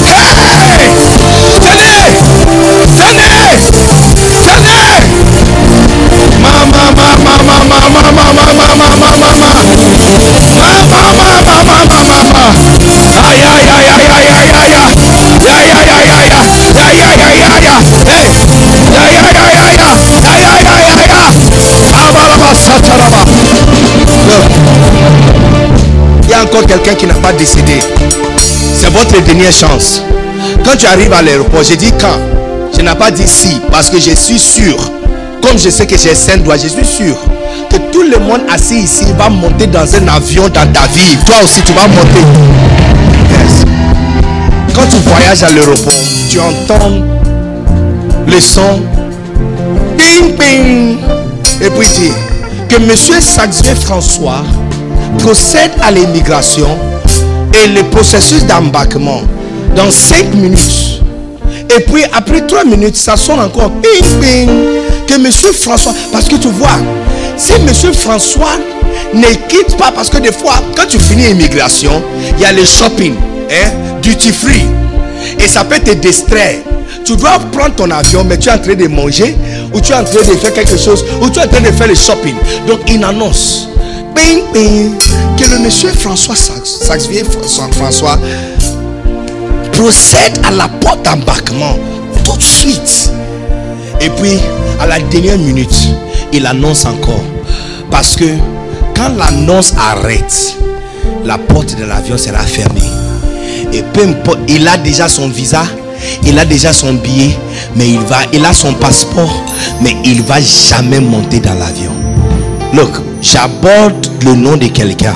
Hey! Venez! Venez! Venez! Mama, mama, mama, mama, mama, mama, mama, mama. Il y a encore quelqu'un qui n'a pas décédé. C'est votre dernière chance. Quand tu arrives à l'aéroport, j'ai dit quand? Je n'ai pas dit si, parce que je suis sûr, comme je sais que j'ai saint doigt, je suis sûr le monde assis ici va monter dans un avion dans ta vie. Toi aussi, tu vas monter. Yes. Quand tu voyages à l'aéroport, tu entends le son. Ping, ping. Et puis dit que monsieur Saxvé François procède à l'immigration et le processus d'embarquement dans 5 minutes. Et puis après 3 minutes, ça sonne encore ping ping que monsieur François, parce que tu vois, si monsieur François ne quitte pas, parce que des fois, quand tu finis l'immigration, il y a le shopping, hein, duty free, et ça peut te distraire. Tu dois prendre ton avion, mais tu es en train de manger, ou tu es en train de faire quelque chose, ou tu es en train de faire le shopping. Donc il annonce, que le monsieur François François, François procède à la porte d'embarquement tout de suite. Et puis, à la dernière minute, il annonce encore. Parce que quand l'annonce arrête, la porte de l'avion sera fermée. Et peu importe, il a déjà son visa, il a déjà son billet, mais il va, il a son passeport, mais il va jamais monter dans l'avion. Look, j'aborde le nom de quelqu'un.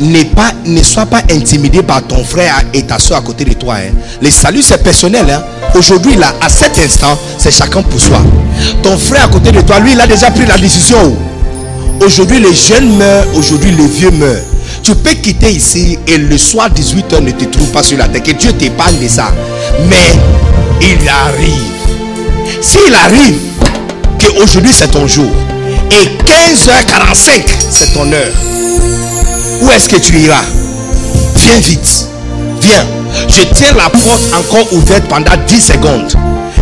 Ne, pas, ne sois pas intimidé par ton frère et ta soeur à côté de toi. hein. Le salut, c'est personnel. hein. Aujourd'hui, là, à cet instant, c'est chacun pour soi. Ton frère à côté de toi, lui, il a déjà pris la décision. Aujourd'hui, les jeunes meurent, aujourd'hui, les vieux meurent. Tu peux quitter ici et le soir 18h ne te trouve pas sur la terre. Que Dieu t'épargne de ça. Mais il arrive. S'il arrive que aujourd'hui c'est ton jour et 15h45 c'est ton heure, où est-ce que tu iras? Viens vite. Viens. Je tiens la porte encore ouverte pendant 10 secondes.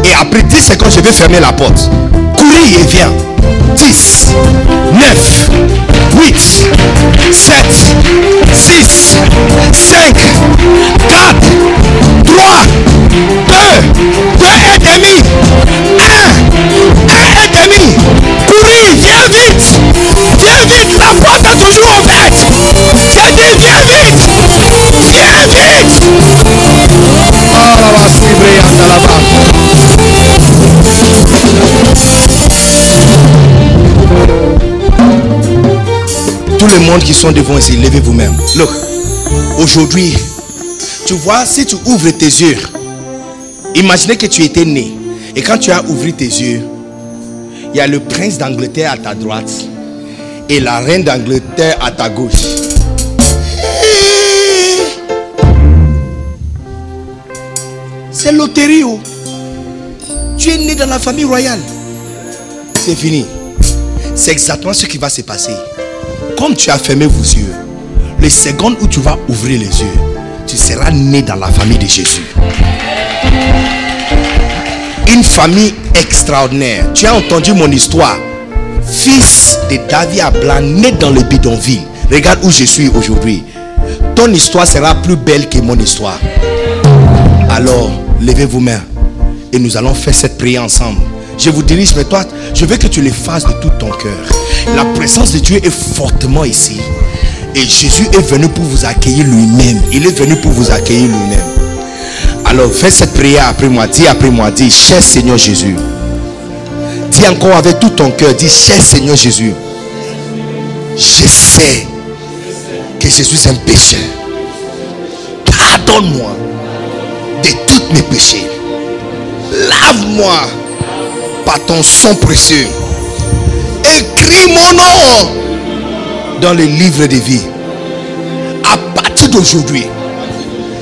Et après 10 secondes, je vais fermer la porte. Courir et viens. 10, 9, 8, 7, 6, 5, 4, 3, 2, 2 et demi, 1, 1 Courir, viens vite. Viens vite, la porte est toujours ouverte. J'ai dit, viens vite. Viens vite. Tout le monde qui sont devant ici, levez vous-même. Look, aujourd'hui, tu vois, si tu ouvres tes yeux, imaginez que tu étais né. Et quand tu as ouvert tes yeux, il y a le prince d'Angleterre à ta droite et la reine d'Angleterre à ta gauche. C'est loterie. oh. Tu es né dans la famille royale. C'est fini. C'est exactement ce qui va se passer. Comme tu as fermé vos yeux, les secondes où tu vas ouvrir les yeux, tu seras né dans la famille de Jésus. Une famille extraordinaire. Tu as entendu mon histoire. Fils de David Ablan, né dans le bidonville. Regarde où je suis aujourd'hui. Ton histoire sera plus belle que mon histoire. Alors, levez vos mains et nous allons faire cette prière ensemble. Je vous dirige, mais toi, je veux que tu le fasses de tout ton cœur. La présence de Dieu est fortement ici. Et Jésus est venu pour vous accueillir lui-même. Il est venu pour vous accueillir lui-même. Alors, fais cette prière après moi. Dis après moi. Dis, cher Seigneur Jésus. Dis encore avec tout ton cœur. Dis, cher Seigneur Jésus. Je sais que je suis un pécheur. Pardonne-moi de tous mes péchés. Lave-moi par ton sang précieux. Écris mon nom dans le livre de vie. À partir d'aujourd'hui,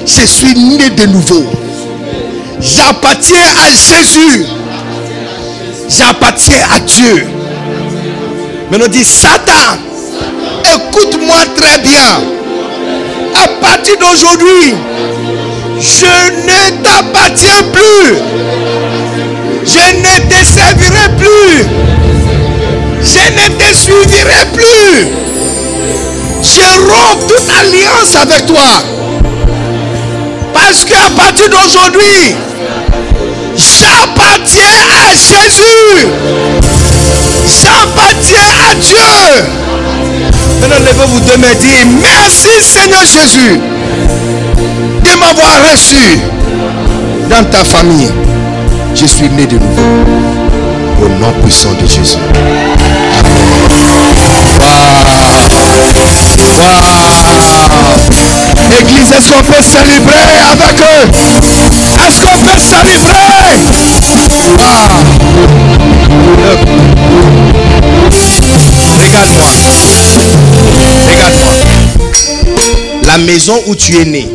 je suis né de nouveau. J'appartiens à Jésus. J'appartiens à Dieu. Maintenant dit Satan, écoute-moi très bien. À partir d'aujourd'hui, je ne t'appartiens plus. Je ne te servirai plus. Je ne te suivrai plus. Je romps toute alliance avec toi. Parce qu'à partir d'aujourd'hui, j'appartiens à Jésus. J'appartiens à Dieu. Maintenant, levez-vous deux mains et dites Merci Seigneur Jésus de m'avoir reçu dans ta famille. Je suis né de nouveau. Au nom puissant de Jésus. Wow. Église, est-ce qu'on peut célébrer avec eux? Est-ce qu'on peut célébrer? Regarde-moi. Regarde-moi. La maison où tu es né.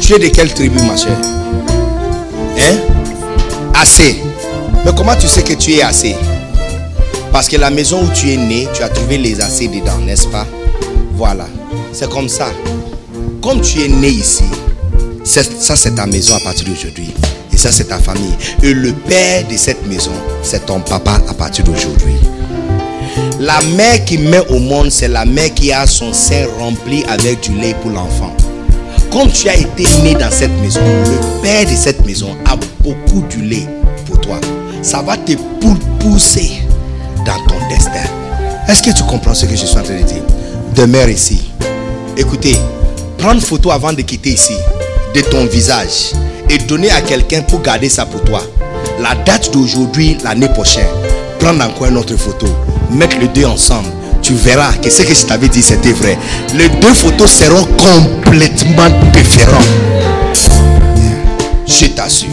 Tu es de quelle tribu, ma chère? Hein? Assez. Mais comment tu sais que tu es assez? Parce que la maison où tu es né, tu as trouvé les assez dedans, n'est-ce pas? Voilà. C'est comme ça. Comme tu es né ici, ça c'est ta maison à partir d'aujourd'hui. Et ça c'est ta famille. Et le père de cette maison, c'est ton papa à partir d'aujourd'hui. La mère qui met au monde, c'est la mère qui a son sein rempli avec du lait pour l'enfant. Comme tu as été né dans cette maison, le père de cette maison a beaucoup du lait pour toi. Ça va te pou- pousser dans ton destin. Est-ce que tu comprends ce que je suis en train de dire? Demeure ici. Écoutez, prendre photo avant de quitter ici de ton visage et donner à quelqu'un pour garder ça pour toi. La date d'aujourd'hui, l'année prochaine, prendre encore une autre photo, mettre les deux ensemble. Tu verras que ce que je t'avais dit c'était vrai. Les deux photos seront complètement différentes. Je t'assure.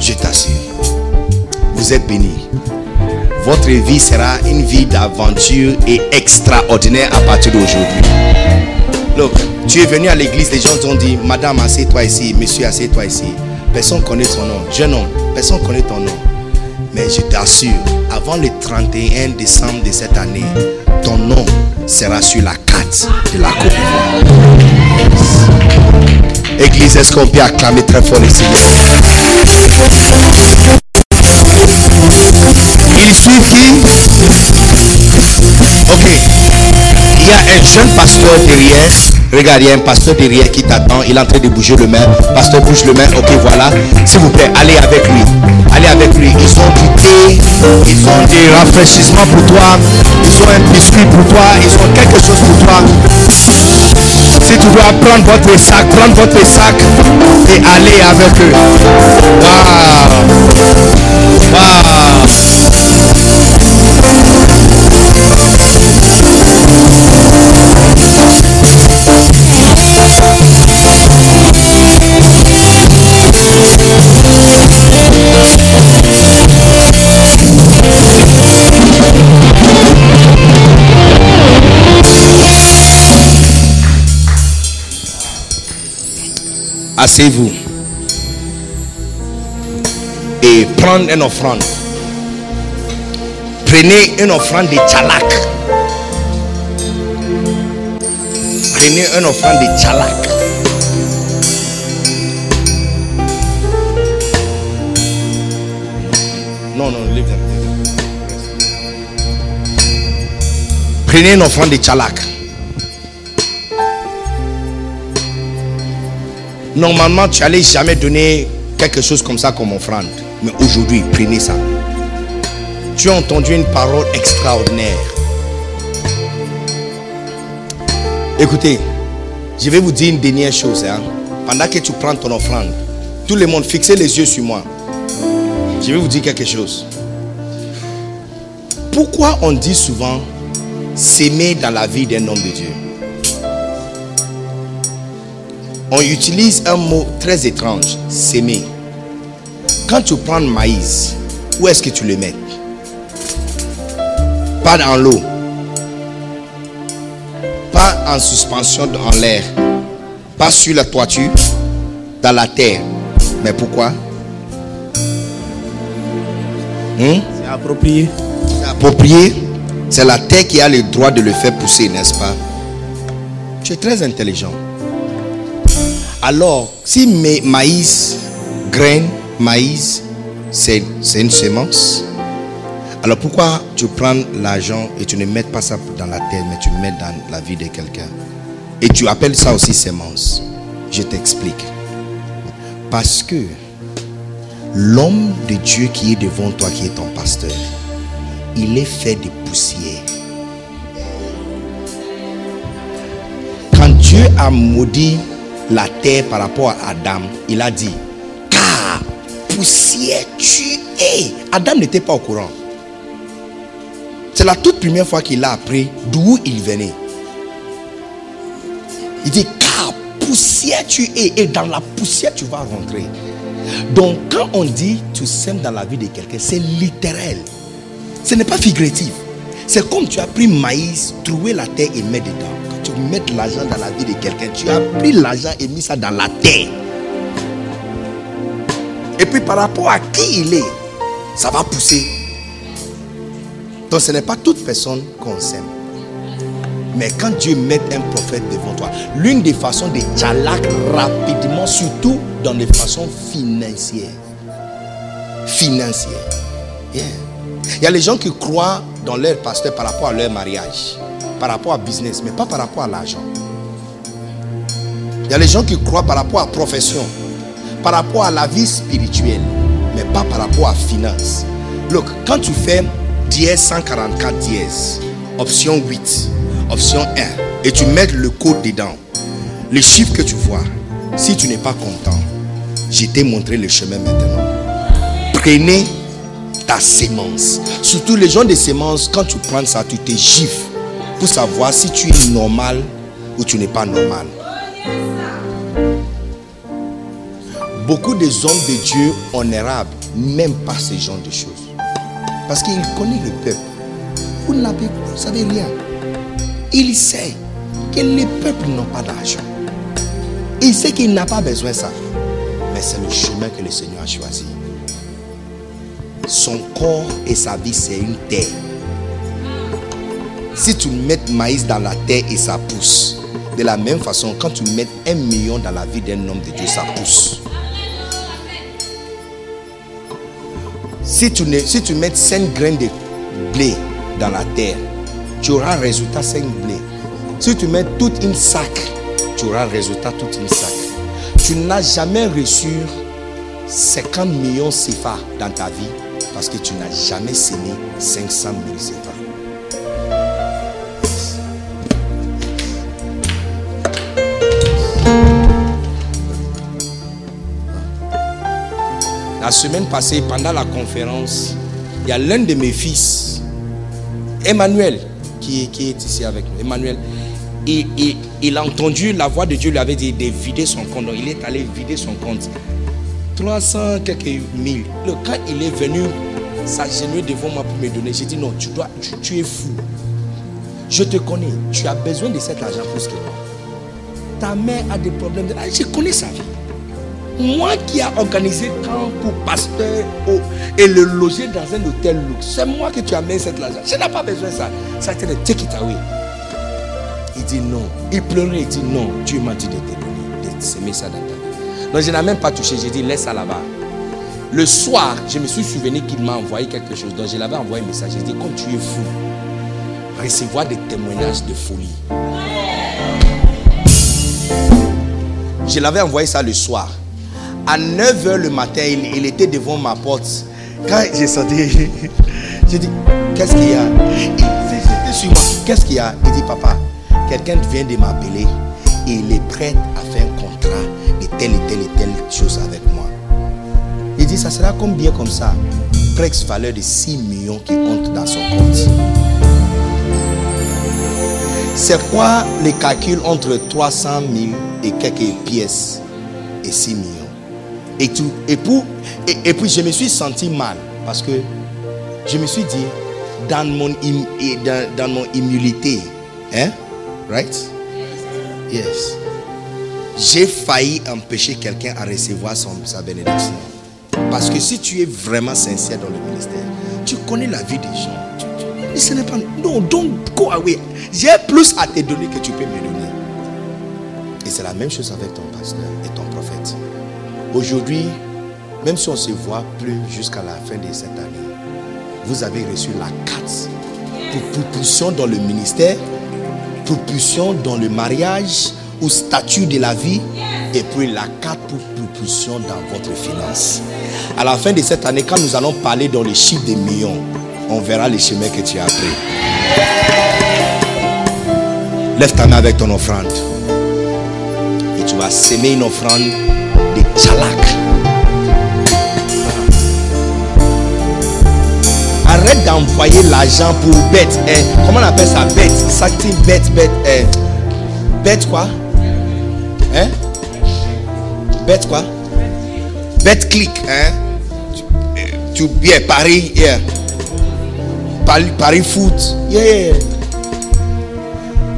Je t'assure. Vous êtes bénis. votre vie sera une vie d'aventure et extraordinaire à partir d'aujourd'hui. Look, tu es venu à l'église, les gens t'ont dit, Madame, assieds-toi ici, Monsieur, assieds-toi ici. Personne connaît ton nom. Jeune homme, personne connaît ton nom. Mais je t'assure, avant le 31 décembre de cette année, ton nom sera sur la carte de la Côte Église, est-ce qu'on peut acclamer très fort le Seigneur Il qui? Ok. Il y a un jeune pasteur derrière. Regarde, il y a un pasteur derrière qui t'attend. Il est en train de bouger le main. Pasteur bouge le main. Ok, voilà. S'il vous plaît, allez avec lui. Allez avec lui. Ils ont du thé. Ils ont des rafraîchissements pour toi. Ils ont un biscuit pour toi. Ils ont quelque chose pour toi. Si tu dois prendre votre sac, prendre votre sac et aller avec eux. Waouh. Waouh. Asseyez-vous. Et prendre une offrande. Prenez une offrande de tchalak. Prenez une offrande de tchalak. Non, non, leave them. Prenez une offrande de tchalak. Normalement, tu allais jamais donner quelque chose comme ça comme offrande. Mais aujourd'hui, prenez ça. Tu as entendu une parole extraordinaire. Écoutez, je vais vous dire une dernière chose. hein. Pendant que tu prends ton offrande, tout le monde, fixez les yeux sur moi. Je vais vous dire quelque chose. Pourquoi on dit souvent s'aimer dans la vie d'un homme de Dieu? On utilise un mot très étrange, s'aimer. Quand tu prends le maïs, où est-ce que tu le mets? Pas dans l'eau. Pas en suspension dans l'air. Pas sur la toiture, dans la terre. Mais pourquoi? Hmm? C'est approprié. C'est approprié. C'est la terre qui a le droit de le faire pousser, n'est-ce pas? Tu es très intelligent. Alors, si mes maïs, graines, maïs, c'est une semence, alors pourquoi tu prends l'argent et tu ne mets pas ça dans la terre, mais tu mets dans la vie de quelqu'un? Et tu appelles ça aussi semence. Je t'explique. Parce que l'homme de Dieu qui est devant toi, qui est ton pasteur, il est fait de poussière. Quand Dieu a maudit la terre par rapport à Adam, il a dit, car poussière tu es. Adam n'était pas au courant. C'est la toute première fois qu'il a appris d'où il venait. Il dit, car poussière tu es et dans la poussière tu vas rentrer. Donc quand on dit tu sèmes dans la vie de quelqu'un, c'est littéral. Ce n'est pas figuratif. C'est comme tu as pris maïs, trouvé la terre et mets dedans. Quand tu mets de l'argent dans la vie de quelqu'un, tu as pris l'argent et mis ça dans la terre. Et puis par rapport à qui il est, ça va pousser. Donc ce n'est pas toute personne qu'on sème. Mais quand Dieu met un prophète devant toi, l'une des façons de tchalak rapidement, surtout dans les façons financières. Financières. Yeah. Il y a les gens qui croient dans leur pasteur par rapport à leur mariage, par rapport à business, mais pas par rapport à l'argent. Il y a les gens qui croient par rapport à profession, par rapport à la vie spirituelle, mais pas par rapport à finance. Look, quand tu fais dièse 144 dièse, option 8, option 1, et tu mets le code dedans, les chiffres que tu vois, si tu n'es pas content, je t'ai montré le chemin maintenant. Prenez ta sémence. Surtout les gens de sémence, quand tu prends ça, tu te gifles pour savoir si tu es normal ou tu n'es pas normal. Beaucoup des hommes de Dieu honorables n'aiment pas ce genre de choses. Parce qu'il connaît le peuple. Vous n'avez, vous savez rien. Il sait que les peuples n'ont pas d'argent. Il sait qu'il n'a pas besoin de ça. Mais c'est le chemin que le Seigneur a choisi. Son corps et sa vie, c'est une terre. Si tu mets maïs dans la terre et ça pousse, de la même façon, quand tu mets un million dans la vie d'un homme de Dieu, ça pousse. Si tu, mets 5 graines de blé dans la terre, tu auras un résultat 5 blé. Si tu mets toute une sac, tu auras un résultat toute une sac. Tu n'as jamais reçu 50 millions CFA dans ta vie parce que tu n'as jamais semé 500 000 CFA. La semaine passée, pendant la conférence, il y a l'un de mes fils, Emmanuel, qui est, ici avec nous. Emmanuel, et, il a entendu la voix de Dieu lui avait dit de vider son compte. Donc il est allé vider son compte. 300 quelques mille. Le, quand il est venu s'agenouiller devant moi pour me donner, j'ai dit non, tu, dois, tu, es fou. Je te connais. Tu as besoin de cet argent plus que moi. Ta mère a des problèmes. De... Je connais sa vie. Moi qui a organisé camp pour pasteur et le loger dans un hôtel luxe, c'est moi que tu amènes cet argent. Je n'ai pas besoin de ça. Ça le take it away. Il dit non. Il pleurait, il dit non. Dieu m'a dit de te donner, de semer ça dans ta vie. Donc je n'ai même pas touché. J'ai dit laisse ça là-bas. Le soir, je me suis souvenu qu'il m'a envoyé quelque chose. Donc je l'avais envoyé un message. J'ai dit comme tu es fou, recevoir des témoignages de folie. Je l'avais envoyé ça le soir. À 9h le matin, il, était devant ma porte. Quand j'ai senti, *laughs* j'ai dit, qu'est-ce qu'il y a? Il c'était sur moi. Qu'est-ce qu'il y a? Il dit, papa, quelqu'un vient de m'appeler et il est prêt à faire un contrat de telle et telle et telle chose avec moi. Il dit, ça sera combien comme ça? Presque valeur de 6 millions qui entrent dans son compte. C'est quoi les calculs entre 300 000 et quelques pièces et 6 millions? Et, puis je me suis senti mal parce que je me suis dit, dans mon, dans, dans mon humilité, hein? Right? Yes. J'ai failli empêcher quelqu'un à recevoir son, sa bénédiction. Parce que si tu es vraiment sincère dans le ministère, tu connais la vie des gens. Ce n'est pas. Non, don't go away. J'ai plus à te donner que tu peux me donner. Et c'est la même chose avec ton pasteur et ton prophète. Aujourd'hui, même si on ne se voit plus jusqu'à la fin de cette année, vous avez reçu la carte pour propulsion dans le ministère, propulsion dans le mariage ou statut de la vie, et puis la carte pour propulsion dans votre finance. À la fin de cette année, quand nous allons parler dans les chiffres des millions, on verra les chemins que tu as pris. Lève ta main avec ton offrande. Et tu vas semer une offrande Arrête d'envoyer l'argent pour bête. hein. Comment on appelle ça Bête? Something bête, bête. hein. Bête quoi? Hein Bête quoi? Bête click. Hein Tu, tu- yeah, Paris, yeah. Paris, Paris foot. Yeah.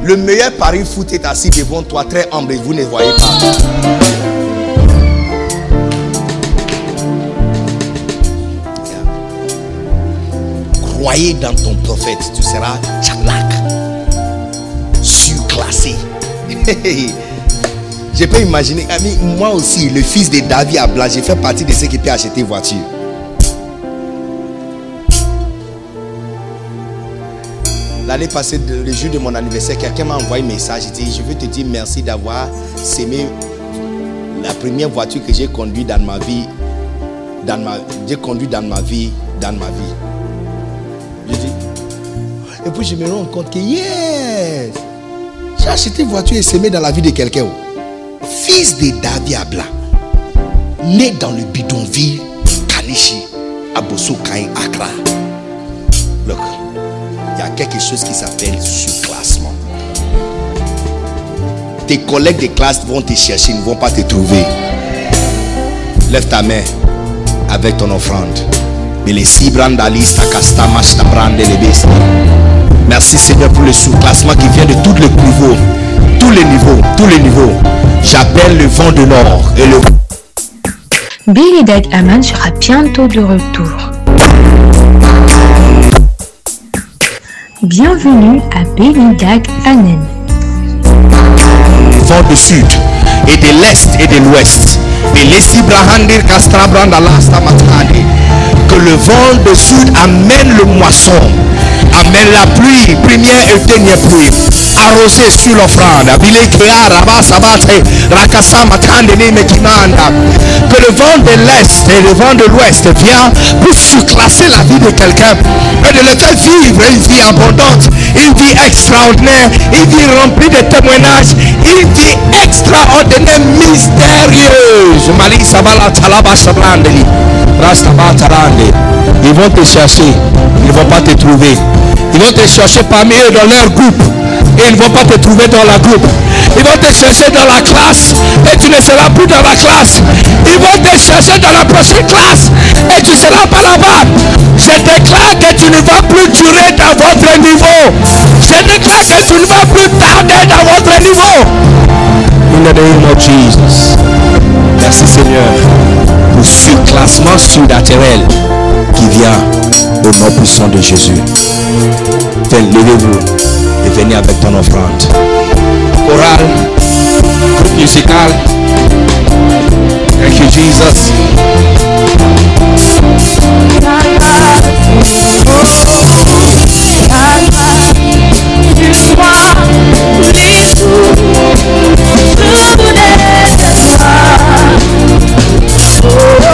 Le meilleur Paris foot est assis devant toi, très humble, et vous ne voyez pas. Croyez dans ton prophète, tu seras tchalak, surclassé. *laughs* Je peux imaginer, ami, moi aussi, le fils de David Abla, j'ai fait partie de ceux qui peuvent acheter voiture. L'année passée, le jour de mon anniversaire, quelqu'un m'a envoyé un message. Il dit Je veux te dire merci d'avoir sémé la première voiture que j'ai conduite dans ma vie. J'ai conduit dans ma vie, dans ma vie. Et puis je me rends compte que yes, j'ai acheté une voiture et sémé dans la vie de quelqu'un. oh. Fils de David Abla, né dans le bidonville Kanishi, à Bosso Accra. Look, il y a quelque chose qui s'appelle surclassement. Tes collègues de classe vont te chercher, ils ne vont pas te trouver. Lève ta main avec ton offrande. Merci Seigneur pour le sous-classement qui vient de tous les niveaux. Tous les niveaux, tous les niveaux. J'appelle le vent de nord et le Billy Dag Aman sera bientôt de retour. Bienvenue à Billy Dag Anen. Vent du sud et de l'est et de l'ouest. Et les que le vent du sud amène le moisson amène la pluie, première et dernière pluie, arrosée sur l'offrande. Que le vent de l'Est et le vent de l'Ouest vient pour surclasser la vie de quelqu'un et de le faire vivre une vie abondante, une vie extraordinaire, une vie remplie de témoignages, une vie extraordinaire, mystérieuse. Ils vont te chercher, ils ne vont pas te trouver. Ils vont te chercher parmi eux dans leur groupe. Et ils ne vont pas te trouver dans la groupe. Ils vont te chercher dans la classe. Et tu ne seras plus dans la classe. Ils vont te chercher dans la prochaine classe. Et tu seras pas là-bas. Je déclare que tu ne vas plus durer dans votre niveau. Je déclare que tu ne vas plus tarder dans votre niveau. Merci Seigneur pour ce classement surnaturel qui vient au nom puissant de Jésus. Levez-vous avec ton offrande. Choral, groupe musical. Thank you, Jesus. telle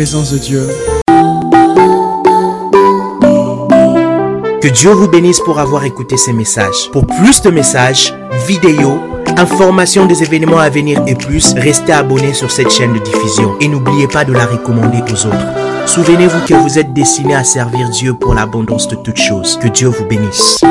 présence de Dieu. Que Dieu vous bénisse pour avoir écouté ces messages. Pour plus de messages, vidéos, informations des événements à venir et plus, restez abonné sur cette chaîne de diffusion et n'oubliez pas de la recommander aux autres. Souvenez-vous que vous êtes destiné à servir Dieu pour l'abondance de toutes choses. Que Dieu vous bénisse.